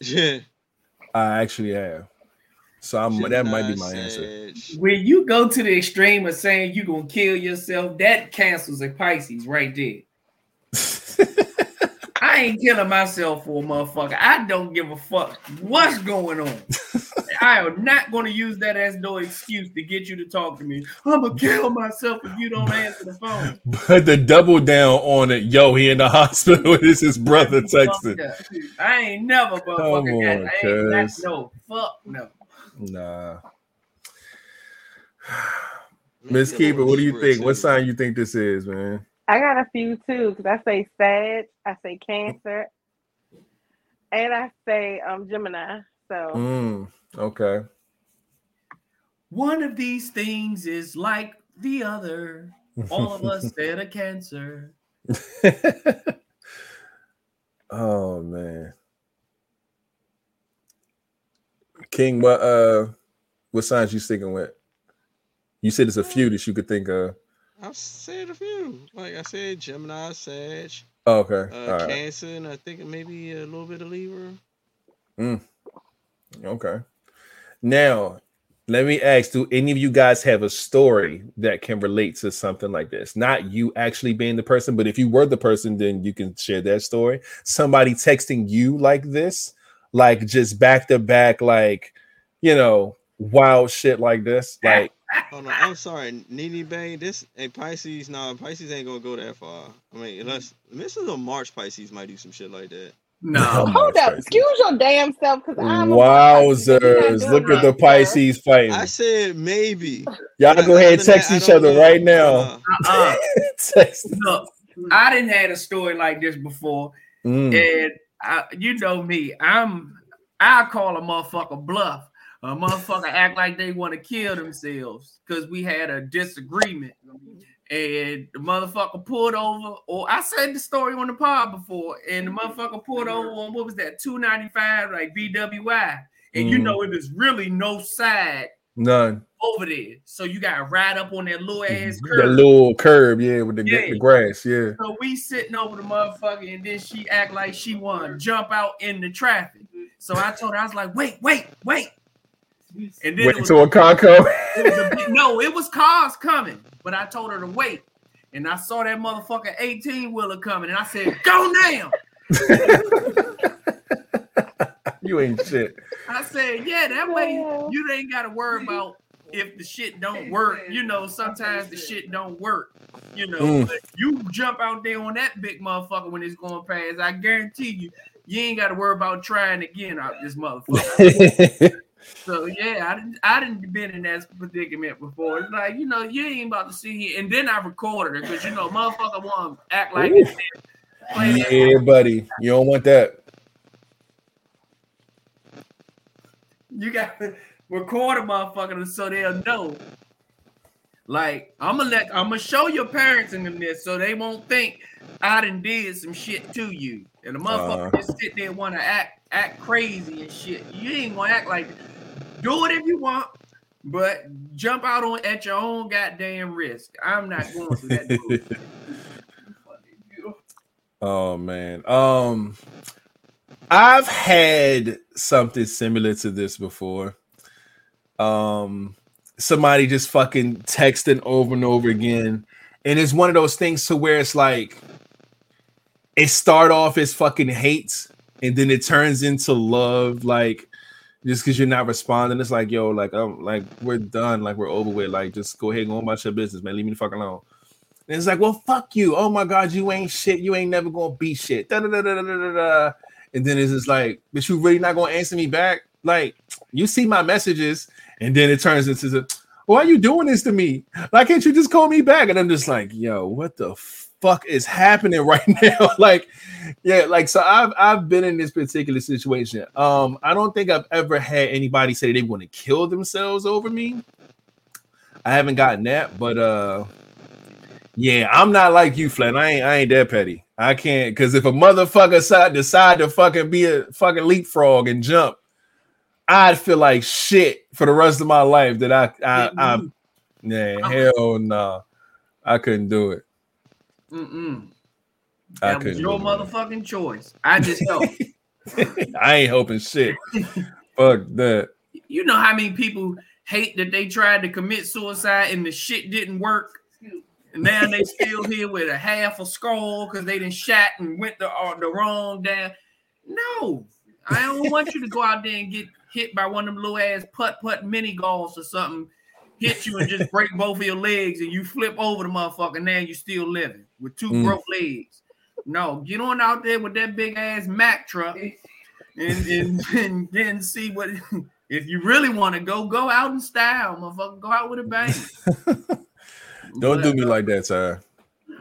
yeah. I actually have. So I'm that might be my answer. When you go to the extreme of saying you're gonna kill yourself, that cancels a Pisces right there. I ain't killing myself for a motherfucker. I don't give a fuck what's going on. I am not going to use that as no excuse to get you to talk to me. I'm gonna kill myself if you don't answer the phone. But the double down on it, yo, he in the hospital. This is brother texting. I ain't never Come motherfucker. got- on, I ain't got no fuck no. Nah. Miss a Keeper, what do you think? What sign you think this is, man? I got a few too, because I say Sag, I say Cancer, and I say um Gemini. So Mm, okay. One of these things is like the other. All of us said a cancer. oh man. King, what uh what signs you sticking with? You said it's a few that you could think of. I've said a few. Like I said, Gemini, Sag, Oh, okay. uh, All right. Cancer, and I think maybe a little bit of Libra. Okay. Now, let me ask do any of you guys have a story that can relate to something like this? Not you actually being the person, but if you were the person, then you can share that story. Somebody texting you like this, like just back to back, like, you know, wild shit like this. Like, Oh no, I'm sorry, Nene Bay. This a Pisces. No, Pisces ain't gonna go that far. I mean, unless this is a March Pisces might do some shit like that. No. hold up, excuse your damn self, because I'm a Wowzers. Look at the doing that, sir. Pisces fighting. I said maybe. Y'all But go ahead and text that, each other know. right now. Uh, Uh-uh. Text. Look, I didn't had a story like this before, Mm. and I, you know me, I'm I call a motherfucker bluff. A motherfucker act like they want to kill themselves because we had a disagreement, and the motherfucker pulled over. Or I said the story on the pod before, and the motherfucker pulled over on what was that two ninety five like BWI, and you Mhm. know it is really no side None. over there, so you got to ride up on that little ass curve. That little curb, yeah, with the, Yeah. the grass, yeah. So we sitting over the motherfucker, and then she act like she want to jump out in the traffic. So I told her, I was like, wait, wait, wait. And then Wait it was, until a Conco. it was a big, no, it was cars coming, but I told her to wait. And I saw that motherfucker 18 wheeler coming, and I said, go now. you ain't shit. I said, yeah, that way you ain't got to worry about if the shit don't work. You know, sometimes the shit don't work. You know, Mm. but you jump out there on that big motherfucker when it's going past. I guarantee you, you ain't got to worry about trying again out this motherfucker. so yeah, I didn't, I didn't been in that predicament before. It's like you know, you ain't about to see here. And then I recorded it because you know, motherfucker want to act like Ooh. yeah, buddy. You don't want that. You got to record a motherfucker so they'll know. Like I'm gonna let I'm gonna show your parents in this so they won't think I done did some shit to you. And the motherfucker Uh-huh. just sit there and wanna act act crazy and shit. You ain't gonna act like do it if you want, but jump out on at your own goddamn risk. I'm not going through that. Oh man. Um I've had something similar to this before. Um somebody just fucking texting over and over again. And it's one of those things to where it's like it start off as fucking hate and then it turns into love like just because you're not responding it's like yo like um like we're done like we're over with like just go ahead and go about your business man leave me the fuck alone and it's like, well, fuck you. Oh my god, you ain't shit. You ain't never gonna be shit. Da, da, da, da, da, da, da. And then it's just like, but you really not gonna answer me back? Like, you see my messages, and then it turns into the why are you doing this to me? Why can't you just call me back? And I'm just like, yo, what the fuck is happening right now? like, yeah, like so I've I've been in this particular situation. Um, I don't think I've ever had anybody say they want to kill themselves over me. I haven't gotten that, but uh yeah, I'm not like you, Flynn. I ain't I ain't that petty. I can't because if a motherfucker side decide to fucking be a fucking leapfrog and jump, I'd feel like shit for the rest of my life that I I I yeah, hell no. I couldn't do it. Mm-mm. I That was your motherfucking choice. I just know. I ain't hoping shit. Fuck that. you know how many people hate that they tried to commit suicide and the shit didn't work. And now they still here with a half a skull because they didn't shot and went the uh, the wrong down. No, I don't want you to go out there and get hit by one of them little ass putt putt mini golfs or something, hit you and just break both of your legs and you flip over the motherfucker. Now you still living with two Mm. broke legs. No, get on out there with that big ass Mack truck and, and, and then see what if you really want to go, go out in style, motherfucker. Go out with a bang. Don't do me uh, like that, sir.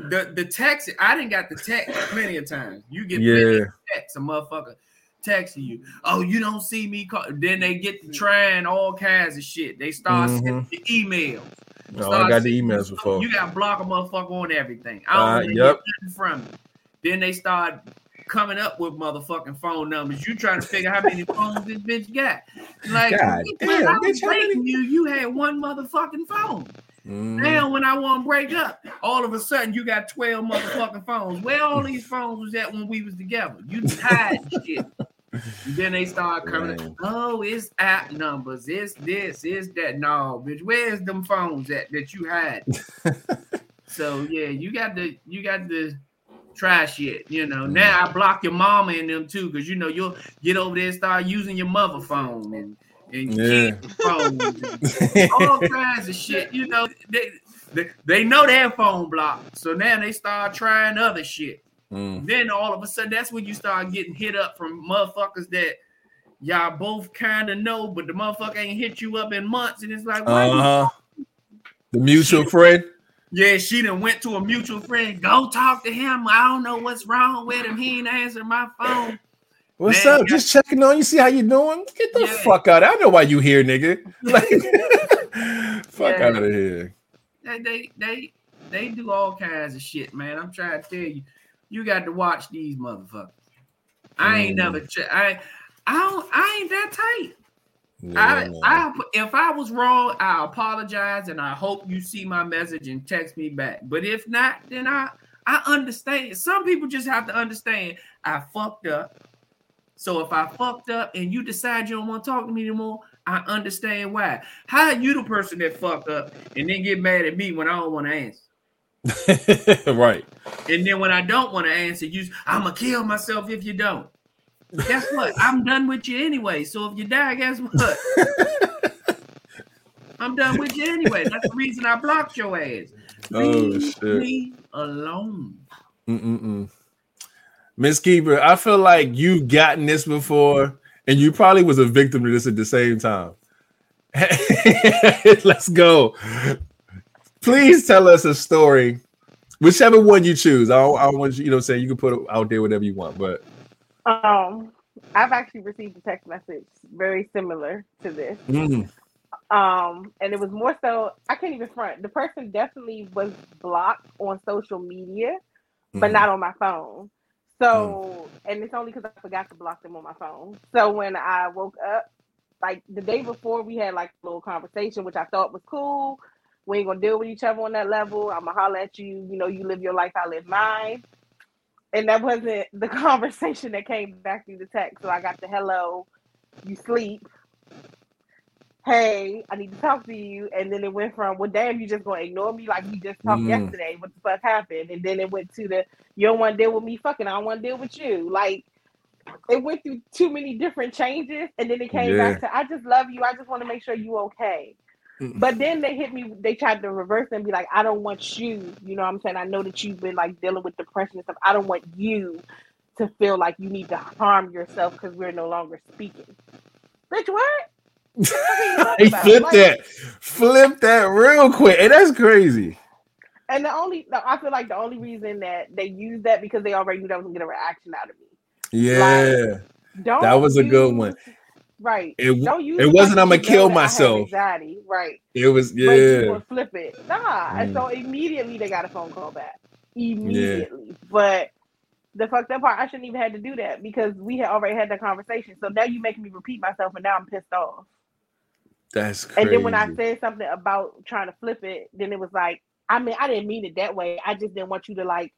The the text, I didn't got the text plenty of times. You get plenty Yeah. of text, a motherfucker texting you. Oh, you don't see me call. Then they get to trying all kinds of shit. They start sending you emails. No, Start Mm-hmm. I got the emails before. You got to block a motherfucker on everything. I don't Uh, yep. get nothing from you. Then they start coming up with motherfucking phone numbers. You trying to figure how many phones this bitch got. Like, God damn, I was bitch, how many- dating you, you had one motherfucking phone. Mhm. Now, when I want to break up, all of a sudden you got 12 motherfucking phones. Where all these phones was at when we was together? You hide shit. Then they start coming. Man. Oh, it's app numbers. It's this. It's that. No, bitch. Where's them phones at that you had? so yeah, you got to you got to trash shit. You know. Mm. Now I block your mama and them too, because you know you'll get over there and start using your mother phone and and Yeah. phones and all kinds of shit. You know, they, they they know their phone blocked, so now they start trying other shit. Mm. Then all of a sudden, that's when you start getting hit up from motherfuckers that y'all both kind of know, but the motherfucker ain't hit you up in months, and it's like, Uh-huh. The mutual friend. yeah, she done went to a mutual friend. Go talk to him. I don't know what's wrong with him. He ain't answering my phone. What's Man, up? Just checking on you, see how you doing. Get the Yeah. fuck out. I know why you here, nigga. Like, fuck Yeah. out of here. They, they they they do all kinds of shit, man. I'm trying to tell you, you got to watch these motherfuckers. I ain't Mm. never. Ch- I I don't. I ain't that tight. Yeah, I. I if I was wrong, I apologize and I hope you see my message and text me back. But if not, then I I understand. Some people just have to understand I fucked up. So if I fucked up and you decide you don't want to talk to me anymore, I understand why. How you the person that fucked up and then get mad at me when I don't want to answer? right. And then when I don't want to answer, you I'm gonna kill myself if you don't. Guess what? I'm done with you anyway. So if you die, guess what? I'm done with you anyway. That's the reason I blocked your ass. Oh Leave shit. me alone. Mm-mm-mm. Miss Keeper, I feel like you've gotten this before, and you probably was a victim to this at the same time. Let's go. Please tell us a story, whichever one you choose. I, I want you, you know, saying you can put it out there whatever you want, but Um, I've actually received a text message very similar to this. mm, Um, and it was more so I can't even front. The person definitely was blocked on social media, but Mhm. not on my phone. So, and it's only because I forgot to block them on my phone. So when I woke up, like the day before, we had like a little conversation, which I thought was cool. We ain't gonna deal with each other on that level. I'm gonna holler at you. You know, you live your life, I live mine. And that wasn't the conversation that came back through the text. So I got the hello, you sleep. Hey, I need to talk to you. And then it went from, well, damn, you just gonna ignore me like we just talked Mm. yesterday. What the fuck happened? And then it went to the, you don't want to deal with me, fucking, I don't want to deal with you. Like, it went through too many different changes. And then it came back to, I just love you. I just want to make sure you okay. Mm. But then they hit me, they tried to reverse and be like, I don't want you. You know what I'm saying? I know that you've been like dealing with depression and stuff. I don't want you to feel like you need to harm yourself because we're no longer speaking. Bitch, what? he flipped Like- that, flipped that real quick. Hey, that's crazy. And the only, I feel like the only reason that they used that because they already knew that was gonna get a reaction out of me. Yeah, Don't That was a good one. Right. It- Don't use it wasn't, "I'ma kill that I have myself." Anxiety. Right. it was. Yeah, gonna flip it. Nah. And Mm. so immediately they got a phone call back. Immediately. But the fucked up part, I shouldn't even had to do that because we had already had that conversation. So now you making me repeat myself and now I'm pissed off. that's crazy. And then when I said something about trying to flip it, then it was like, I mean, I didn't mean it that way. I just didn't want you to like,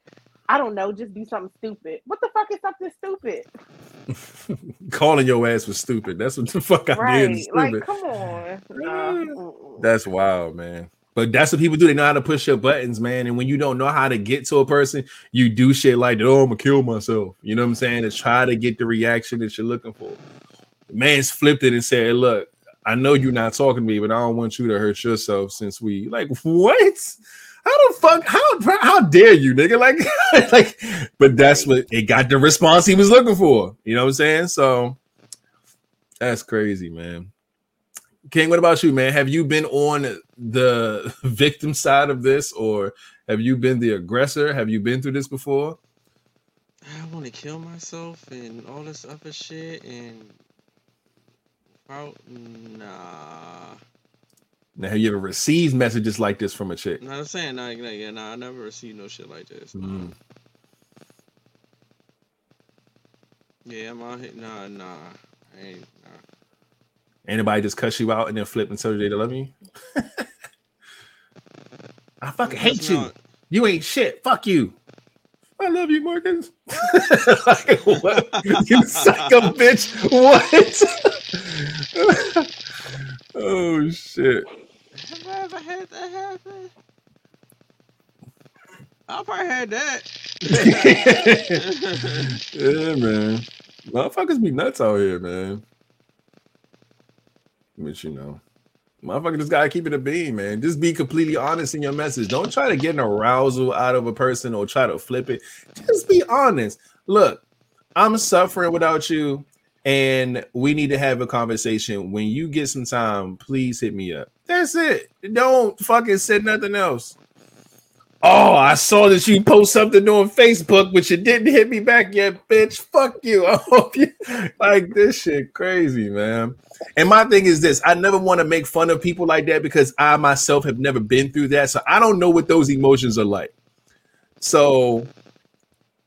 I don't know, just do something stupid. What the fuck is something stupid? calling your ass was stupid. That's what the fuck I right. did. Stupid. Like, come on. Ah. Nah. That's wild, man. But that's what people do. They know how to push your buttons, man. And when you don't know how to get to a person, you do shit like, that. "Oh, I'm gonna kill myself." You know what I'm saying? To try to get the reaction that you're looking for. The man's flipped it and said, "Look, I know you're not talking to me, but I don't want you to hurt yourself." Since we like, what? How the fuck? How how dare you, nigga? Like, like, but that's what it got the response he was looking for. You know what I'm saying? So that's crazy, man. King, what about you, man? Have you been on the victim side of this, or have you been the aggressor? Have you been through this before? I want to kill myself and all this other shit and without nah. Now, have you ever received messages like this from a chick? No, I'm saying nah, nah, yeah, nah, I never received no shit like this. Mm. Yeah, I'm out here. Nah, nah, I ain't. Nah. Anybody just cuss you out and then flip and tell you they love you? I fucking hate That's you. not- You ain't shit. Fuck you. I love you, Morgan. like, what? You psycho bitch. What? Oh shit. Have I ever had that happen? I probably had that. yeah, man. Motherfuckers be nuts out here, man. But you know, motherfucker just gotta keep it a beam, man. Just be completely honest in your message. Don't try to get an arousal out of a person or try to flip it. Just be honest. Look, I'm suffering without you, and we need to have a conversation. When you get some time, please hit me up. That's it. Don't fucking say nothing else. Oh, I saw that you post something on Facebook, but you didn't hit me back yet, bitch. Fuck you. I hope you like this shit crazy, man. And my thing is this I never want to make fun of people like that because I myself have never been through that. So I don't know what those emotions are like. So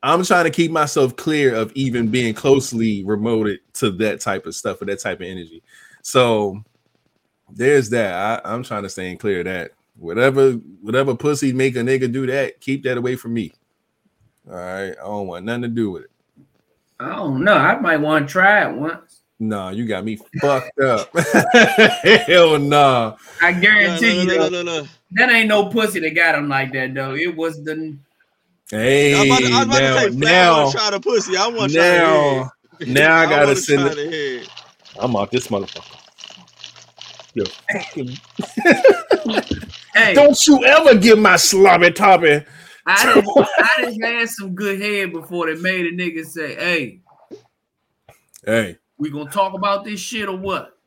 I'm trying to keep myself clear of even being closely remoted to that type of stuff or that type of energy. So there's that. I, I'm trying to stay clear of that. Whatever, whatever pussy make a nigga do that, keep that away from me. All right. I don't want nothing to do with it. I don't know. I might want to try it once. No, you got me fucked up. Hell no. I No, guarantee no, you, no, no, no, no. that ain't no pussy that got him like that though. It was the Hey, I'm about to, I'm about now, to say, now, want to try the pussy. I want to try now, now I gotta wanna send it. I'm out this motherfucker. Yo, hey. don't you ever give my sloppy toppy. I didn't, I didn't had some good head before they made a nigga say, "Hey, Hey, we gonna talk about this shit or what?"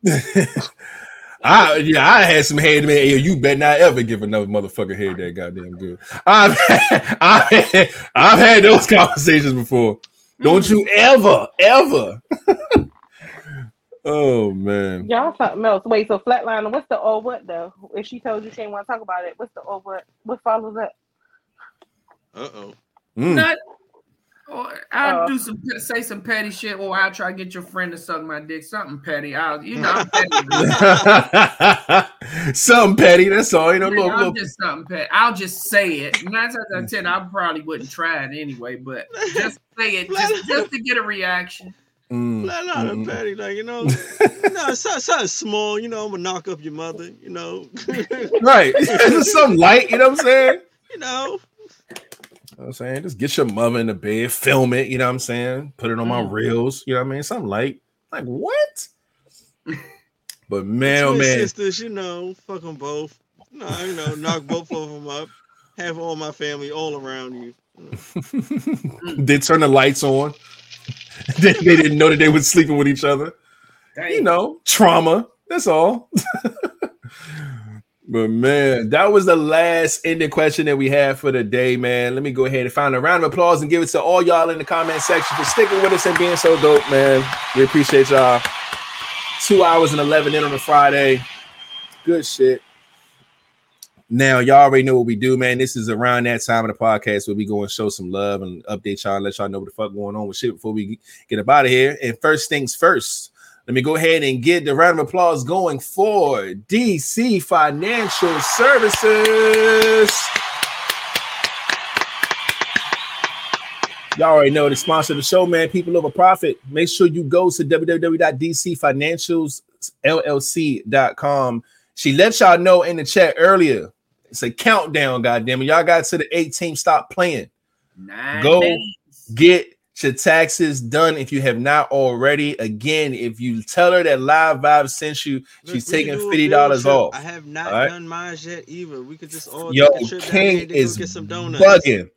I yeah, I had some head man. Hey, you better not ever give another motherfucker head that goddamn good. I've had, I've had, I've had those conversations before. Don't you ever, ever. Oh man. Y'all something else. Wait, so flatliner, what's the or what though? If she told you she didn't want to talk about it, what's the or what? What follows up? Uh oh. Mm. Not, or I'll Uh. do some say some petty shit, or I'll try to get your friend to suck my dick. Something petty. I'll you know I'm petty. Something petty. That's all. You know, Yeah, little, I'm little, just something petty. I'll just say it. Nine times out of ten, I probably wouldn't try it anyway, but just say it just, just to get a reaction. Mm, Flatliner mm, mm. petty, like you know, no, something, something small. You know, I'm gonna knock up your mother. You know, right. Something light. You know what I'm saying? you know. You know what I'm saying? Just get your mother in the bed, film it, you know what I'm saying? Put it on my Mm. reels, you know what I mean? Something like, like what? But man, oh Twin man, sisters, you know, fuck them both. No, you know, knock both of them up. Have all my family all around you. they turn the lights on. they, they didn't know that they were sleeping with each other. You know, trauma. That's all. But man, that was the last ending question that we had for the day, man. Let me go ahead and find a round of applause and give it to all y'all in the comment section for sticking with us and being so dope, man. We appreciate y'all. Two hours and 11 in on a Friday. Good shit. Now, y'all already know what we do, man. This is around that time of the podcast where we go and show some love and update y'all and let y'all know what the fuck going on with shit before we get up out of here. And first things first, let me go ahead and get the round of applause going for DC Financial Services. Y'all already know the sponsor of the show, man. People over profit. Make sure you go to www.dcfinancialsllc.com. She let y'all know in the chat earlier. It's a countdown, goddamn it. Y'all got to the 18th. Stop playing. Nine Go. days. Get your taxes done if you have not already. Again, if you tell her that Live Vibe sent you, Look, she's taking fifty dollars off. I have not right. done mine yet either. We could just all Yo, take a trip King is get some donuts. bugging.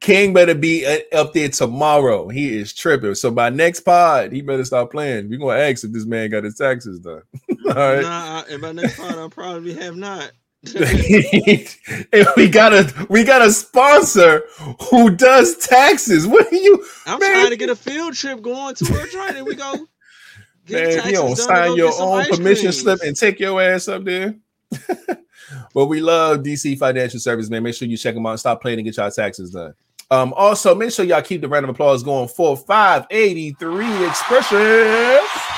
King better be uh, up there tomorrow. He is tripping. So by next pod, he better stop playing. We're gonna ask if this man got his taxes done. All right. Nah, and by next pod, I probably have not. and we got a we got a sponsor who does taxes. What are you I'm Man. trying to get a field trip going to joint, and we go. get man? You don't sign your own permission slip and take your ass up there. but we love DC Financial Service, man. Make sure you check them out and stop playing and get y'all taxes done. Um, also, make sure y'all keep the round of applause going for 583 Expressions.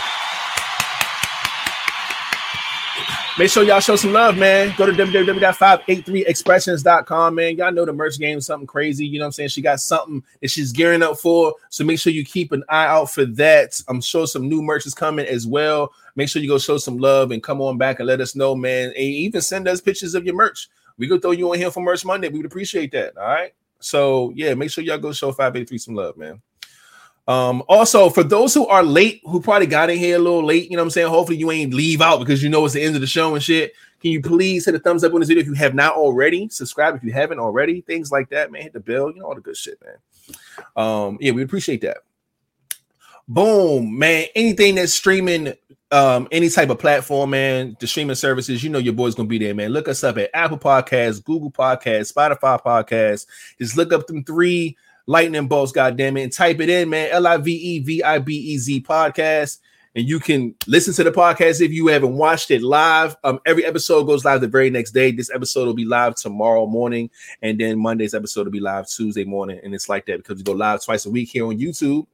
Make sure y'all show some love, man. Go to www.583expressions.com, man. Y'all know the merch game is something crazy. You know what I'm saying? She got something that she's gearing up for. So make sure you keep an eye out for that. I'm sure some new merch is coming as well. Make sure you go show some love and come on back and let us know, man. And even send us pictures of your merch. We could throw you on here for Merch Monday. We would appreciate that. All right. So yeah, make sure y'all go show 583 some love, man. Um, also for those who are late, who probably got in here a little late, you know what I'm saying? Hopefully you ain't leave out because you know it's the end of the show and shit. Can you please hit a thumbs up on this video if you have not already? Subscribe if you haven't already, things like that, man. Hit the bell, you know, all the good shit, man. Um, yeah, we appreciate that. Boom, man. Anything that's streaming, um, any type of platform, man, the streaming services, you know your boy's gonna be there, man. Look us up at Apple Podcasts, Google Podcasts, Spotify Podcasts. Just look up them three lightning bolts, goddamn it, and type it in, man. L I V E V I B E Z podcast. And you can listen to the podcast if you haven't watched it live. Um, every episode goes live the very next day. This episode will be live tomorrow morning, and then Monday's episode will be live Tuesday morning. And it's like that because we go live twice a week here on YouTube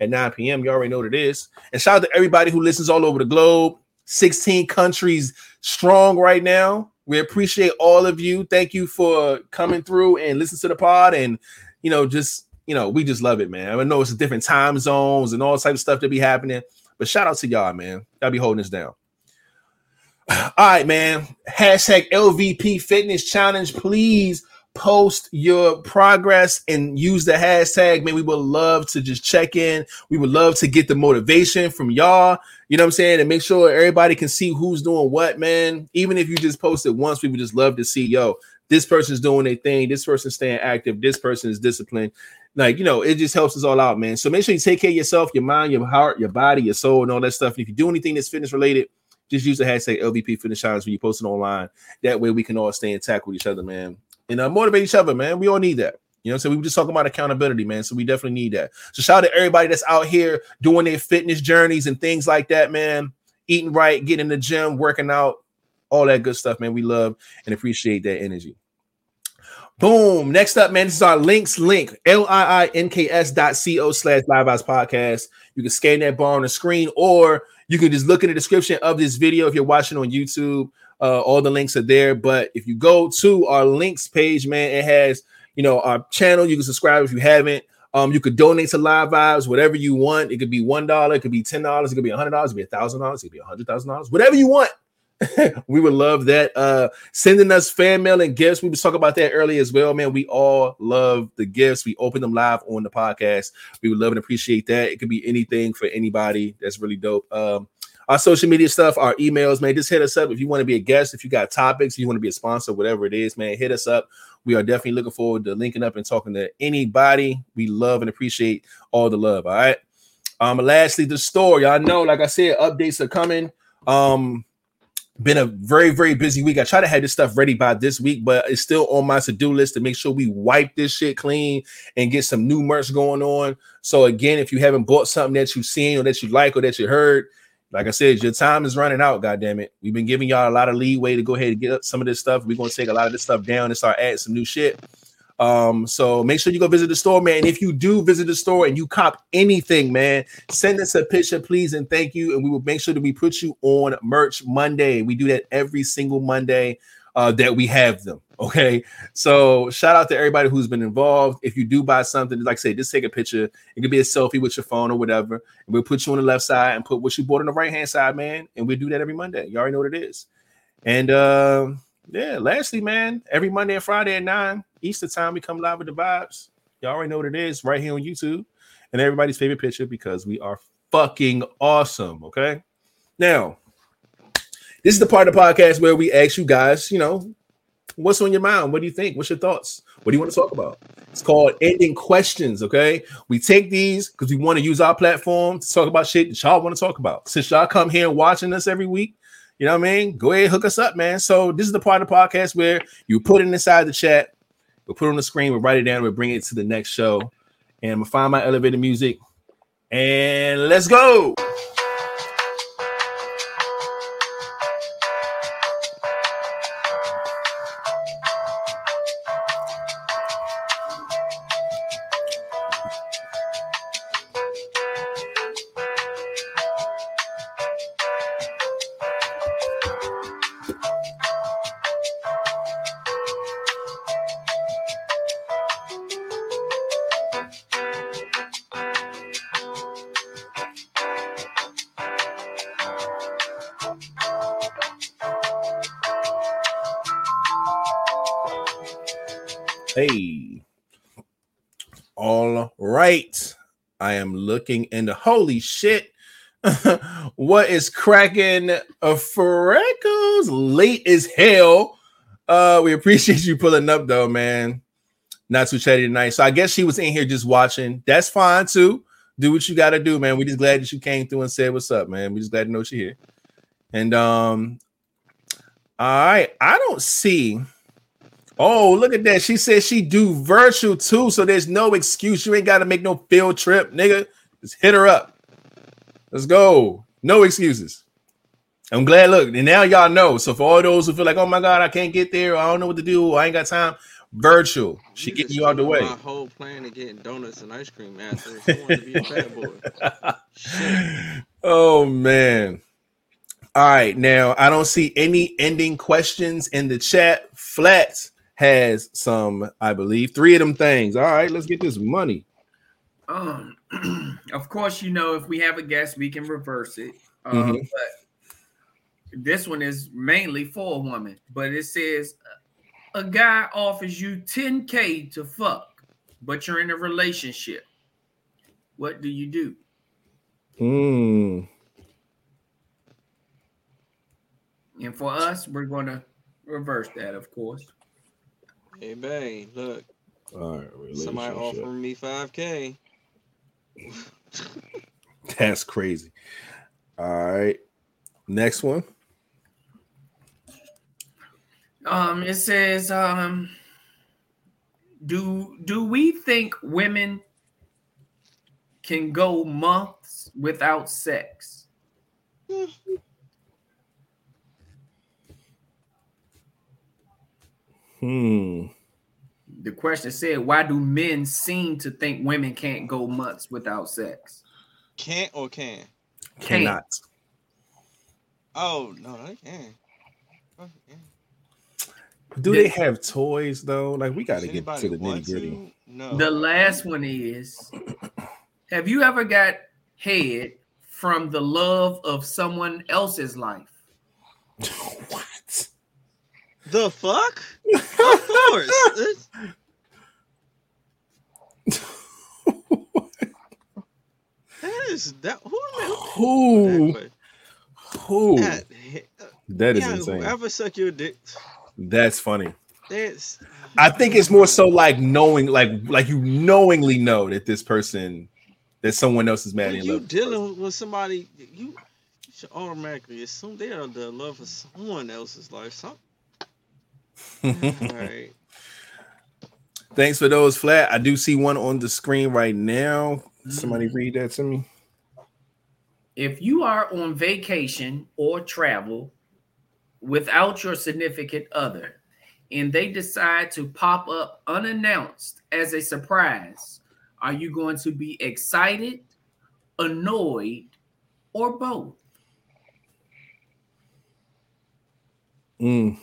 at 9 p.m. You already know what it is. And shout out to everybody who listens all over the globe. 16 countries strong right now. We appreciate all of you. Thank you for coming through and listen to the pod. And you know, just you know, we just love it, man. I know it's different time zones and all types of stuff that be happening, but shout out to y'all, man. Y'all be holding us down. All right, man. Hashtag LVP Fitness Challenge. Please post your progress and use the hashtag. Man, we would love to just check in. We would love to get the motivation from y'all. You know what I'm saying? And make sure everybody can see who's doing what, man. Even if you just post it once, we would just love to see, yo, this person's doing their thing. This person's staying active. This person is disciplined. Like, you know, it just helps us all out, man. So make sure you take care of yourself, your mind, your heart, your body, your soul, and all that stuff. And if you do anything that's fitness related, just use the hashtag LVP Fitness Challenge when you post it online. That way we can all stay intact with each other, man. And uh, motivate each other, man. We all need that. You know what I'm saying? We were just talking about accountability, man. So we definitely need that. So shout out to everybody that's out here doing their fitness journeys and things like that, man. Eating right, getting in the gym, working out, all that good stuff, man. We love and appreciate that energy. Boom. Next up, man, this is our links link, L-I-I-N-K-S dot C-O slash live Vibes podcast. You can scan that bar on the screen, or you can just look in the description of this video if you're watching on YouTube. Uh, all the links are there. But if you go to our links page, man, it has you know our channel. You can subscribe if you haven't. Um, you could donate to Live Vibes, whatever you want. It could be one dollar, it could be ten dollars, it could be a hundred dollars, it could be a thousand dollars, it could be a hundred thousand dollars, whatever you want. we would love that. Uh, sending us fan mail and gifts. We was talking about that earlier as well, man. We all love the gifts. We open them live on the podcast. We would love and appreciate that. It could be anything for anybody. That's really dope. Um, our social media stuff, our emails, man. Just hit us up if you want to be a guest, if you got topics, you want to be a sponsor, whatever it is, man. Hit us up. We are definitely looking forward to linking up and talking to anybody. We love and appreciate all the love. All right. Um, lastly, the store. Y'all know, like I said, updates are coming. Um, been a very very busy week. I try to have this stuff ready by this week, but it's still on my to-do list to make sure we wipe this shit clean and get some new merch going on. So again, if you haven't bought something that you've seen or that you like or that you heard, like I said, your time is running out. God damn it, we've been giving y'all a lot of leeway to go ahead and get up some of this stuff. We're gonna take a lot of this stuff down and start adding some new shit. Um, so make sure you go visit the store, man. And if you do visit the store and you cop anything, man, send us a picture, please, and thank you. And we will make sure that we put you on merch Monday. We do that every single Monday uh, that we have them. Okay. So shout out to everybody who's been involved. If you do buy something, like I say, just take a picture. It could be a selfie with your phone or whatever. And we'll put you on the left side and put what you bought on the right hand side, man. And we do that every Monday. You already know what it is. And uh, yeah, lastly, man, every Monday and Friday at nine Easter time, we come live with the vibes. Y'all already know what it is right here on YouTube and everybody's favorite picture because we are fucking awesome. Okay. Now, this is the part of the podcast where we ask you guys, you know, what's on your mind? What do you think? What's your thoughts? What do you want to talk about? It's called ending questions. Okay. We take these because we want to use our platform to talk about shit that y'all want to talk about. Since y'all come here watching us every week, you know what I mean? Go ahead, hook us up, man. So this is the part of the podcast where you put it inside the chat We'll put it on the screen. We'll write it down. We'll bring it to the next show. And I'm gonna find my elevator music. And let's go. Looking into holy shit. what is cracking uh, Freckles? Late as hell. Uh, we appreciate you pulling up though, man. Not too chatty tonight. So I guess she was in here just watching. That's fine too. Do what you gotta do, man. We just glad that you came through and said what's up, man. We just glad to know you're here. And um, all right, I don't see Oh, look at that. She said she do virtual too, so there's no excuse. You ain't got to make no field trip, nigga. Just hit her up. Let's go. No excuses. I'm glad. Look, and now y'all know. So for all those who feel like, oh my god, I can't get there, I don't know what to do, I ain't got time. Virtual. She You getting you out the way. My whole plan of getting donuts and ice cream after. I wanted to be a bad boy. Oh man. All right, now I don't see any ending questions in the chat. Flat has some, I believe, three of them things. All right, let's get this money. Um, of course, you know if we have a guest, we can reverse it. Um, Mhm. But this one is mainly for a woman. But it says a guy offers you 10k to fuck, but you're in a relationship. What do you do? Hmm. And for us, we're going to reverse that, of course. Hey, bang, look, All right, somebody offering me 5K. That's crazy. All right. Next one. Um, it says, um, do do we think women can go months without sex? Hmm. The question said, why do men seem to think women can't go months without sex? Can't or can? Cannot. Oh no, they can. Oh, yeah. Do they have toys though? Like we got to get to the nitty gritty. No. The last one is Have you ever got head from the love of someone else's life? The fuck? of course. That is that who Who? that, Who? that, That is yeah, insane. whoever suck your dick, That's funny. that's I think it's more so uh, like knowing, like like you knowingly know that this person, that someone else is when madly in you love. dealing with somebody, you, you should automatically assume they are the love of someone else's life. Some, all right. Thanks for those flat. I do see one on the screen right now. Somebody read that to me. If you are on vacation or travel without your significant other and they decide to pop up unannounced as a surprise, are you going to be excited, annoyed, or both? Mm.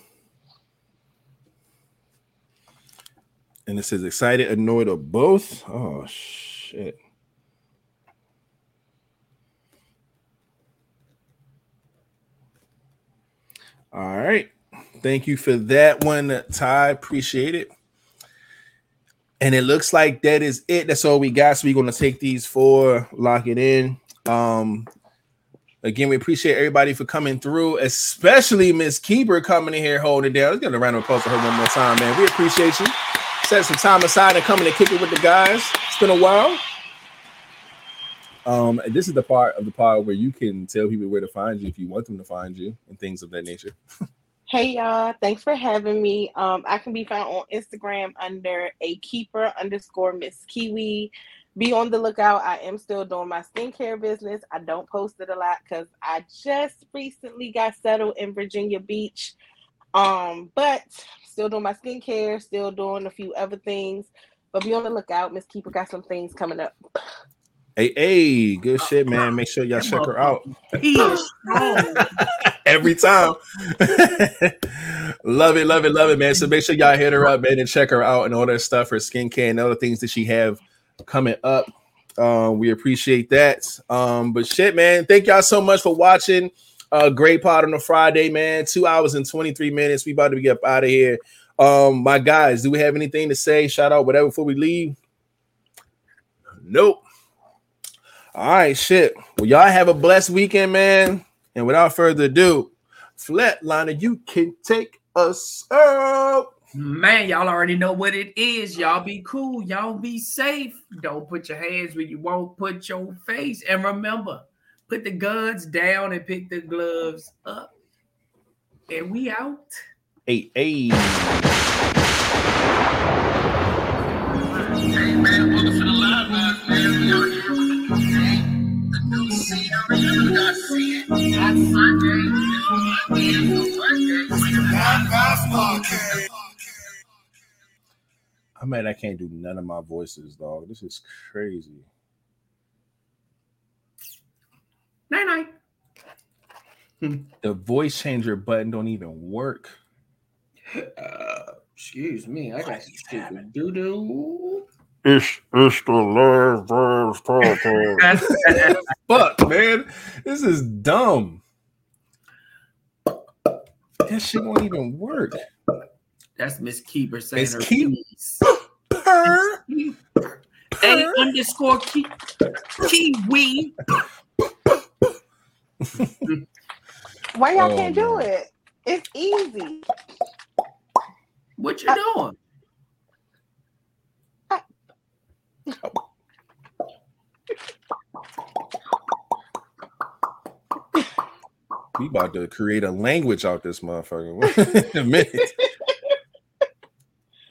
And it says excited, annoyed, or both. Oh shit. All right. Thank you for that one, Ty. Appreciate it. And it looks like that is it. That's all we got. So we're gonna take these four, lock it in. Um, again, we appreciate everybody for coming through, especially Miss Keeper coming in here holding it down. Let's get a round of applause for her one more time, man. We appreciate you. Set some time aside and coming to kick it with the guys. It's been a while. Um, and this is the part of the pod where you can tell people where to find you if you want them to find you and things of that nature. Hey y'all, thanks for having me. Um, I can be found on Instagram under a keeper underscore Miss Kiwi. Be on the lookout. I am still doing my skincare business. I don't post it a lot because I just recently got settled in Virginia Beach. Um, but still doing my skincare, still doing a few other things. But be on the lookout. Miss Keeper got some things coming up. Hey, hey, good shit, man. Make sure y'all check her out. He is strong. every time. love it, love it, love it, man. So make sure y'all hit her up, man, and check her out and all that stuff, her skincare and other things that she have coming up. Um, we appreciate that. Um, but shit, man, thank y'all so much for watching. Uh, great pod on a Friday, man. Two hours and 23 minutes. We about to get up out of here. Um, my guys, do we have anything to say? Shout out, whatever, before we leave? Nope. All right, shit. Well, y'all have a blessed weekend, man. And without further ado, Flatliner, you can take us out. Man, y'all already know what it is. Y'all be cool. Y'all be safe. Don't put your hands where you won't put your face. And remember, put the guns down and pick the gloves up. And we out. Hey, hey. I'm mad I can't do none of my voices, dog. This is crazy. Night night. The voice changer button don't even work. Uh, excuse me. I got stupid doo doo. It's it's the last Vibes podcast. Fuck, man. This is dumb. That shit won't even work. That's Miss Keeper saying Miss her Keep- piece. Purr. A underscore key, kiwi. Why y'all Oh, can't do oh, man. it? It's easy. What you doing? We about to create a language out this motherfucker in a minute.